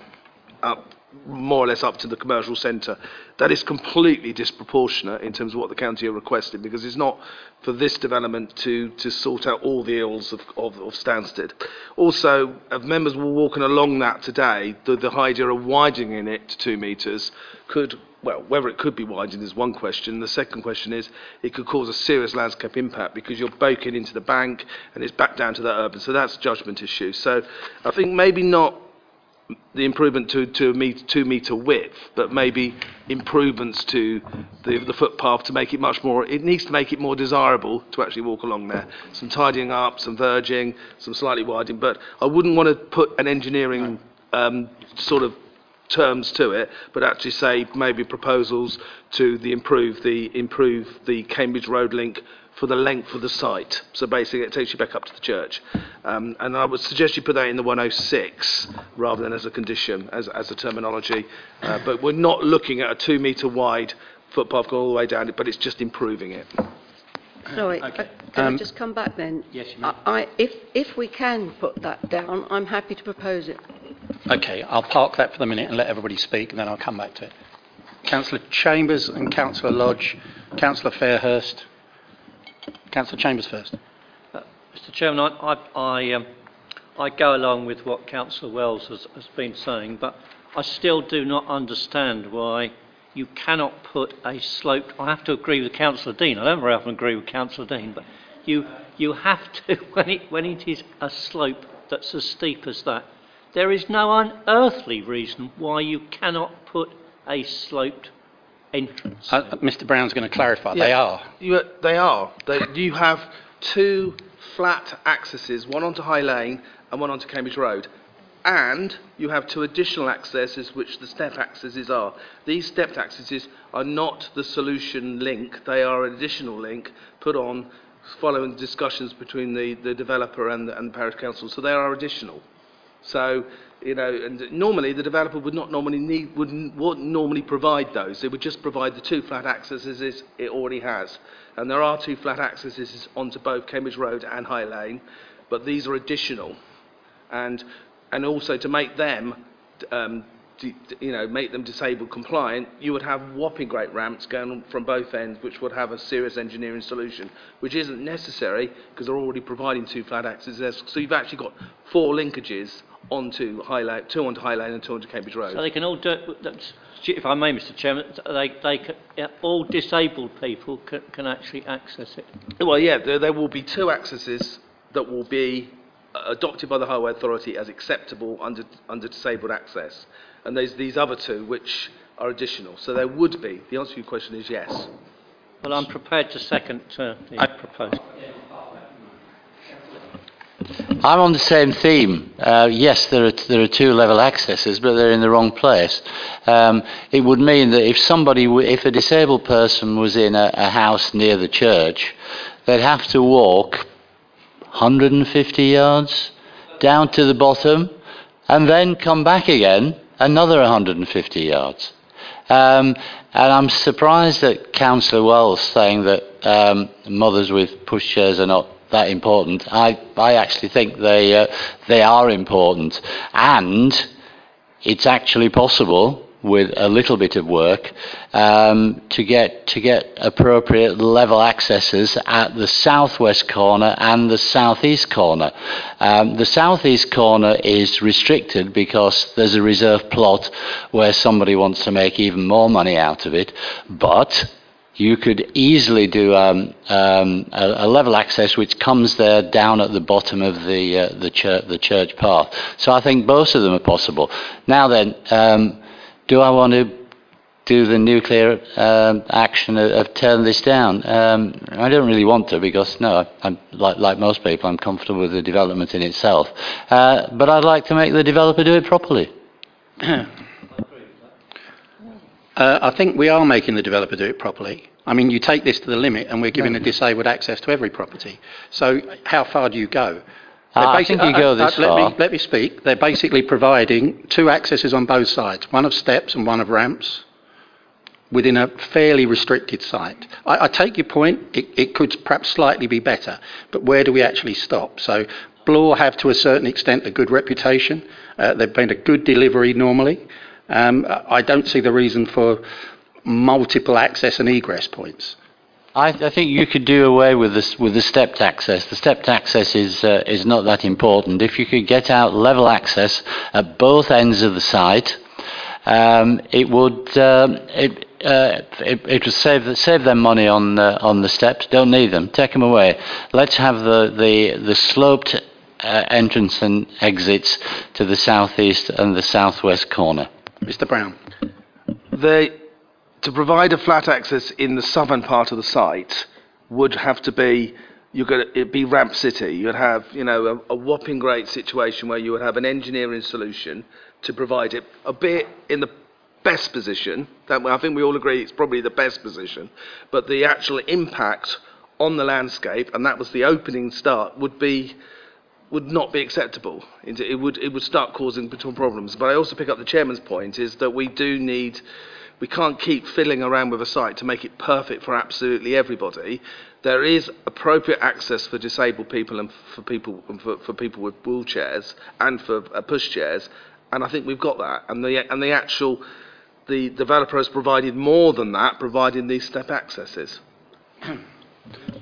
up more or less up to the commercial centre. That is completely disproportionate in terms of what the county are requesting because it's not for this development to, to sort out all the ills of, of, of Stansted. Also, if members were walking along that today, the, the idea of widening it to two metres could, well, whether it could be widened is one question. The second question is it could cause a serious landscape impact because you're baking into the bank and it's back down to that urban. So that's a judgment issue. So I think maybe not the improvement to, to a meter, two metre width, but maybe improvements to the, the footpath to make it much more, it needs to make it more desirable to actually walk along there. Some tidying up, some verging, some slightly widening, but I wouldn't want to put an engineering um, sort of terms to it, but actually say maybe proposals to the improve the improve the Cambridge Road link for the length of the site. So basically, it takes you back up to the church. Um, and I would suggest you put that in the 106 rather than as a condition, as, as a terminology. Uh, but we're not looking at a two metre wide footpath going all the way down it, but it's just improving it. Sorry, Okay. uh, can Um, I just come back then? Yes, you may. I, I, if, if we can put that down, I'm happy to propose it. Okay, I'll park that for the minute and let everybody speak, and then I'll come back to it. Councillor Chambers and Councillor Lodge. Councillor Fairhurst. Councillor Chambers first. Mr Chairman, I, I, I, um, I go along with what Councillor Wells has, has been saying, but I still do not understand why you cannot put a slope. I have to agree with Councillor Dean. I don't very often agree with Councillor Dean, but you, you have to, when it, when it is a slope that's as steep as that, there is no unearthly reason why you cannot put a sloped entrance. Uh, Mr Brown's going to clarify. They are. You, they are. They, you have two flat accesses, one onto High Lane and one onto Cambridge Road. And you have two additional accesses, which the step accesses are. These stepped accesses are not the solution link, they are an additional link put on following discussions between the, the developer and the, and the parish council. So they are additional. So, you know, and normally the developer would not normally need, wouldn't, wouldn't normally provide those. It would just provide the two flat accesses it already has. And there are two flat accesses onto both Cambridge Road and High Lane, but these are additional. And, and also to make them, um, d- you know, make them disabled compliant, you would have whopping great ramps going from both ends, which would have a serious engineering solution, which isn't necessary because they're already providing two flat accesses. So you've actually got four linkages onto High Lane, two onto High Lane and two onto Cambridge Road. So they can all do, that's- if I may, Mr Chairman, they, they, can- yeah, all disabled people can, can actually access it. Well, yeah, there, there will be two accesses that will be uh, adopted by the Highway Authority as acceptable under, under disabled access. And there's these other two which are additional. So there would be. The answer to your question is yes. Well, I'm prepared to second uh, the proposal. I'm on the same theme. Uh, yes, there are, there are two level accesses, but they're in the wrong place. Um, it would mean that if somebody, if a disabled person was in a, a house near the church, they'd have to walk 150 yards down to the bottom and then come back again another 150 yards. Um, and I'm surprised that Councillor Wells saying that um, mothers with pushchairs are not that important. I, I actually think they, uh, they are important. And it's actually possible with a little bit of work um, to get to get appropriate level accesses at the southwest corner and the southeast corner. Um, the southeast corner is restricted because there's a reserve plot where somebody wants to make even more money out of it, but you could easily do um, um, a, a level access which comes there down at the bottom of the uh, the church the church path. So I think both of them are possible. Now then, um, do I want to do the nuclear um, action of, of turn this down? Um, I don't really want to because no, I'm like like most people, I'm comfortable with the development in itself. Uh, but I'd like to make the developer do it properly. Uh, I think we are making the developer do it properly. I mean, you take this to the limit, and we're giving the disabled access to every property. So, how far do you go? They're Uh, I think you go this let far. Me, let me speak. They're basically providing two accesses on both sides, one of steps and one of ramps, within a fairly restricted site. I, I take your point. It, it could perhaps slightly be better, but where do we actually stop? So, Bloor have to a certain extent a good reputation. Uh, they've been a good delivery normally. Um, I don't see the reason for multiple access and egress points. I, I think you could do away with this with the stepped access. The stepped access is uh, is not that important. If you could get out level access at both ends of the site, um, it would um, it, uh, it it would save save them money on uh, on the steps. Don't need them. Take them away. Let's have the the the sloped uh, entrance and exits to the southeast and the southwest corner. Mr. Brown. They, to provide a flat access in the southern part of the site would have to be going to it'd be ramp city you'd have you know a, a whopping great situation where you would have an engineering solution to provide it a bit in the best position that I think we all agree it's probably the best position but the actual impact on the landscape and that was the opening start would be would not be acceptable. It it would it would start causing problems. But I also pick up the chairman's point is that we do need we can't keep fiddling around with a site to make it perfect for absolutely everybody. There is appropriate access for disabled people and for people and for, for people with wheelchairs and for uh, pushchairs, and I think we've got that. And the and the actual the developer has provided more than that, providing these step accesses.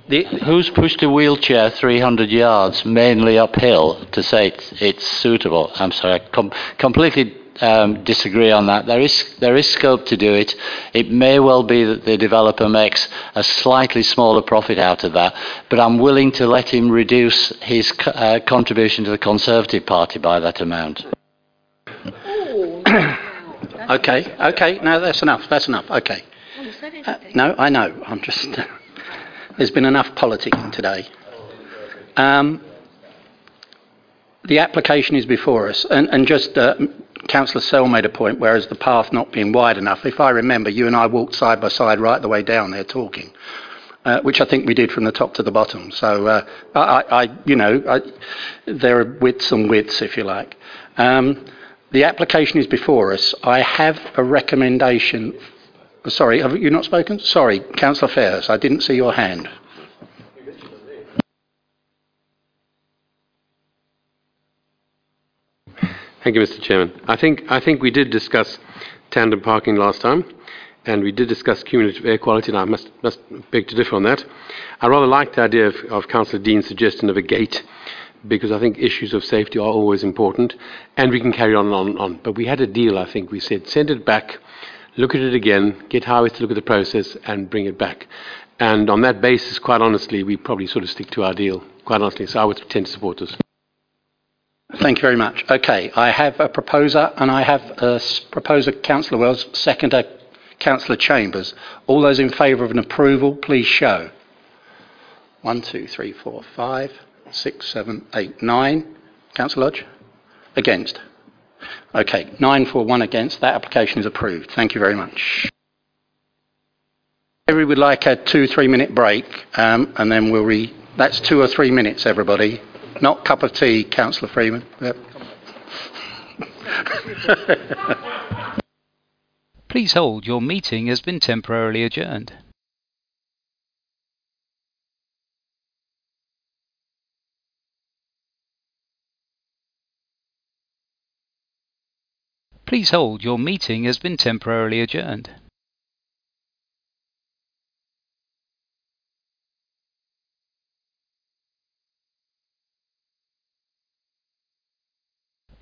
The, who's pushed a wheelchair 300 yards, mainly uphill, to say it's, it's suitable? I'm sorry, I com- completely um, disagree on that. There is, there is scope to do it. It may well be that the developer makes a slightly smaller profit out of that, but I'm willing to let him reduce his co- uh, contribution to the Conservative Party by that amount. Okay, okay, no, that's enough, that's enough, okay. Uh, no, I know, I'm just, there's been enough politicking today. Um, the application is before us, and, and just uh, Councillor Sell made a point, whereas the path not being wide enough, if I remember, you and I walked side by side right the way down there talking. Uh, which I think we did from the top to the bottom. So uh, I, I, you know, I, there are widths and widths, if you like. Um, the application is before us. I have a recommendation. Sorry, have you not spoken? Sorry, Councillor Fairs, I didn't see your hand. Thank you, Mr. Chairman. I think, I think we did discuss tandem parking last time, and we did discuss cumulative air quality, and I must, must beg to differ on that. I rather like the idea of, of Councillor Dean's suggestion of a gate because I think issues of safety are always important, and we can carry on and on and on. But we had a deal, I think. We said, send it back, look at it again, get Howard to look at the process, and bring it back. And on that basis, quite honestly, we probably sort of stick to our deal, quite honestly. So I would tend to support this. Thank you very much. Okay, I have a proposer, and I have a proposer, Councillor Wells, seconder, uh, Councillor Chambers. All those in favour of an approval, please show. One, two, three, four, five, six, seven, eight, nine. Councillor Lodge? Against? Okay, nine for, one against. That application is approved. Thank you very much. We would like a two, three minute break, um, and then we'll re. That's two or three minutes, everybody. Not cup of tea, Councillor Freeman. Yep. Please hold, your meeting has been temporarily adjourned. Please hold, your meeting has been temporarily adjourned.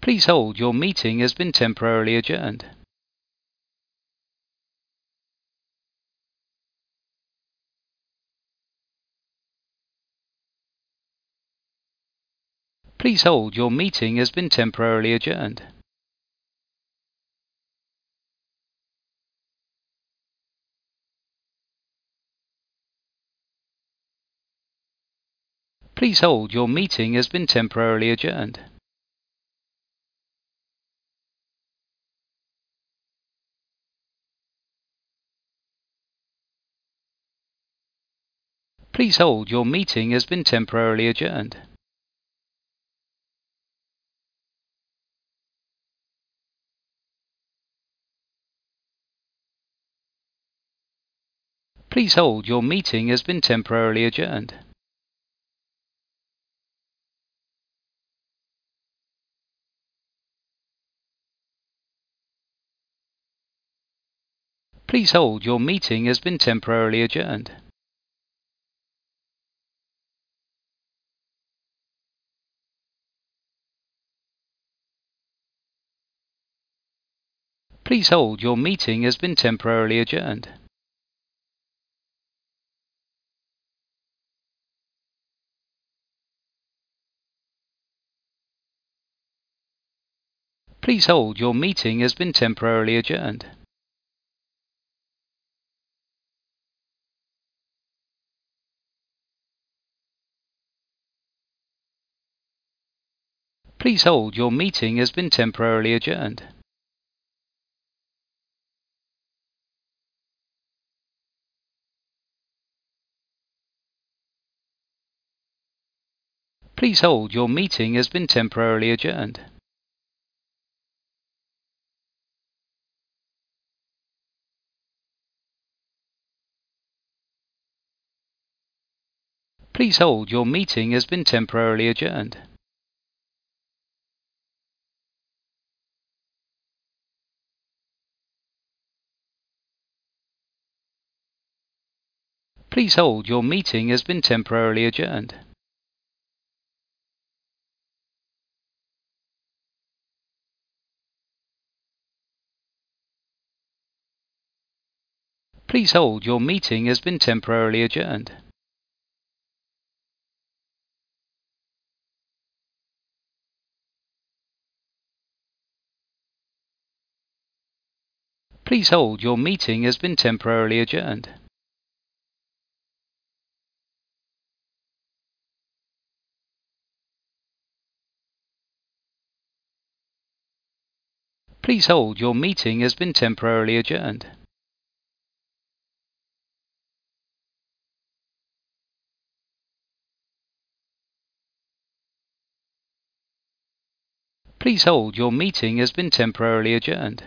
Please hold, your meeting has been temporarily adjourned. Please hold, your meeting has been temporarily adjourned. Please hold, your meeting has been temporarily adjourned. Please hold, your meeting has been temporarily adjourned. Please hold, your meeting has been temporarily adjourned. Please hold, your meeting has been temporarily adjourned. Please hold, your meeting has been temporarily adjourned. Please hold, your meeting has been temporarily adjourned. Please hold, your meeting has been temporarily adjourned. Please hold, your meeting has been temporarily adjourned. Please hold, your meeting has been temporarily adjourned. Please hold, your meeting has been temporarily adjourned. Please hold, your meeting has been temporarily adjourned. Please hold, your meeting has been temporarily adjourned. Please hold, your meeting has been temporarily adjourned. Please hold, your meeting has been temporarily adjourned.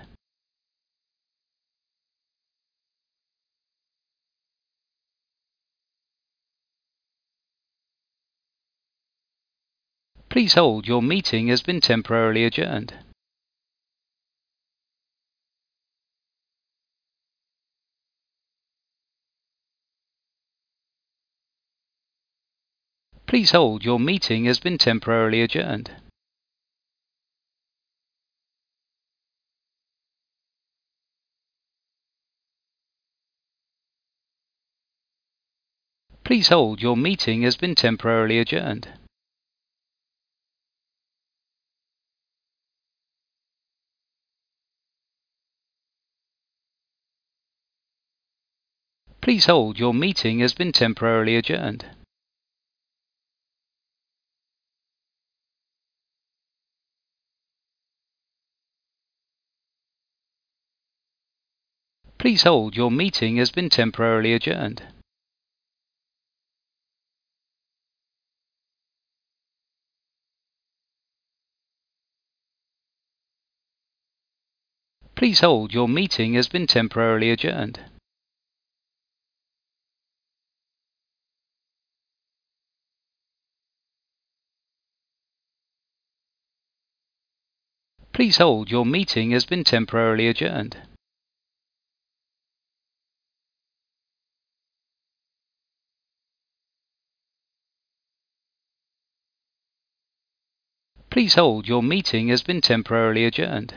Please hold, your meeting has been temporarily adjourned. Please hold, your meeting has been temporarily adjourned. Please hold, your meeting has been temporarily adjourned. Please hold, your meeting has been temporarily adjourned. Please hold, your meeting has been temporarily adjourned. Please hold, your meeting has been temporarily adjourned. Please hold, your meeting has been temporarily adjourned. Please hold, your meeting has been temporarily adjourned.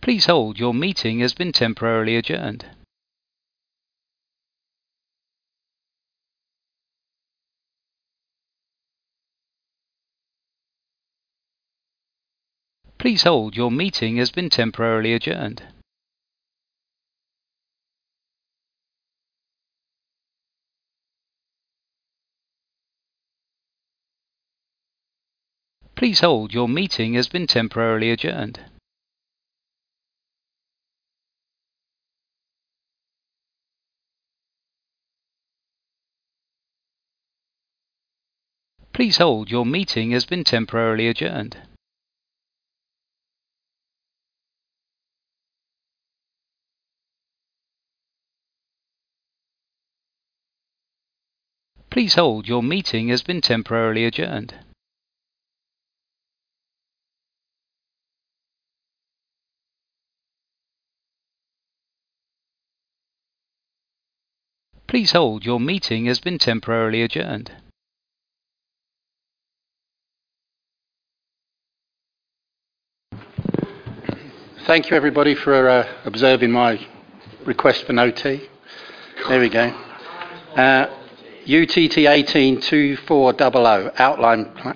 Please hold, your meeting has been temporarily adjourned. Please hold, your meeting has been temporarily adjourned. Please hold, your meeting has been temporarily adjourned. Please hold, your meeting has been temporarily adjourned. Please hold, your meeting has been temporarily adjourned. Please hold, your meeting has been temporarily adjourned. Thank you, everybody, for uh, observing my request for no tea. There we go. Uh, UTT 182400, outline, pla-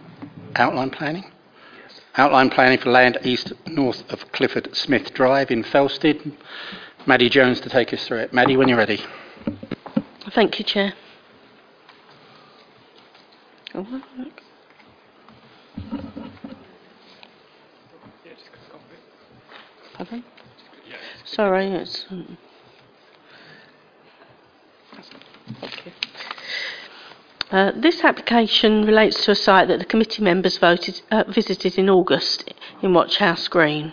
outline planning? Outline planning for land east north of Clifford Smith Drive in Felsted. Maddie Jones to take us through it. Maddie, when you're ready. Thank you, Chair. Pardon? Sorry, it's. um, Uh, this application relates to a site that the committee members voted, uh, visited in August in Watch House Green.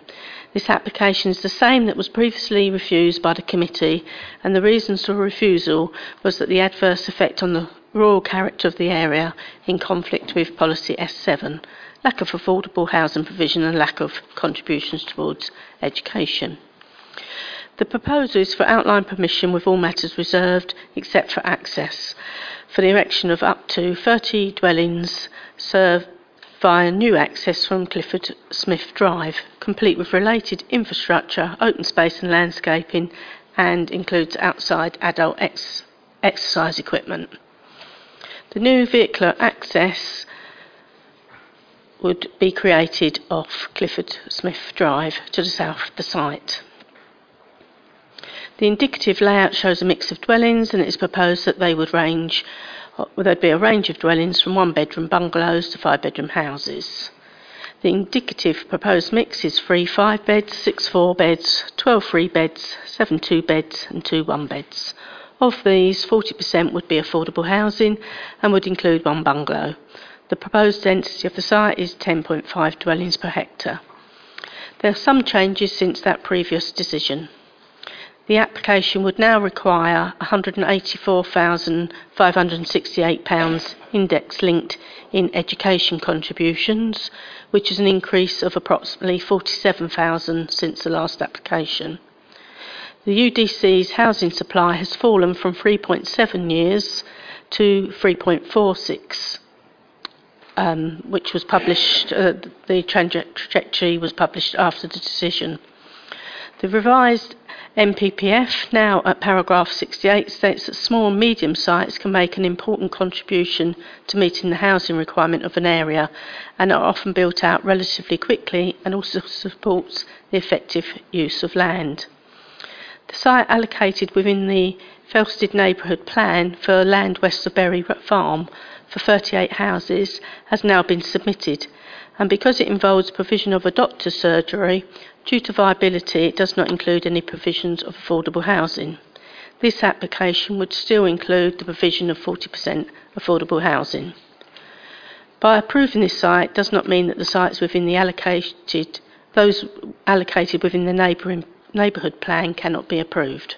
This application is the same that was previously refused by the committee, and the reasons for refusal was that the adverse effect on the rural character of the area in conflict with policy S7, lack of affordable housing provision, and lack of contributions towards education. The proposal is for outline permission with all matters reserved except for access for the erection of up to 30 dwellings served via new access from Clifford Smith Drive, complete with related infrastructure, open space and landscaping, and includes outside adult ex- exercise equipment. The new vehicular access would be created off Clifford Smith Drive to the south of the site. The indicative layout shows a mix of dwellings and it is proposed that they would range, well, there'd be a range of dwellings from one bedroom bungalows to five bedroom houses. The indicative proposed mix is three five beds, six four beds, 12 three beds, seven two beds, and two one beds. Of these, 40% would be affordable housing and would include one bungalow. The proposed density of the site is 10.5 dwellings per hectare. There are some changes since that previous decision. The application would now require £184,568 index linked in education contributions, which is an increase of approximately £47,000 since the last application. The UDC's housing supply has fallen from 3.7 years to 3.46, um, which was published, uh, the trajectory was published after the decision. The revised NPPF, now at paragraph 68, states that small and medium sites can make an important contribution to meeting the housing requirement of an area and are often built out relatively quickly and also supports the effective use of land. The site allocated within the Felsted neighbourhood plan for land west of Berry Farm for 38 houses has now been submitted and because it involves provision of a doctor's surgery, due to viability, it does not include any provisions of affordable housing. This application would still include the provision of 40% affordable housing. By approving this site does not mean that the sites within the allocated, those allocated within the neighbouring neighbourhood plan cannot be approved.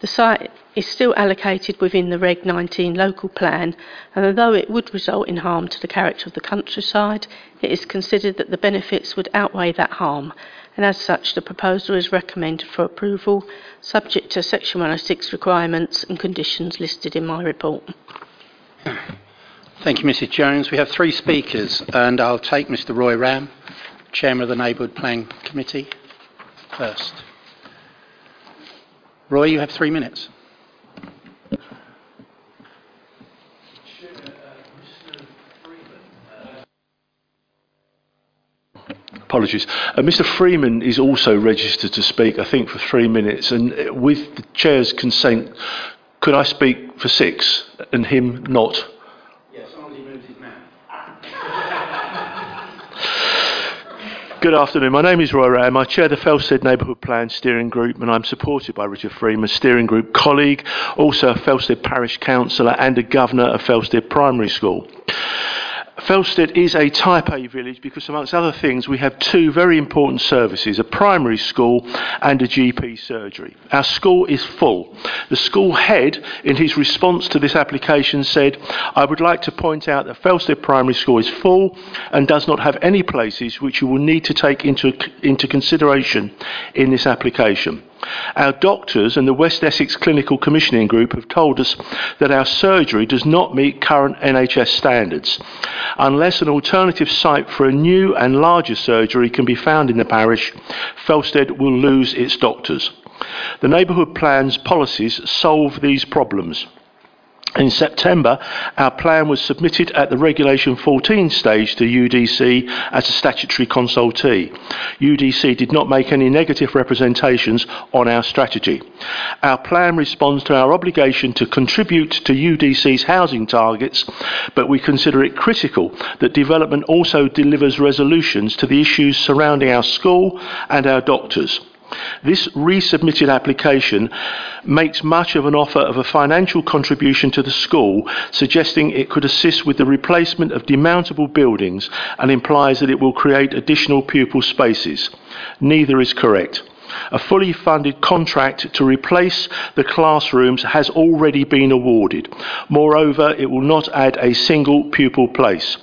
The site is still allocated within the Reg 19 local plan, and although it would result in harm to the character of the countryside, it is considered that the benefits would outweigh that harm, and as such, the proposal is recommended for approval, subject to Section 106 requirements and conditions listed in my report. Thank you, Mrs. Jones. We have three speakers, and I'll take Mr. Roy Ram, Chairman of the Neighbourhood Plan Committee, first. Roy, you have three minutes. Apologies. Uh, Mr. Freeman is also registered to speak, I think, for three minutes. And uh, with the chair's consent, could I speak for six and him not? Good afternoon. My name is Roy Ram. I chair the Felsted Neighbourhood Plan Steering Group and I'm supported by Richard Freeman, Steering Group colleague, also a Felsted Parish Councillor and a Governor of Felsted Primary School. Felsted is a type A village because, amongst other things, we have two very important services a primary school and a GP surgery. Our school is full. The school head, in his response to this application, said, I would like to point out that Felsted Primary School is full and does not have any places which you will need to take into, into consideration in this application. Our doctors and the West Essex Clinical Commissioning Group have told us that our surgery does not meet current NHS standards. Unless an alternative site for a new and larger surgery can be found in the parish, Felsted will lose its doctors. The neighbourhood plan's policies solve these problems. In September, our plan was submitted at the Regulation 14 stage to UDC as a statutory consultee. UDC did not make any negative representations on our strategy. Our plan responds to our obligation to contribute to UDC's housing targets, but we consider it critical that development also delivers resolutions to the issues surrounding our school and our doctors. This resubmitted application makes much of an offer of a financial contribution to the school, suggesting it could assist with the replacement of demountable buildings and implies that it will create additional pupil spaces. Neither is correct. A fully funded contract to replace the classrooms has already been awarded. Moreover, it will not add a single pupil place.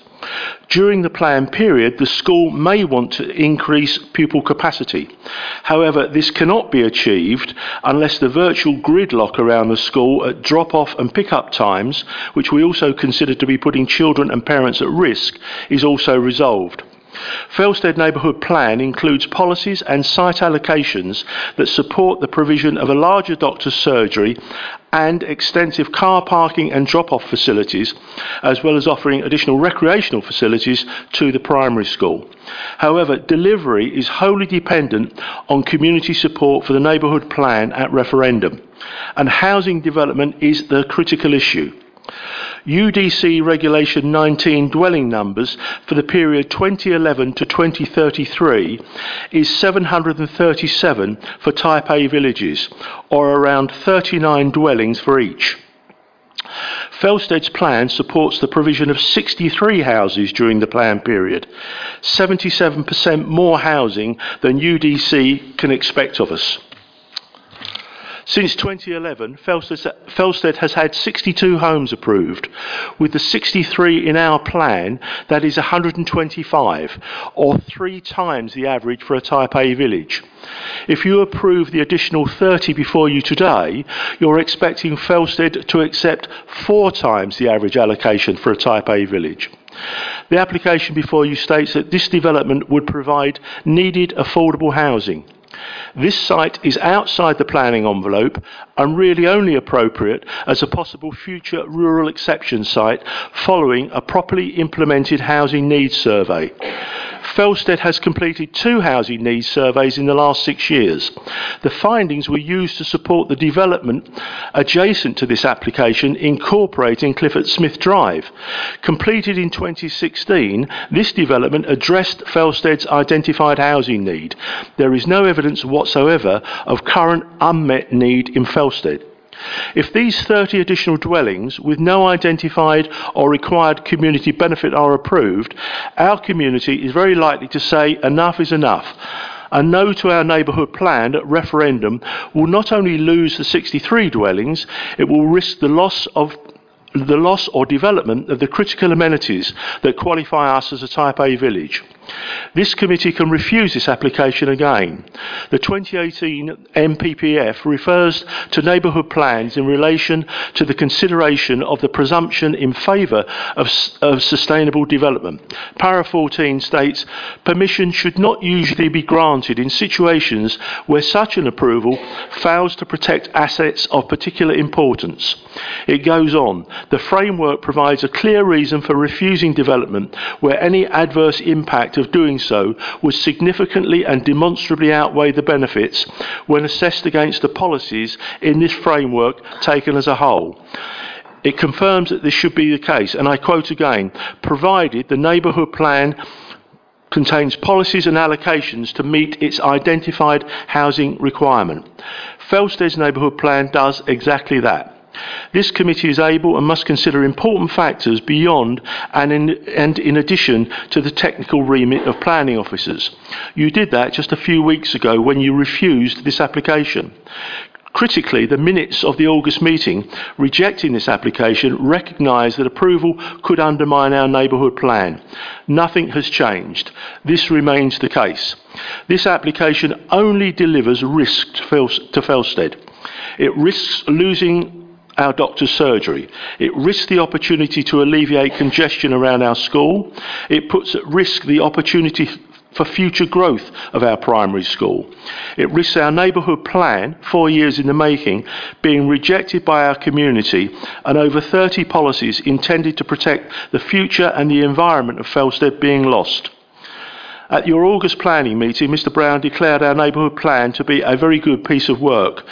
During the planned period, the school may want to increase pupil capacity. However, this cannot be achieved unless the virtual gridlock around the school at drop off and pick up times, which we also consider to be putting children and parents at risk, is also resolved. Felsted Neighbourhood Plan includes policies and site allocations that support the provision of a larger doctor's surgery and extensive car parking and drop off facilities, as well as offering additional recreational facilities to the primary school. However, delivery is wholly dependent on community support for the neighbourhood plan at referendum, and housing development is the critical issue. UDC Regulation 19 dwelling numbers for the period 2011 to 2033 is 737 for Type A villages, or around 39 dwellings for each. Felsted's plan supports the provision of 63 houses during the plan period, 77% more housing than UDC can expect of us. Since 2011, Felsted, has had 62 homes approved. With the 63 in our plan, that is 125, or three times the average for a Type A village. If you approve the additional 30 before you today, you're expecting Felsted to accept four times the average allocation for a Type A village. The application before you states that this development would provide needed affordable housing. This site is outside the planning envelope and really only appropriate as a possible future rural exception site following a properly implemented housing needs survey. Felsted has completed two housing needs surveys in the last six years. The findings were used to support the development adjacent to this application incorporating Clifford Smith Drive. Completed in 2016, this development addressed Felsted's identified housing need. There is no evidence whatsoever of current unmet need in Felsted. If these 30 additional dwellings with no identified or required community benefit are approved, our community is very likely to say enough is enough. A no to our neighbourhood plan at referendum will not only lose the 63 dwellings, it will risk the loss of the loss or development of the critical amenities that qualify us as a Type A village. This committee can refuse this application again. The 2018 NPPF refers to neighbourhood plans in relation to the consideration of the presumption in favour of, of sustainable development. Para 14 states permission should not usually be granted in situations where such an approval fails to protect assets of particular importance. It goes on. The framework provides a clear reason for refusing development where any adverse impact of doing so would significantly and demonstrably outweigh the benefits when assessed against the policies in this framework taken as a whole. It confirms that this should be the case, and I quote again provided the neighbourhood plan contains policies and allocations to meet its identified housing requirement. Felsted's neighbourhood plan does exactly that. This committee is able and must consider important factors beyond and in, and in addition to the technical remit of planning officers. You did that just a few weeks ago when you refused this application. Critically, the minutes of the August meeting rejecting this application recognised that approval could undermine our neighbourhood plan. Nothing has changed. This remains the case. This application only delivers risk to Felsted. It risks losing our doctor's surgery. It risks the opportunity to alleviate congestion around our school. It puts at risk the opportunity for future growth of our primary school. It risks our neighbourhood plan, four years in the making, being rejected by our community and over 30 policies intended to protect the future and the environment of Felsted being lost. At your August planning meeting, Mr Brown declared our neighbourhood plan to be a very good piece of work.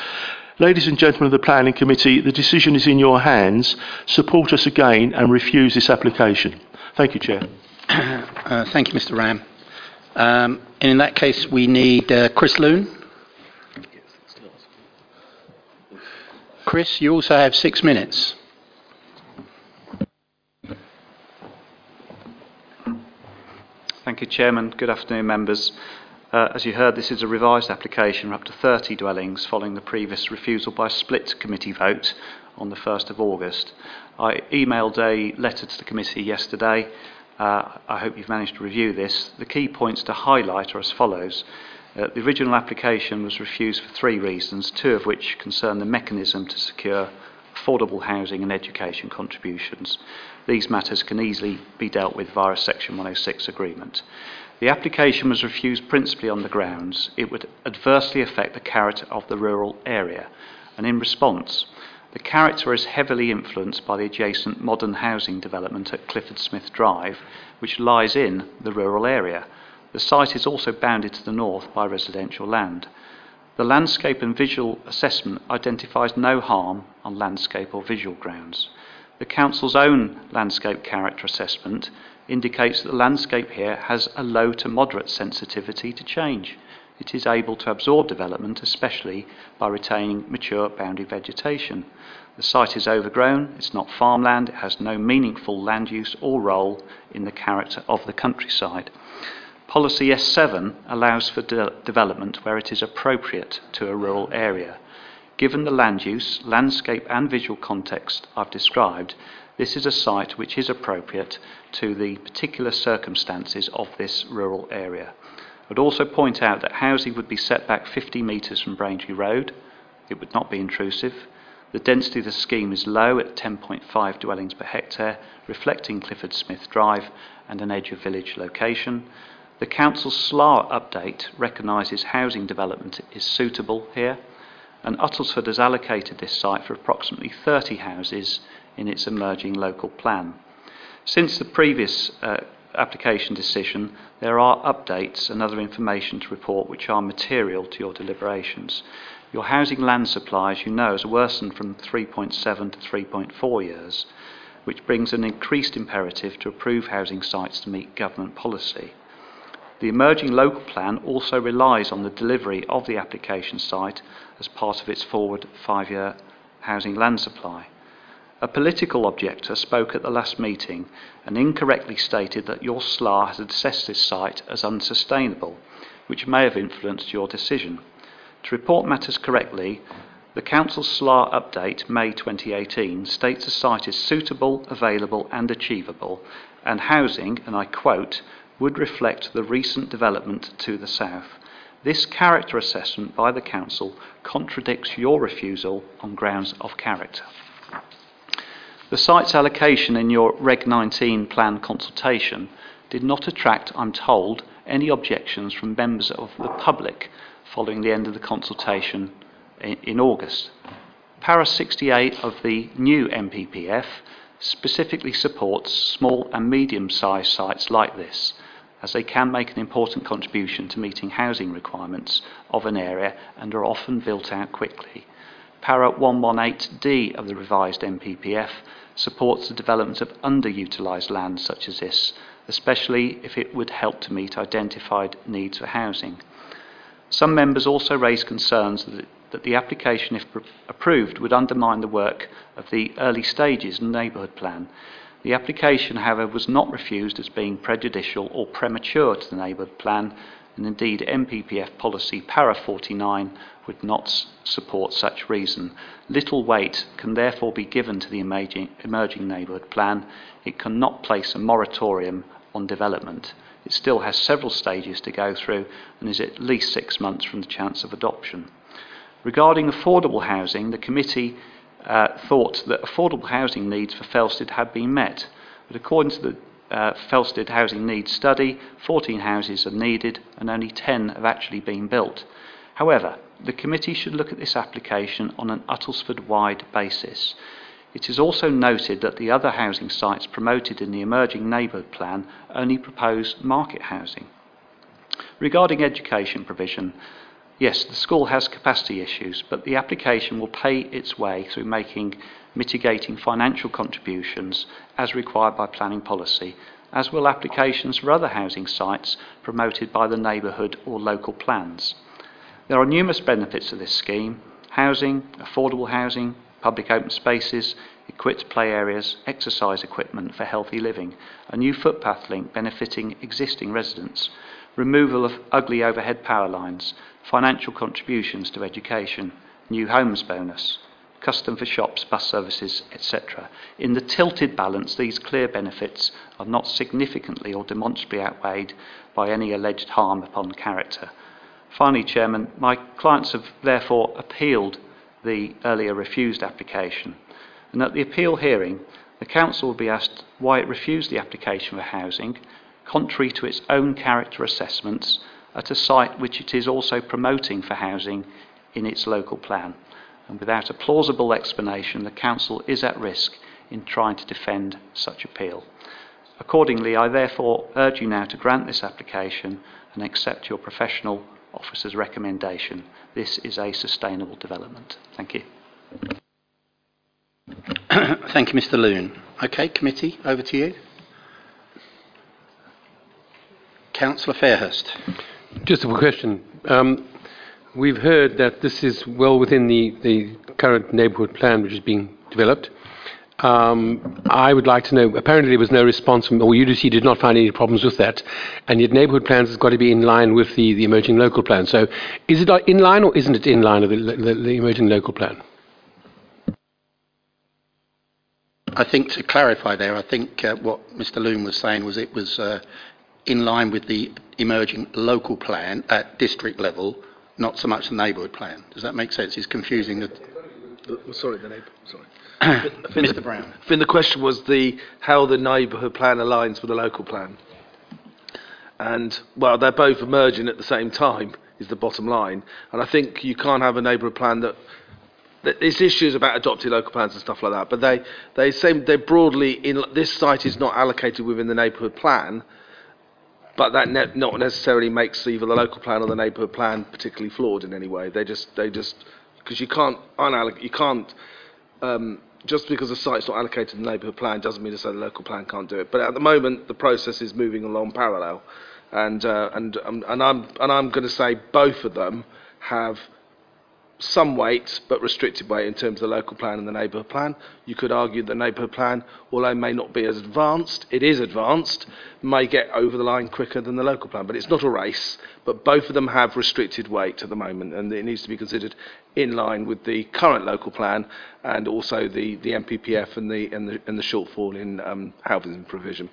Ladies and gentlemen of the Planning Committee, the decision is in your hands. Support us again and refuse this application. Thank you, Chair. Uh, thank you, Mr. Ram. Um, and in that case, we need uh, Chris Loon. Chris, you also have six minutes. Thank you, Chairman. Good afternoon, members. Uh, as you heard, this is a revised application for up to 30 dwellings following the previous refusal by split committee vote on the 1st of August. I emailed a letter to the committee yesterday. Uh, I hope you've managed to review this. The key points to highlight are as follows. Uh, the original application was refused for three reasons, two of which concern the mechanism to secure affordable housing and education contributions. These matters can easily be dealt with via a Section 106 agreement. The application was refused principally on the grounds it would adversely affect the character of the rural area, and in response, the character is heavily influenced by the adjacent modern housing development at Clifford Smith Drive, which lies in the rural area. The site is also bounded to the north by residential land. The landscape and visual assessment identifies no harm on landscape or visual grounds. The Council's own landscape character assessment indicates that the landscape here has a low to moderate sensitivity to change. It is able to absorb development, especially by retaining mature boundary vegetation. The site is overgrown, it's not farmland, it has no meaningful land use or role in the character of the countryside. Policy S7 allows for de- development where it is appropriate to a rural area. Given the land use, landscape, and visual context I've described, this is a site which is appropriate to the particular circumstances of this rural area. I'd also point out that housing would be set back 50 metres from Braintree Road. It would not be intrusive. The density of the scheme is low at 10.5 dwellings per hectare, reflecting Clifford Smith Drive and an edge of village location. The council's SLAR update recognises housing development is suitable here, and Uttlesford has allocated this site for approximately 30 houses in its emerging local plan. Since the previous uh, application decision, there are updates and other information to report which are material to your deliberations. Your housing land supply, as you know, has worsened from 3.7 to 3.4 years, which brings an increased imperative to approve housing sites to meet government policy. The emerging local plan also relies on the delivery of the application site as part of its forward five year housing land supply. A political objector spoke at the last meeting and incorrectly stated that your SLA has assessed this site as unsustainable, which may have influenced your decision. To report matters correctly, the Council's SLA update, May 2018, states the site is suitable, available, and achievable, and housing, and I quote, would reflect the recent development to the south. This character assessment by the Council contradicts your refusal on grounds of character. The site's allocation in your Reg 19 plan consultation did not attract, I'm told, any objections from members of the public following the end of the consultation in, August. Para 68 of the new NPPF specifically supports small and medium sized sites like this, as they can make an important contribution to meeting housing requirements of an area and are often built out quickly. Para 118D of the revised NPPF supports the development of underutilised land such as this, especially if it would help to meet identified needs for housing. Some members also raised concerns that, that the application, if pr- approved, would undermine the work of the early stages neighbourhood plan. The application, however, was not refused as being prejudicial or premature to the neighbourhood plan, and indeed NPPF policy para 49 would not support such reason. Little weight can therefore be given to the emerging, emerging neighbourhood plan. It cannot place a moratorium on development. It still has several stages to go through and is at least six months from the chance of adoption. Regarding affordable housing, the committee uh, thought that affordable housing needs for Felsted had been met. But according to the uh, Felsted Housing Needs Study, 14 houses are needed and only 10 have actually been built. However, the committee should look at this application on an Uttlesford wide basis. It is also noted that the other housing sites promoted in the emerging neighbourhood plan only propose market housing. Regarding education provision, yes, the school has capacity issues, but the application will pay its way through making mitigating financial contributions as required by planning policy, as will applications for other housing sites promoted by the neighbourhood or local plans. There are numerous benefits of this scheme housing, affordable housing, public open spaces, equipped play areas, exercise equipment for healthy living, a new footpath link benefiting existing residents, removal of ugly overhead power lines, financial contributions to education, new homes bonus, custom for shops, bus services, etc. In the tilted balance, these clear benefits are not significantly or demonstrably outweighed by any alleged harm upon character. Finally, Chairman, my clients have therefore appealed the earlier refused application. And at the appeal hearing, the Council will be asked why it refused the application for housing, contrary to its own character assessments, at a site which it is also promoting for housing in its local plan. And without a plausible explanation, the Council is at risk in trying to defend such appeal. Accordingly, I therefore urge you now to grant this application and accept your professional officer's recommendation. This is a sustainable development. Thank you. Thank you, Mr. Loon. Okay, committee, over to you. Councillor Fairhurst. Just a question. Um, we've heard that this is well within the, the current neighbourhood plan which is being developed. Um, I would like to know. Apparently, there was no response from, or UDC did not find any problems with that, and yet neighbourhood plans has got to be in line with the, the emerging local plan. So, is it in line or isn't it in line with the, the, the emerging local plan? I think to clarify there, I think uh, what Mr. Loon was saying was it was uh, in line with the emerging local plan at district level, not so much the neighbourhood plan. Does that make sense? He's confusing the. The- Sorry, the neighbour. Sorry. Mr. Brown. Think the question was the how the neighbourhood plan aligns with the local plan. And well, they're both emerging at the same time. Is the bottom line. And I think you can't have a neighbourhood plan that. that There's issues about adopted local plans and stuff like that, but they they say they broadly in this site is not allocated within the neighbourhood plan, but that ne- not necessarily makes either the local plan or the neighbourhood plan particularly flawed in any way. They just they just because you can't unalloc- you can't um, just because a site's not allocated in the neighbourhood plan doesn't mean to say the local plan can't do it. But at the moment, the process is moving along parallel, and uh, and um, and I'm and I'm going to say both of them have some weight, but restricted weight in terms of the local plan and the neighbourhood plan. You could argue the neighbourhood plan, although may not be as advanced, it is advanced, may get over the line quicker than the local plan. But it's not a race. But both of them have restricted weight at the moment, and it needs to be considered in line with the current local plan and also the, the NPPF and the and the and the shortfall in um, housing provision.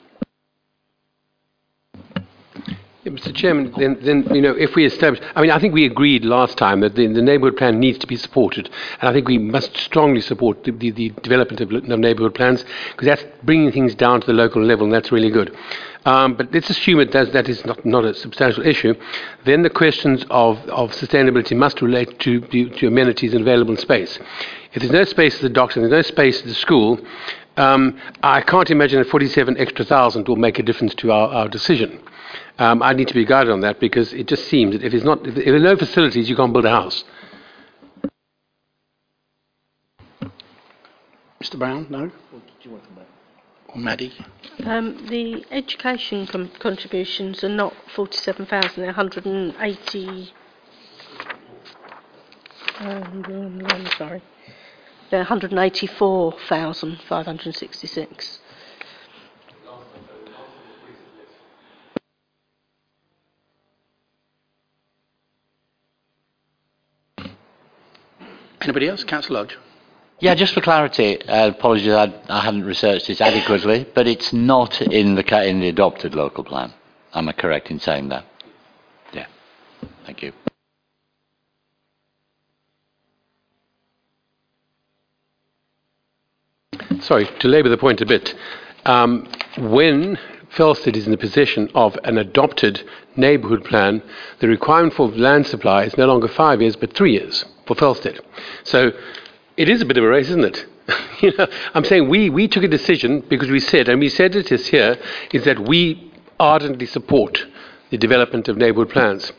Yeah, Mr. Chairman, then, then, you know, if we establish, I mean, I think we agreed last time that the, the neighbourhood plan needs to be supported, and I think we must strongly support the, the, the development of, of neighbourhood plans because that's bringing things down to the local level, and that's really good. Um, but let's assume that that, is not, not a substantial issue. Then the questions of, of sustainability must relate to, to, to amenities and available space. If there's no space at the docks and there's no space at the school, um, I can't imagine that 47 extra thousand will make a difference to our, our decision. Um, I need to be guided on that because it just seems that if, it's not, if there are no facilities, you can't build a house. Mr. Brown, no? Or Maddie? Um, the education com- contributions are not 47,000, they're 180. Um, I'm sorry. They're 184,566. Anybody else? Councillor Lodge. Yeah, just for clarity, uh, apologies, I, I hadn't researched this adequately, but it's not in the in the adopted local plan. Am I correct in saying that? Yeah. Thank you. Sorry, to labour the point a bit. Um, when Felsted is in the possession of an adopted neighbourhood plan, the requirement for land supply is no longer five years but three years for Felsted. So it is a bit of a race, isn't it? you know, I'm saying we, we took a decision because we said, and we said it is here, is that we ardently support the development of neighbourhood plans.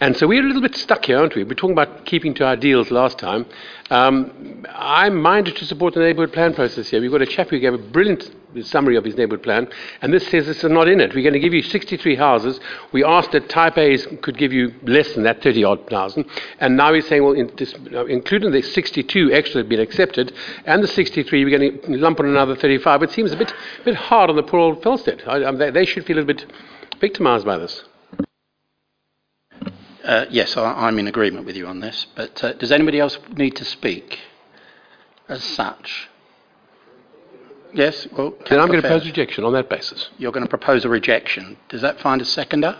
And so we're a little bit stuck here, aren't we? We're talking about keeping to our deals last time. Um, I'm minded to support the neighbourhood plan process here. We've got a chap who gave a brilliant summary of his neighbourhood plan, and this says this is not in it. We're going to give you 63 houses. We asked that Type A's could give you less than that, 30 odd thousand, and now he's saying, well, in this, uh, including the 62 extra that have been accepted, and the 63, we're going to lump on another 35. It seems a bit, bit hard on the poor old Felsted. I, I, they, they should feel a bit victimised by this. Uh, yes, I, I'm in agreement with you on this, but uh, does anybody else need to speak as such? Yes, well, Then I'm going to propose rejection on that basis. You're going to propose a rejection. Does that find a seconder?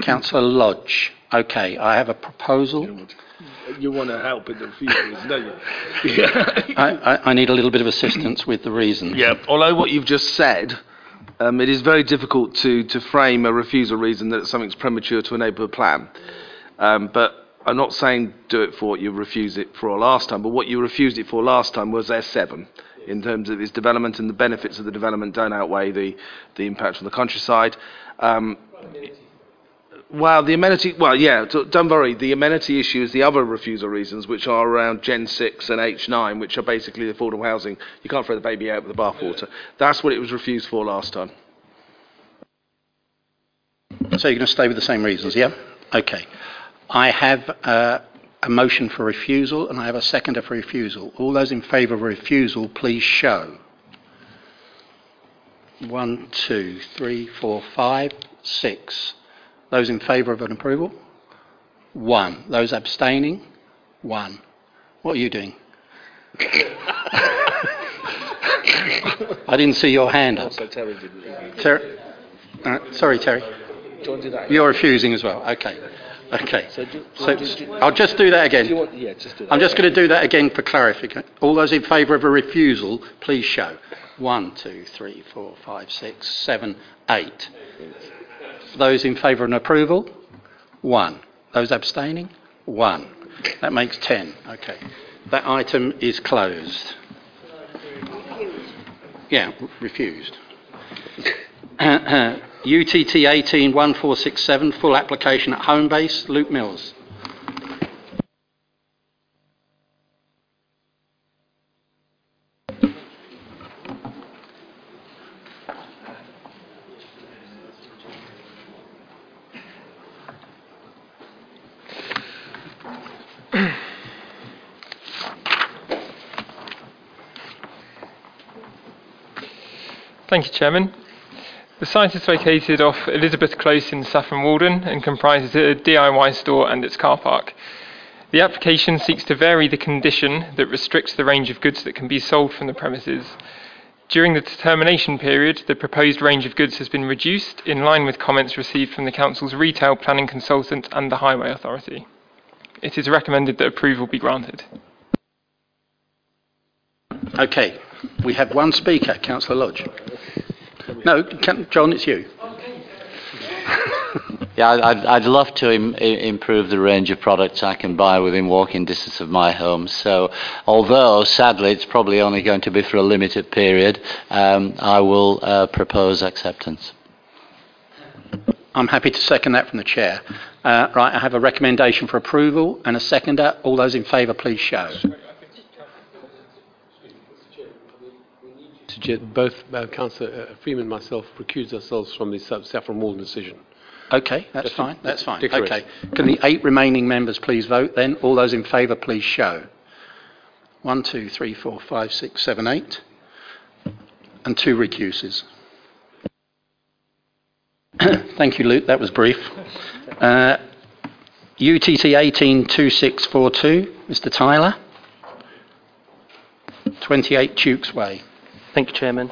Councillor Lodge. Okay, I have a proposal. You want to help in the future, don't you? I, I, I need a little bit of assistance with the reasons. Yeah, although what you've just said, um, it is very difficult to, to frame a refusal reason that something's premature to a neighbourhood plan. Um, but I'm not saying do it for what you refused it for last time, but what you refused it for last time was S7 in terms of its development and the benefits of the development don't outweigh the, the impact on the countryside. Um, well, the amenity, well, yeah, don't worry. The amenity issue is the other refusal reasons, which are around Gen 6 and H9, which are basically affordable housing. You can't throw the baby out with the bathwater. That's what it was refused for last time. So you're going to stay with the same reasons, yeah? Okay. I have uh, a motion for refusal and I have a seconder for refusal. All those in favour of refusal, please show. One, two, three, four, five, six. Those in favour of an approval? One. Those abstaining? One. What are you doing? I didn't see your hand up. Also, Terry didn't. Ter- uh, sorry, Terry. Don't do that. You're refusing as well. Okay. Okay. So do- So do- do- I'll just do that again. want, yeah, just that. I'm just going to do that again for clarification. All those in favour of a refusal, please show. One, two, three, four, five, six, seven, eight. Those in favour of an approval? One. Those abstaining? One. That makes ten. Okay. That item is closed. Yeah, refused. UTT 181467, full application at Homebase, Luke Mills. Thank you, Chairman. The site is located off Elizabeth Close in Saffron Walden and comprises a DIY store and its car park. The application seeks to vary the condition that restricts the range of goods that can be sold from the premises. During the determination period, the proposed range of goods has been reduced in line with comments received from the Council's retail planning consultant and the Highway Authority. It is recommended that approval be granted. Okay, we have one speaker, Councillor Lodge. No, can, John, it's you. Yeah, I'd, I'd- love to Im- improve the range of products I can buy within walking distance of my home. So, although sadly it's probably only going to be for a limited period, um, I will uh, propose acceptance. I'm happy to second that from the chair. Uh, right, I have a recommendation for approval and a seconder. All those in favour, please show. Suggest both uh, Councillor uh, Freeman and myself recuse ourselves from the Sa- Saffron Walden decision. Okay, that's Just fine. That's fine. decorate. Okay. Can the eight remaining members please vote then? All those in favour, please show. One, two, three, four, five, six, seven, eight. And two recuses. Thank you, Luke. That was brief. Uh, UTT 182642, Mr. Tyler. 28 Tukes Way. Thank you, Chairman.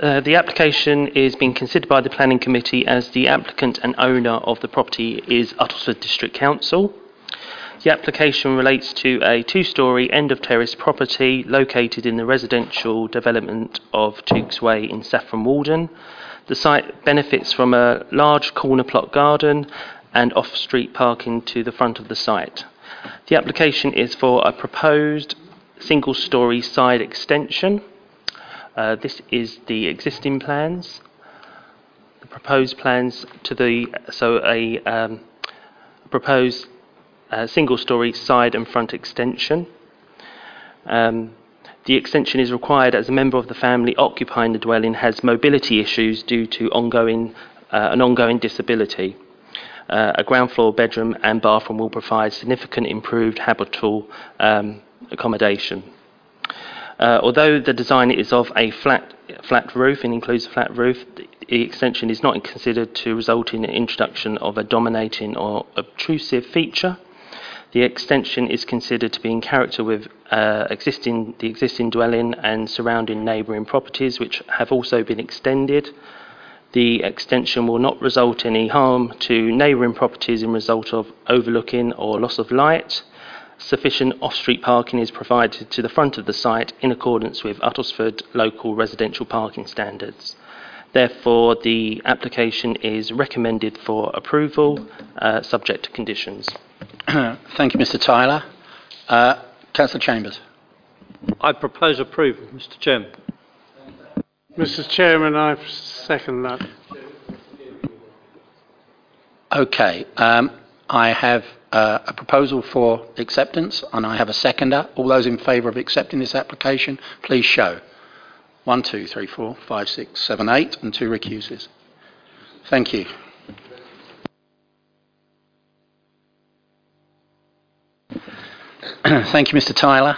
Uh, the application is being considered by the Planning Committee as the applicant and owner of the property is Uttlesford District Council. The application relates to a two-storey end of terrace property located in the residential development of Tukes Way in Saffron Walden. The site benefits from a large corner plot garden and off-street parking to the front of the site. The application is for a proposed single-storey side extension. Uh, this is the existing plans. The proposed plans to the so a um, proposed uh, single-storey side and front extension. Um, the extension is required as a member of the family occupying the dwelling has mobility issues due to ongoing uh, an ongoing disability. Uh, a ground floor bedroom and bathroom will provide significant improved habitable um, accommodation. Uh, although the design is of a flat, flat roof and includes a flat roof, the extension is not considered to result in the introduction of a dominating or obtrusive feature. The extension is considered to be in character with uh, existing, the existing dwelling and surrounding neighbouring properties, which have also been extended. The extension will not result in any harm to neighbouring properties in result of overlooking or loss of light. Sufficient off-street parking is provided to the front of the site in accordance with Uttlesford local residential parking standards. Therefore, the application is recommended for approval, uh, subject to conditions. Thank you, Mr. Tyler. Uh, Councillor Chambers. I propose approval, Mr Chairman. Mr. Chairman, I second that. Okay. Um, I have uh, a proposal for acceptance, and I have a seconder. All those in favour of accepting this application, please show. One, two, three, four, five, six, seven, eight, and two recuses. Thank you. Thank you, Mr. Tyler.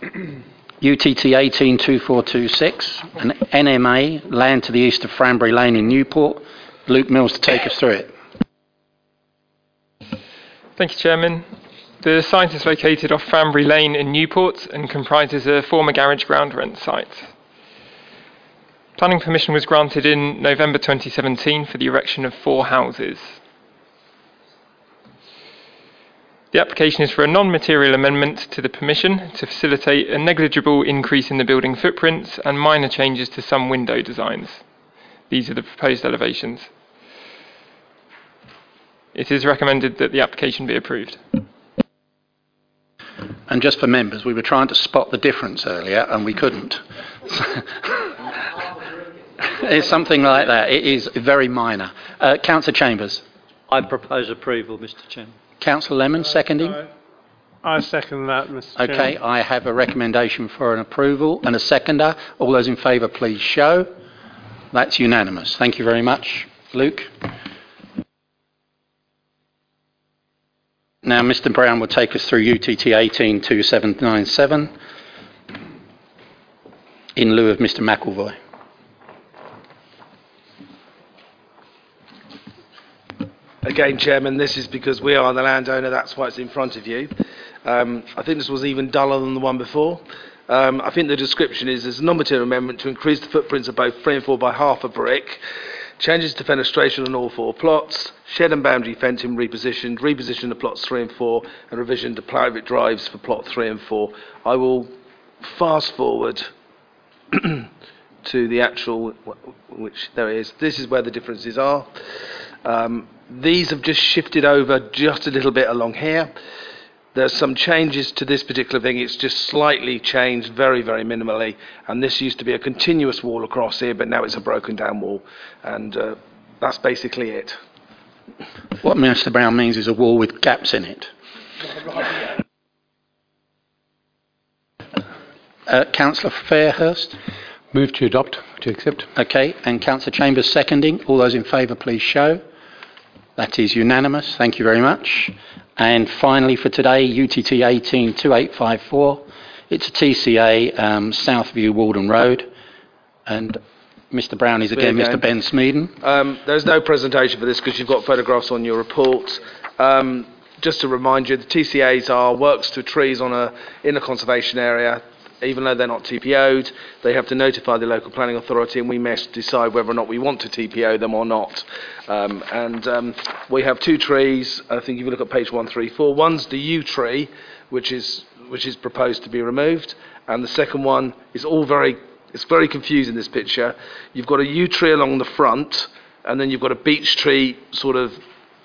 UTT 182426, an NMA, land to the east of Frambury Lane in Newport. Luke Mills to take us through it. Thank you, Chairman. The site is located off Frambury Lane in Newport and comprises a former garage ground rent site. Planning permission was granted in November 2017 for the erection of four houses. The application is for a non-material amendment to the permission to facilitate a negligible increase in the building footprints and minor changes to some window designs. These are the proposed elevations. It is recommended that the application be approved. And just for members, we were trying to spot the difference earlier and we couldn't. it's something like that. It is very minor. Uh, Councillor Chambers. I propose approval, Mr Chairman. Councillor Lemon, seconding. I second that, Mr. Okay, Chairman. I have a recommendation for an approval and a seconder. All those in favour, please show. That's unanimous. Thank you very much. Luke? Now, Mr Brown will take us through UTT 182797 in lieu of Mr McElvoy. Again, Chairman, this is because we are the landowner, that's why it's in front of you. Um, I think this was even duller than the one before. Um, I think the description is there's a non-material amendment to increase the footprints of both 3 and 4 by half a brick, changes to fenestration on all four plots, shed and boundary fencing repositioned, repositioned the plots 3 and 4, and revision to private drives for plot 3 and 4. I will fast forward to the actual, which there it is. This is where the differences are. Um, these have just shifted over just a little bit along here. There's some changes to this particular thing. It's just slightly changed, very, very minimally. And this used to be a continuous wall across here, but now it's a broken down wall. And uh, that's basically it. What Mr Brown means is a wall with gaps in it. Uh, Councillor Fairhurst? Move to adopt, to accept. Okay, and Councillor Chambers seconding. All those in favour, please show. That is unanimous. Thank you very much. And finally for today, UTT 182854. It's a TCA, um, Southview Walden Road. And Mr Brown is again you Mr. Ben Smeeden. Um, there's no presentation for this because you've got photographs on your report. Um, just to remind you, the TCAs are works to trees on a in a conservation area. Even though they're not TPO'd, they have to notify the local planning authority, and we must decide whether or not we want to TPO them or not. Um, and um, we have two trees. I think if you look at page one, three, four. One's the yew tree, which is which is proposed to be removed, and the second one is all very it's very confusing. This picture, you've got a yew tree along the front, and then you've got a beech tree sort of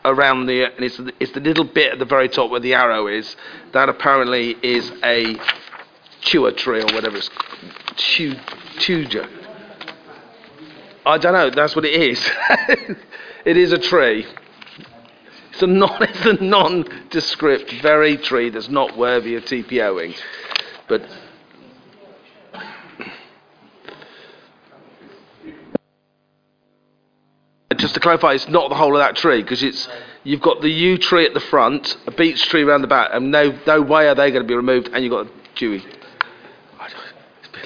around the and it's it's the little bit at the very top where the arrow is. That apparently is a chewer tree or whatever it's chew chewger. I don't know. That's what it is. it is a tree. It's a non it's a nondescript, very tree that's not worthy of TPOing. But just to clarify, it's not the whole of that tree because it's you've got the yew tree at the front, a beech tree around the back, and no no way are they going to be removed, and you've got a dewy.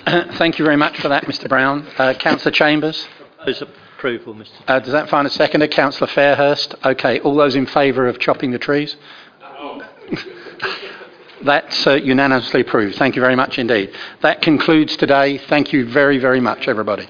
Thank you very much for that, Mr Brown. Uh, Councillor Chambers? Propose approval, Mr Uh, does that find a seconder? Councillor Fairhurst? Okay, all those in favour of chopping the trees? That's uh, unanimously approved. Thank you very much indeed. That concludes today. Thank you very, very much, everybody.